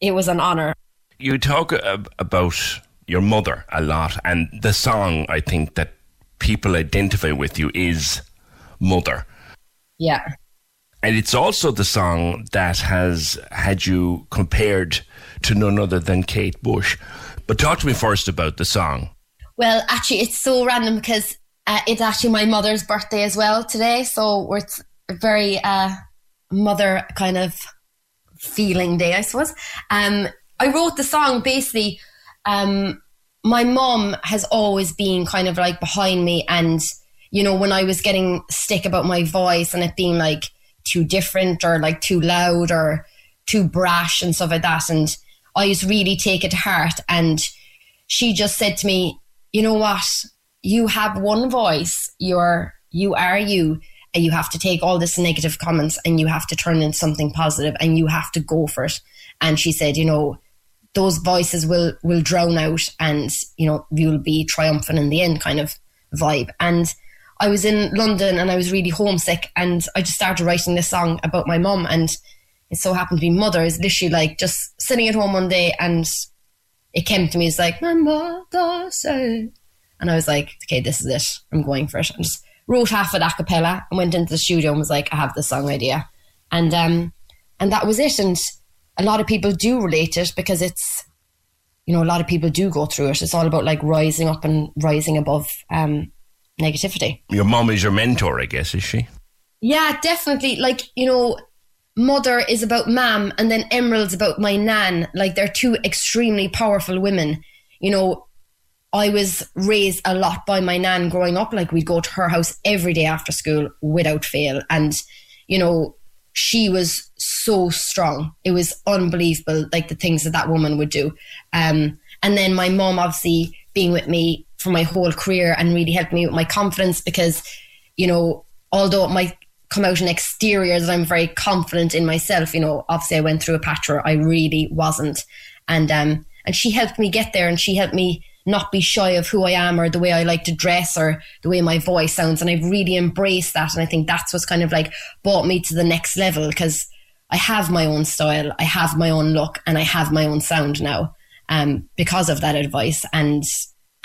it was an honour. You talk about your mother a lot, and the song I think that people identify with you is "Mother." Yeah. And it's also the song that has had you compared to none other than Kate Bush. But talk to me first about the song. Well, actually, it's so random because uh, it's actually my mother's birthday as well today. So it's a very uh, mother kind of feeling day, I suppose. Um, I wrote the song basically. Um, my mom has always been kind of like behind me, and you know, when I was getting stick about my voice and it being like too different or like too loud or too brash and stuff like that, and I used really take it to heart. And she just said to me, "You know what? You have one voice. You're you are you." and you have to take all this negative comments and you have to turn into something positive and you have to go for it. And she said, you know, those voices will will drown out and you know you'll be triumphant in the end kind of vibe and I was in London and I was really homesick and I just started writing this song about my mum and it so happened to be mother. Is literally like just sitting at home one day and it came to me as like my mother said and I was like okay this is it. I'm going for it. And just wrote half it a cappella and went into the studio and was like I have this song idea. And um and that was it. And a lot of people do relate it because it's you know a lot of people do go through it. It's all about like rising up and rising above um negativity. Your mom is your mentor, I guess, is she? yeah definitely. Like you know mother is about mam and then emerald's about my nan. Like they're two extremely powerful women. You know i was raised a lot by my nan growing up. Like we'd go to her house every day after school without fail. And you know she was so strong. It was unbelievable like the things that that woman would do. Um and then my mom obviously being with me for my whole career and really helped me with my confidence because you know although it might come out in exterior that I'm very confident in myself. You know, obviously I went through a patch where I really wasn't. And um and she helped me get there and she helped me not be shy of who I am or the way I like to dress or the way my voice sounds. And I've really embraced that. And I think that's what's kind of like brought me to the next level because I have my own style, I have my own look, and I have my own sound now. Um, because of that advice. And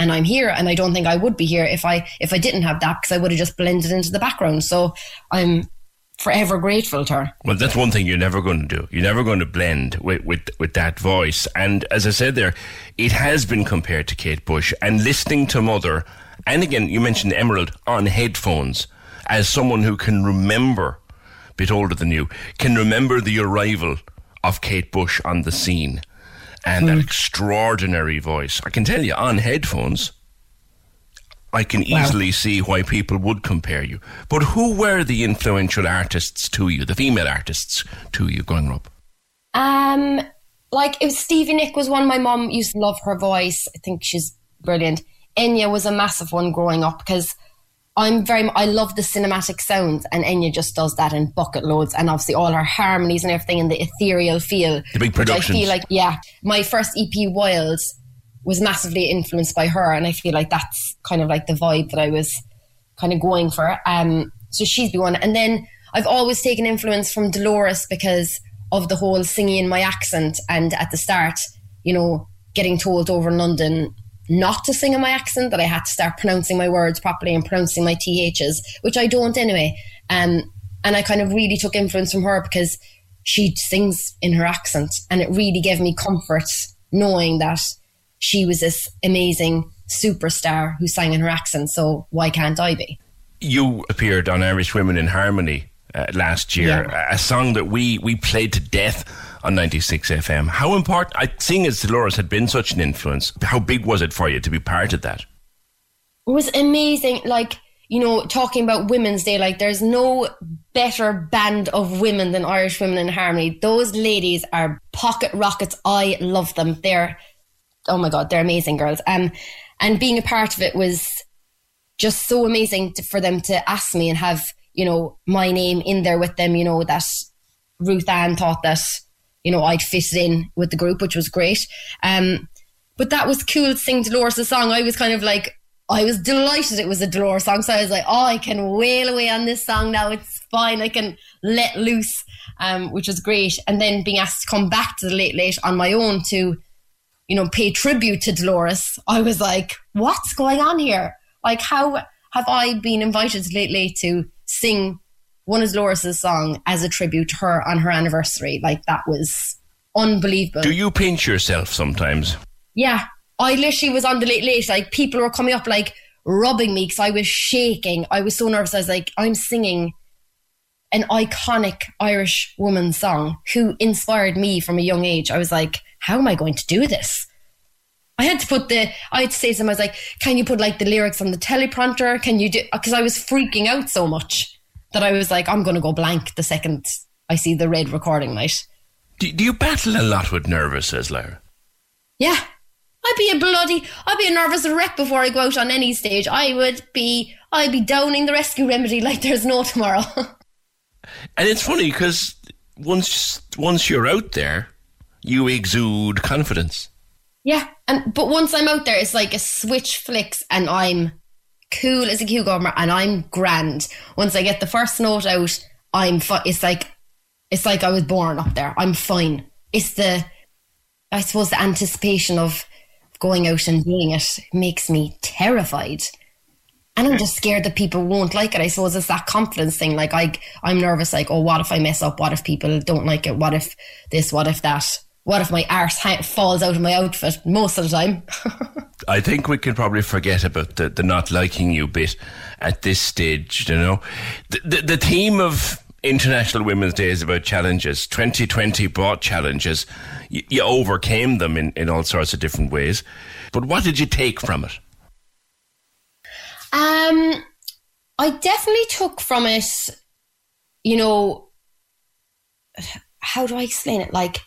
and I'm here and I don't think I would be here if I if I didn't have that because I would have just blended into the background. So I'm forever grateful to her. Well, that's one thing you're never going to do. You're never going to blend with, with, with that voice. And as I said there, it has been compared to Kate Bush. And listening to Mother, and again, you mentioned Emerald on headphones, as someone who can remember, a bit older than you, can remember the arrival of Kate Bush on the scene and that extraordinary voice. I can tell you on headphones, I can Wow. easily see why people would compare you. But who were the influential artists to you, the female artists to you growing up? Um, like it was Stevie Nick was one. My mom used to love her voice. I think she's brilliant. Enya was a massive one growing up because I'm very. I love the cinematic sounds, and Enya just does that in bucket loads, and obviously all her harmonies and everything, and the ethereal feel. The big which I feel like yeah, my first EP Wilds was massively influenced by her, and I feel like that's kind of like the vibe that I was kind of going for. Um, so she's been one, and then I've always taken influence from Dolores because of the whole singing in my accent, and at the start, you know, getting told over in London not to sing in my accent, that I had to start pronouncing my words properly and pronouncing my ths, which I don't anyway. Um, and I kind of really took influence from her because she sings in her accent, and it really gave me comfort knowing that she was this amazing superstar who sang in her accent. So why can't I be? You appeared on Irish Women in Harmony uh, last year, a song that we, we played to death on 96 FM. How important, I seeing as Dolores had been such an influence, how big was it for you to be part of that? It was amazing. Like, you know, talking about Women's Day, like, there's no better band of women than Irish Women in Harmony. Those ladies are pocket rockets. I love them. They're, oh my God, they're amazing girls. Um, and being a part of it was just so amazing to, for them to ask me and have, you know, my name in there with them, you know, that Ruth-Anne thought that, you know, I'd fit in with the group, which was great. Um, but that was cool to sing Dolores' song. I was kind of like, I was delighted it was a Dolores song. So I was like, oh, I can wail away on this song now. It's fine. I can let loose, um, which was great. And then being asked to come back to the Late Late on my own to, you know, pay tribute to Dolores, I was like, what's going on here? Like, how have I been invited to Late Late to sing one of Loris's song as a tribute to her on her anniversary? Like, that was unbelievable. Do you pinch yourself sometimes? Yeah, I literally was on the late late. Like people were coming up, like rubbing me because I was shaking. I was so nervous. I was like, I'm singing an iconic Irish woman song who inspired me from a young age. I was like, how am I going to do this? I had to put the, I had to say to them, I was like, can you put like the lyrics on the teleprompter? Can you do, because I was freaking out so much that I was like, I'm going to go blank the second I see the red recording light. Do, do you battle a lot with nervousness, Lara? Yeah. I'd be a bloody, I'd be a nervous wreck before I go out on any stage. I would be, I'd be downing the rescue remedy like there's no tomorrow. And it's funny because once once you're out there, you exude confidence. yeah, and but once I'm out there, it's like a switch flicks, and I'm cool as a cucumber, and I'm grand. Once I get the first note out, I'm. Fi- it's like, it's like I was born up there. I'm fine. It's the, I suppose, the anticipation of going out and doing it makes me terrified. And I'm just scared that people won't like it. I suppose it's that confidence thing. Like I, I'm nervous. Like, oh, what if I mess up? What if people don't like it? What if this? What if that? What if my arse ha- falls out of my outfit most of the time? I think we can probably forget about the, the not liking you bit at this stage, you know. The, the, the theme of International Women's Day is about challenges. 2020 brought challenges. You, you overcame them in, in all sorts of different ways. But what did you take from it? Um, I definitely took from it, you know, how do I explain it? Like,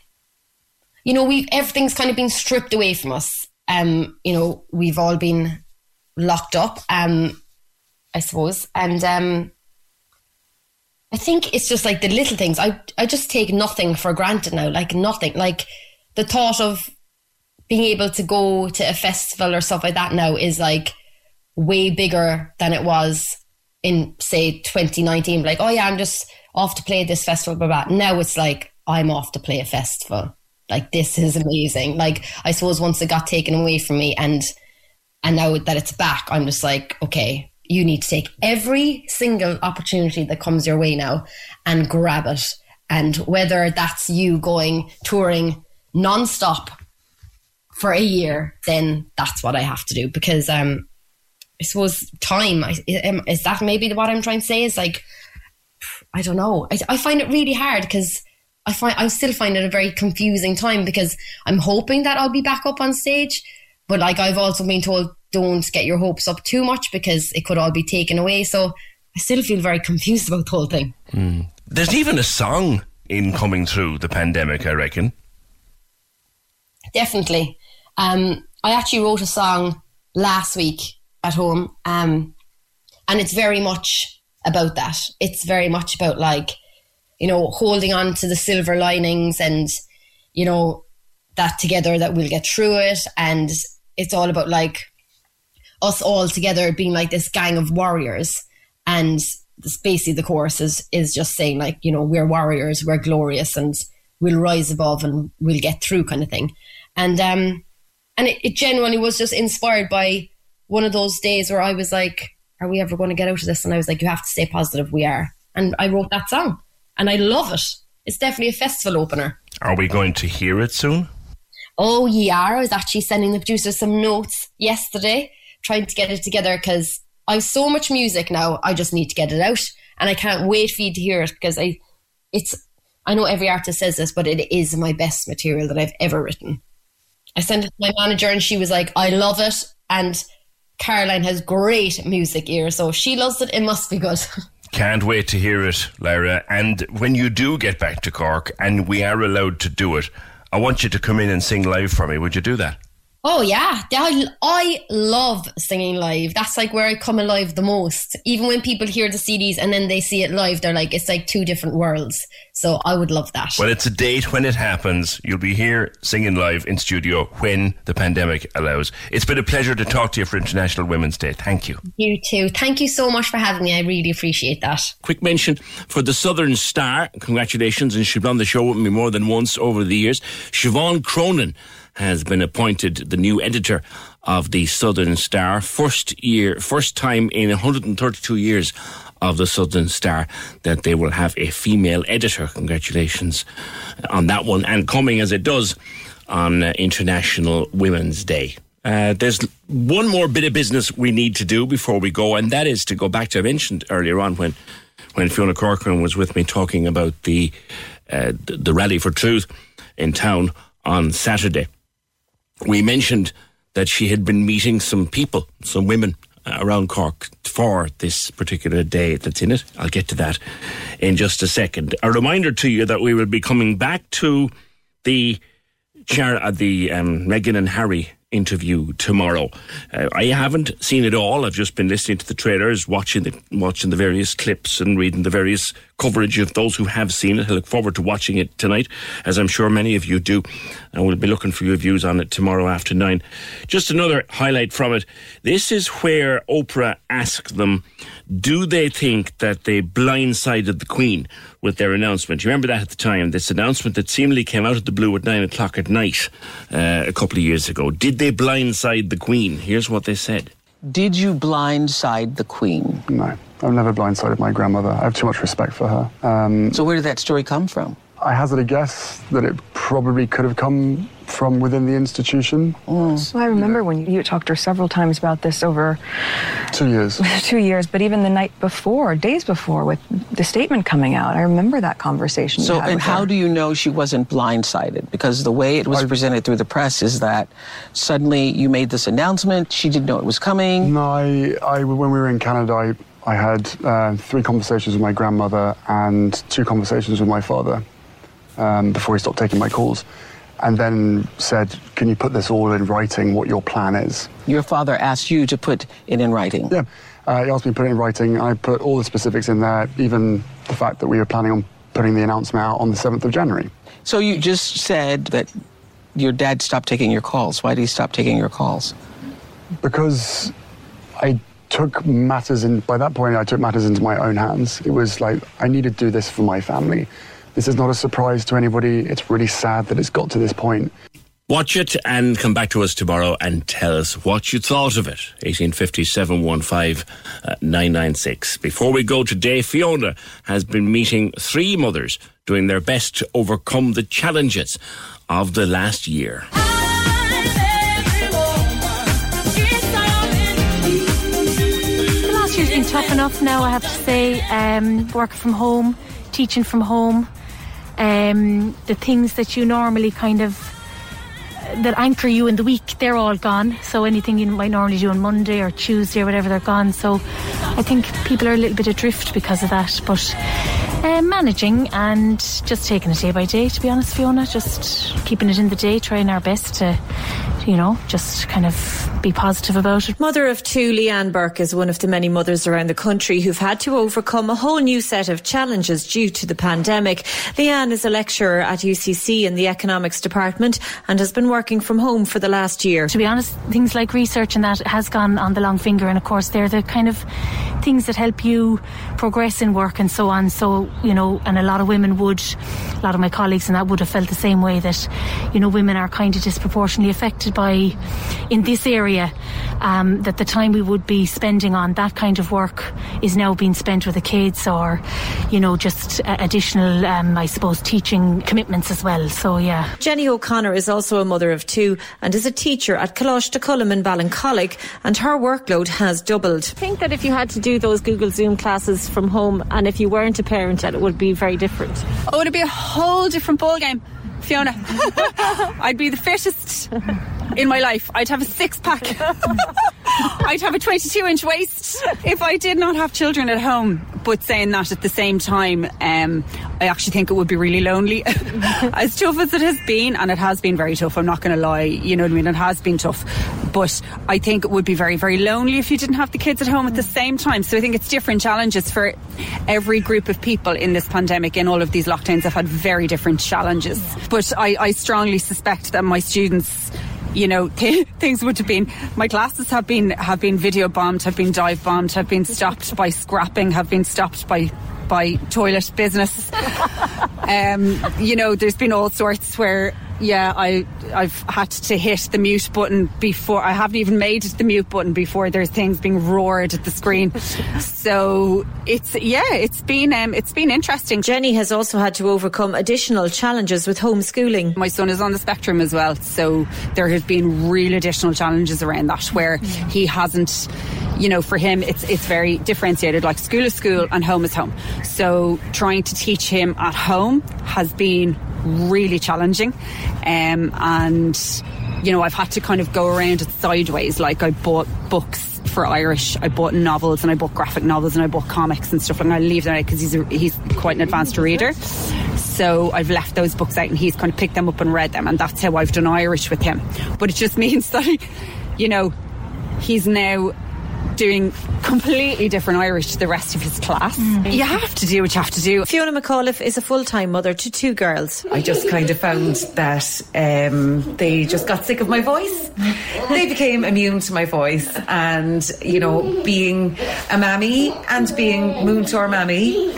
you know, we everything's kind of been stripped away from us. Um, you know, we've all been locked up. Um, I suppose, and um, I think it's just like the little things. I I just take nothing for granted now. Like nothing. Like the thought of being able to go to a festival or stuff like that now is like way bigger than it was in say 2019 like oh yeah i'm just off to play this festival now it's like i'm off to play a festival like this is amazing. Like i suppose once it got taken away from me and and now that it's back i'm just like okay you need to take every single opportunity that comes your way now and grab it. And whether that's you going touring non-stop for a year then that's what i have to do. Because um I suppose time is that maybe what I'm trying to say? Is like I don't know. I, I find it really hard because I find I still find it a very confusing time because I'm hoping that I'll be back up on stage but like I've also been told don't get your hopes up too much because it could all be taken away so I still feel very confused about the whole thing Mm. There's even a song in coming through the pandemic, I reckon. definitely um I actually wrote a song last week at home um and it's very much about that it's very much about like you know holding on to the silver linings and you know that together that we'll get through it and it's all about like us all together being like this gang of warriors and basically the chorus is is just saying like you know we're warriors we're glorious and we'll rise above and we'll get through kind of thing and um and it, it genuinely was just inspired by one of those days where I was like, are we ever going to get out of this? And I was like, you have to stay positive. We are. And I wrote that song and I love it. It's definitely a festival opener. Are we going to hear it soon? Oh, yeah. I was actually sending the producer some notes yesterday, trying to get it together because I have so much music now. I just need to get it out. And I can't wait for you to hear it because I, it's, I know every artist says this, but it is my best material that I've ever written. I sent it to my manager and she was like, I love it. And Caroline has great music ear, so she loves it, it must be good. Can't wait to hear it, Lyra. And when you do get back to Cork and we are allowed to do it, I want you to come in and sing live for me. Would you do that? Oh yeah, I, I love singing live. That's like where I come alive the most. Even when people hear the CDs and then they see it live, they're like, it's like two different worlds. So I would love that. Well, it's a date when it happens. You'll be here singing live in studio when the pandemic allows. It's been a pleasure to talk to you for International Women's Day. Thank you. You too. Thank you so much for having me. I really appreciate that. Quick mention for the Southern Star. Congratulations, and she's been on the show with me more than once over the years. Siobhan Cronin has been appointed the new editor of the Southern Star. First year, first time in 132 years of the Southern Star that they will have a female editor. Congratulations on that one, and coming as it does on uh, International Women's Day. Uh, there's one more bit of business we need to do before we go, and that is to go back to I mentioned earlier on when when Fiona Corcoran was with me talking about the uh, the, the rally for truth in town on Saturday. We mentioned that she had been meeting some people, some women uh, around Cork for this particular day that's in it. I'll get to that in just a second. A reminder to you that we will be coming back to the char- uh, the um, Meghan and Harry interview tomorrow. Uh, I haven't seen it all. I've just been listening to the trailers, watching the watching the various clips, and reading the various coverage of those who have seen it. I look forward to watching it tonight, as I'm sure many of you do, and we'll be looking for your views on it tomorrow after nine. Just another highlight from it. This is where Oprah asked them, "Do they think that they blindsided the Queen with their announcement?" You remember that at the time, this announcement that seemingly came out of the blue at nine o'clock at night uh, a couple of years ago. Did they blindside the Queen? Here's what they said. Did you blindside the Queen? No, I've never blindsided my grandmother. I have too much respect for her. Um, so where did that story come from? I hazard a guess that it probably could have come from within the institution. Well, I remember when you talked to her several times about this over Two years. two years, but even the night before, days before, with the statement coming out, I remember that conversation. you So, had and with how her. do you know she wasn't blindsided? Because the way it was presented through the press is that suddenly you made this announcement, she didn't know it was coming. No, I, I when we were in Canada, I, I had uh, three conversations with my grandmother and two conversations with my father um, before he stopped taking my calls, and then said, "Can you put this all in writing? What your plan is?" Your father asked you to put it in writing. Yeah, uh, he asked me to put it in writing. I put all the specifics in there, even the fact that we were planning on putting the announcement out on the seventh of January. So you just said that your dad stopped taking your calls. Why did he stop taking your calls? because I took matters in. By that point, I took matters into my own hands. It was like I needed to do this for my family. This is not a surprise to anybody. It's really sad that it's got to this point. Watch it and come back to us tomorrow and tell us what you thought of it. 1850 715 uh, 996. Before we go today, Fiona has been meeting three mothers doing their best to overcome the challenges of the last year. The last year's been tough enough now, I have to say. Um, working from home, teaching from home, um, the things that you normally kind of that anchor you in the week, they're all gone. So anything you might normally do on Monday or Tuesday or whatever, they're gone. So I think people are a little bit adrift because of that. But uh, managing and just taking it day by day, to be honest, Fiona, just keeping it in the day, trying our best to, you know, just kind of be positive about it. Mother of two, Leanne Burke is one of the many mothers around the country who've had to overcome a whole new set of challenges due to the pandemic. Leanne is a lecturer at UCC in the economics department and has been working from home for the last year. To be honest, things like research and that has gone on the long finger, and of course, they're the kind of things that help you progress in work and so on. So, you know, and a lot of women would, a lot of my colleagues and that would have felt the same way that, you know, women are kind of disproportionately affected by, in this area, um, that the time we would be spending on that kind of work is now being spent with the kids or, you know, just uh, additional, um, I suppose, teaching commitments as well. So, yeah. Jenny O'Connor is also a mother of two and is a teacher at Coláiste Choilm in Ballincollig and her workload has doubled. I think that if you had to do those Google Zoom classes from home and if you weren't a parent, that it would be very different. Oh, it'd be a whole different ball game, Fiona. I'd be the fittest in my life. I'd have a six pack. I'd have a 22 inch waist if I did not have children at home. But saying that at the same time, um, I actually think it would be really lonely. as tough as it has been, and it has been very tough, I'm not going to lie, you know what I mean? It has been tough. But I think it would be very, very lonely if you didn't have the kids at home at the same time. So I think it's different challenges for every group of people in this pandemic, in all of these lockdowns, have had very different challenges. But I, I strongly suspect that my students you know th- things would have been my classes have been have been video bombed have been dive bombed have been stopped by scrapping have been stopped by by toilet business. Um, you know there's been all sorts where yeah I I've had to hit the mute button before I haven't even made the mute button before there's things being roared at the screen. So it's yeah it's been um, it's been interesting. Jenny has also had to overcome additional challenges with homeschooling. My son is on the spectrum as well so there have been real additional challenges around that where he hasn't you know for him it's it's very differentiated like school is school and home is home. So trying to teach him at home has been really challenging um, and you know I've had to kind of go around it sideways like I bought books for Irish I bought novels and I bought graphic novels and I bought comics and stuff and I leave that out because he's he's quite an advanced reader So I've left those books out and he's kind of picked them up and read them. And that's how I've done Irish with him. But it just means that, you know, he's now doing completely different Irish to the rest of his class. You have to do what you have to do. Fiona McAuliffe is a full time mother to two girls. I just kind of found that um, they just got sick of my voice. They became immune to my voice, and you know, being a mammy and being moon to our mammy,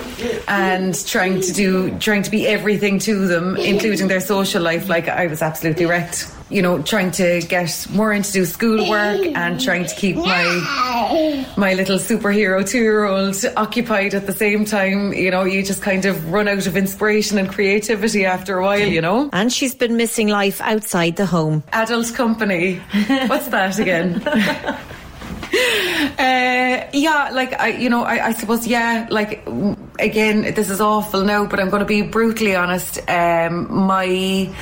and trying to do, trying to be everything to them, including their social life. Like I was absolutely wrecked. You know, trying to get more into do schoolwork and trying to keep my my little superhero two year old occupied at the same time. You know, you just kind of run out of inspiration and creativity after a while. You know. And she's been missing life outside the home. Adult company. What's that again? Uh, yeah, like I, you know, I, I suppose, yeah, like again, this is awful now, but I'm going to be brutally honest. Um, my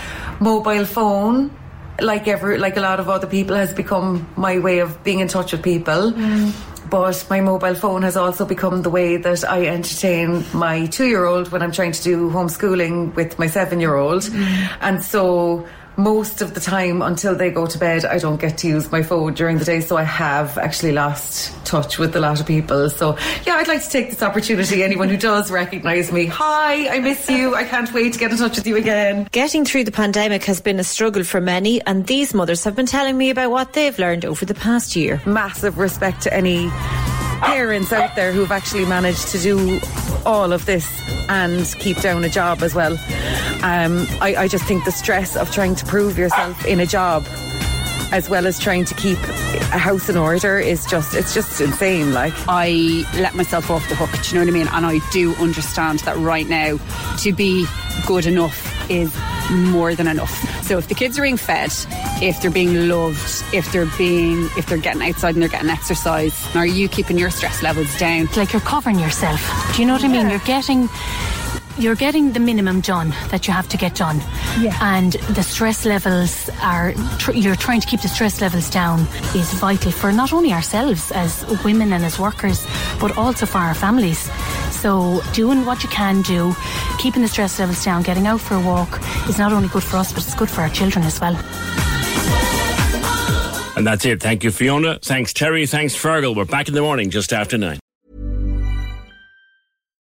mobile phone, like every, like a lot of other people, has become my way of being in touch with people. Mm. But my mobile phone has also become the way that I entertain my two year old when I'm trying to do homeschooling with my seven year old. Mm. And so most of the time until they go to bed, I don't get to use my phone during the day. So I have actually lost touch with a lot of people. So yeah, I'd like to take this opportunity. Anyone who does recognise me, hi, I miss you. I can't wait to get in touch with you again. Getting through the pandemic has been a struggle for many, and these mothers have been telling me about what they've learned over the past year. Massive respect to any parents out there who've actually managed to do all of this and keep down a job as well. Um, I, I just think the stress of trying to prove yourself in a job as well as trying to keep a house in order is just it's just insane like I let myself off the hook, do you know what I mean? And I do understand that right now to be good enough is more than enough. So if the kids are being fed, if they're being loved, if they're being if they're getting outside and they're getting exercise, are you keeping your stress levels down? Like you're covering yourself. Do you know what I mean? You're getting you're getting the minimum done that you have to get done. Yeah. And the stress levels are, tr- you're trying to keep the stress levels down is vital for not only ourselves as women and as workers, but also for our families. So doing what you can do, keeping the stress levels down, getting out for a walk is not only good for us, but it's good for our children as well. And that's it. Thank you, Fiona. Thanks, Terry. Thanks, Fergal. We're back in the morning just after nine.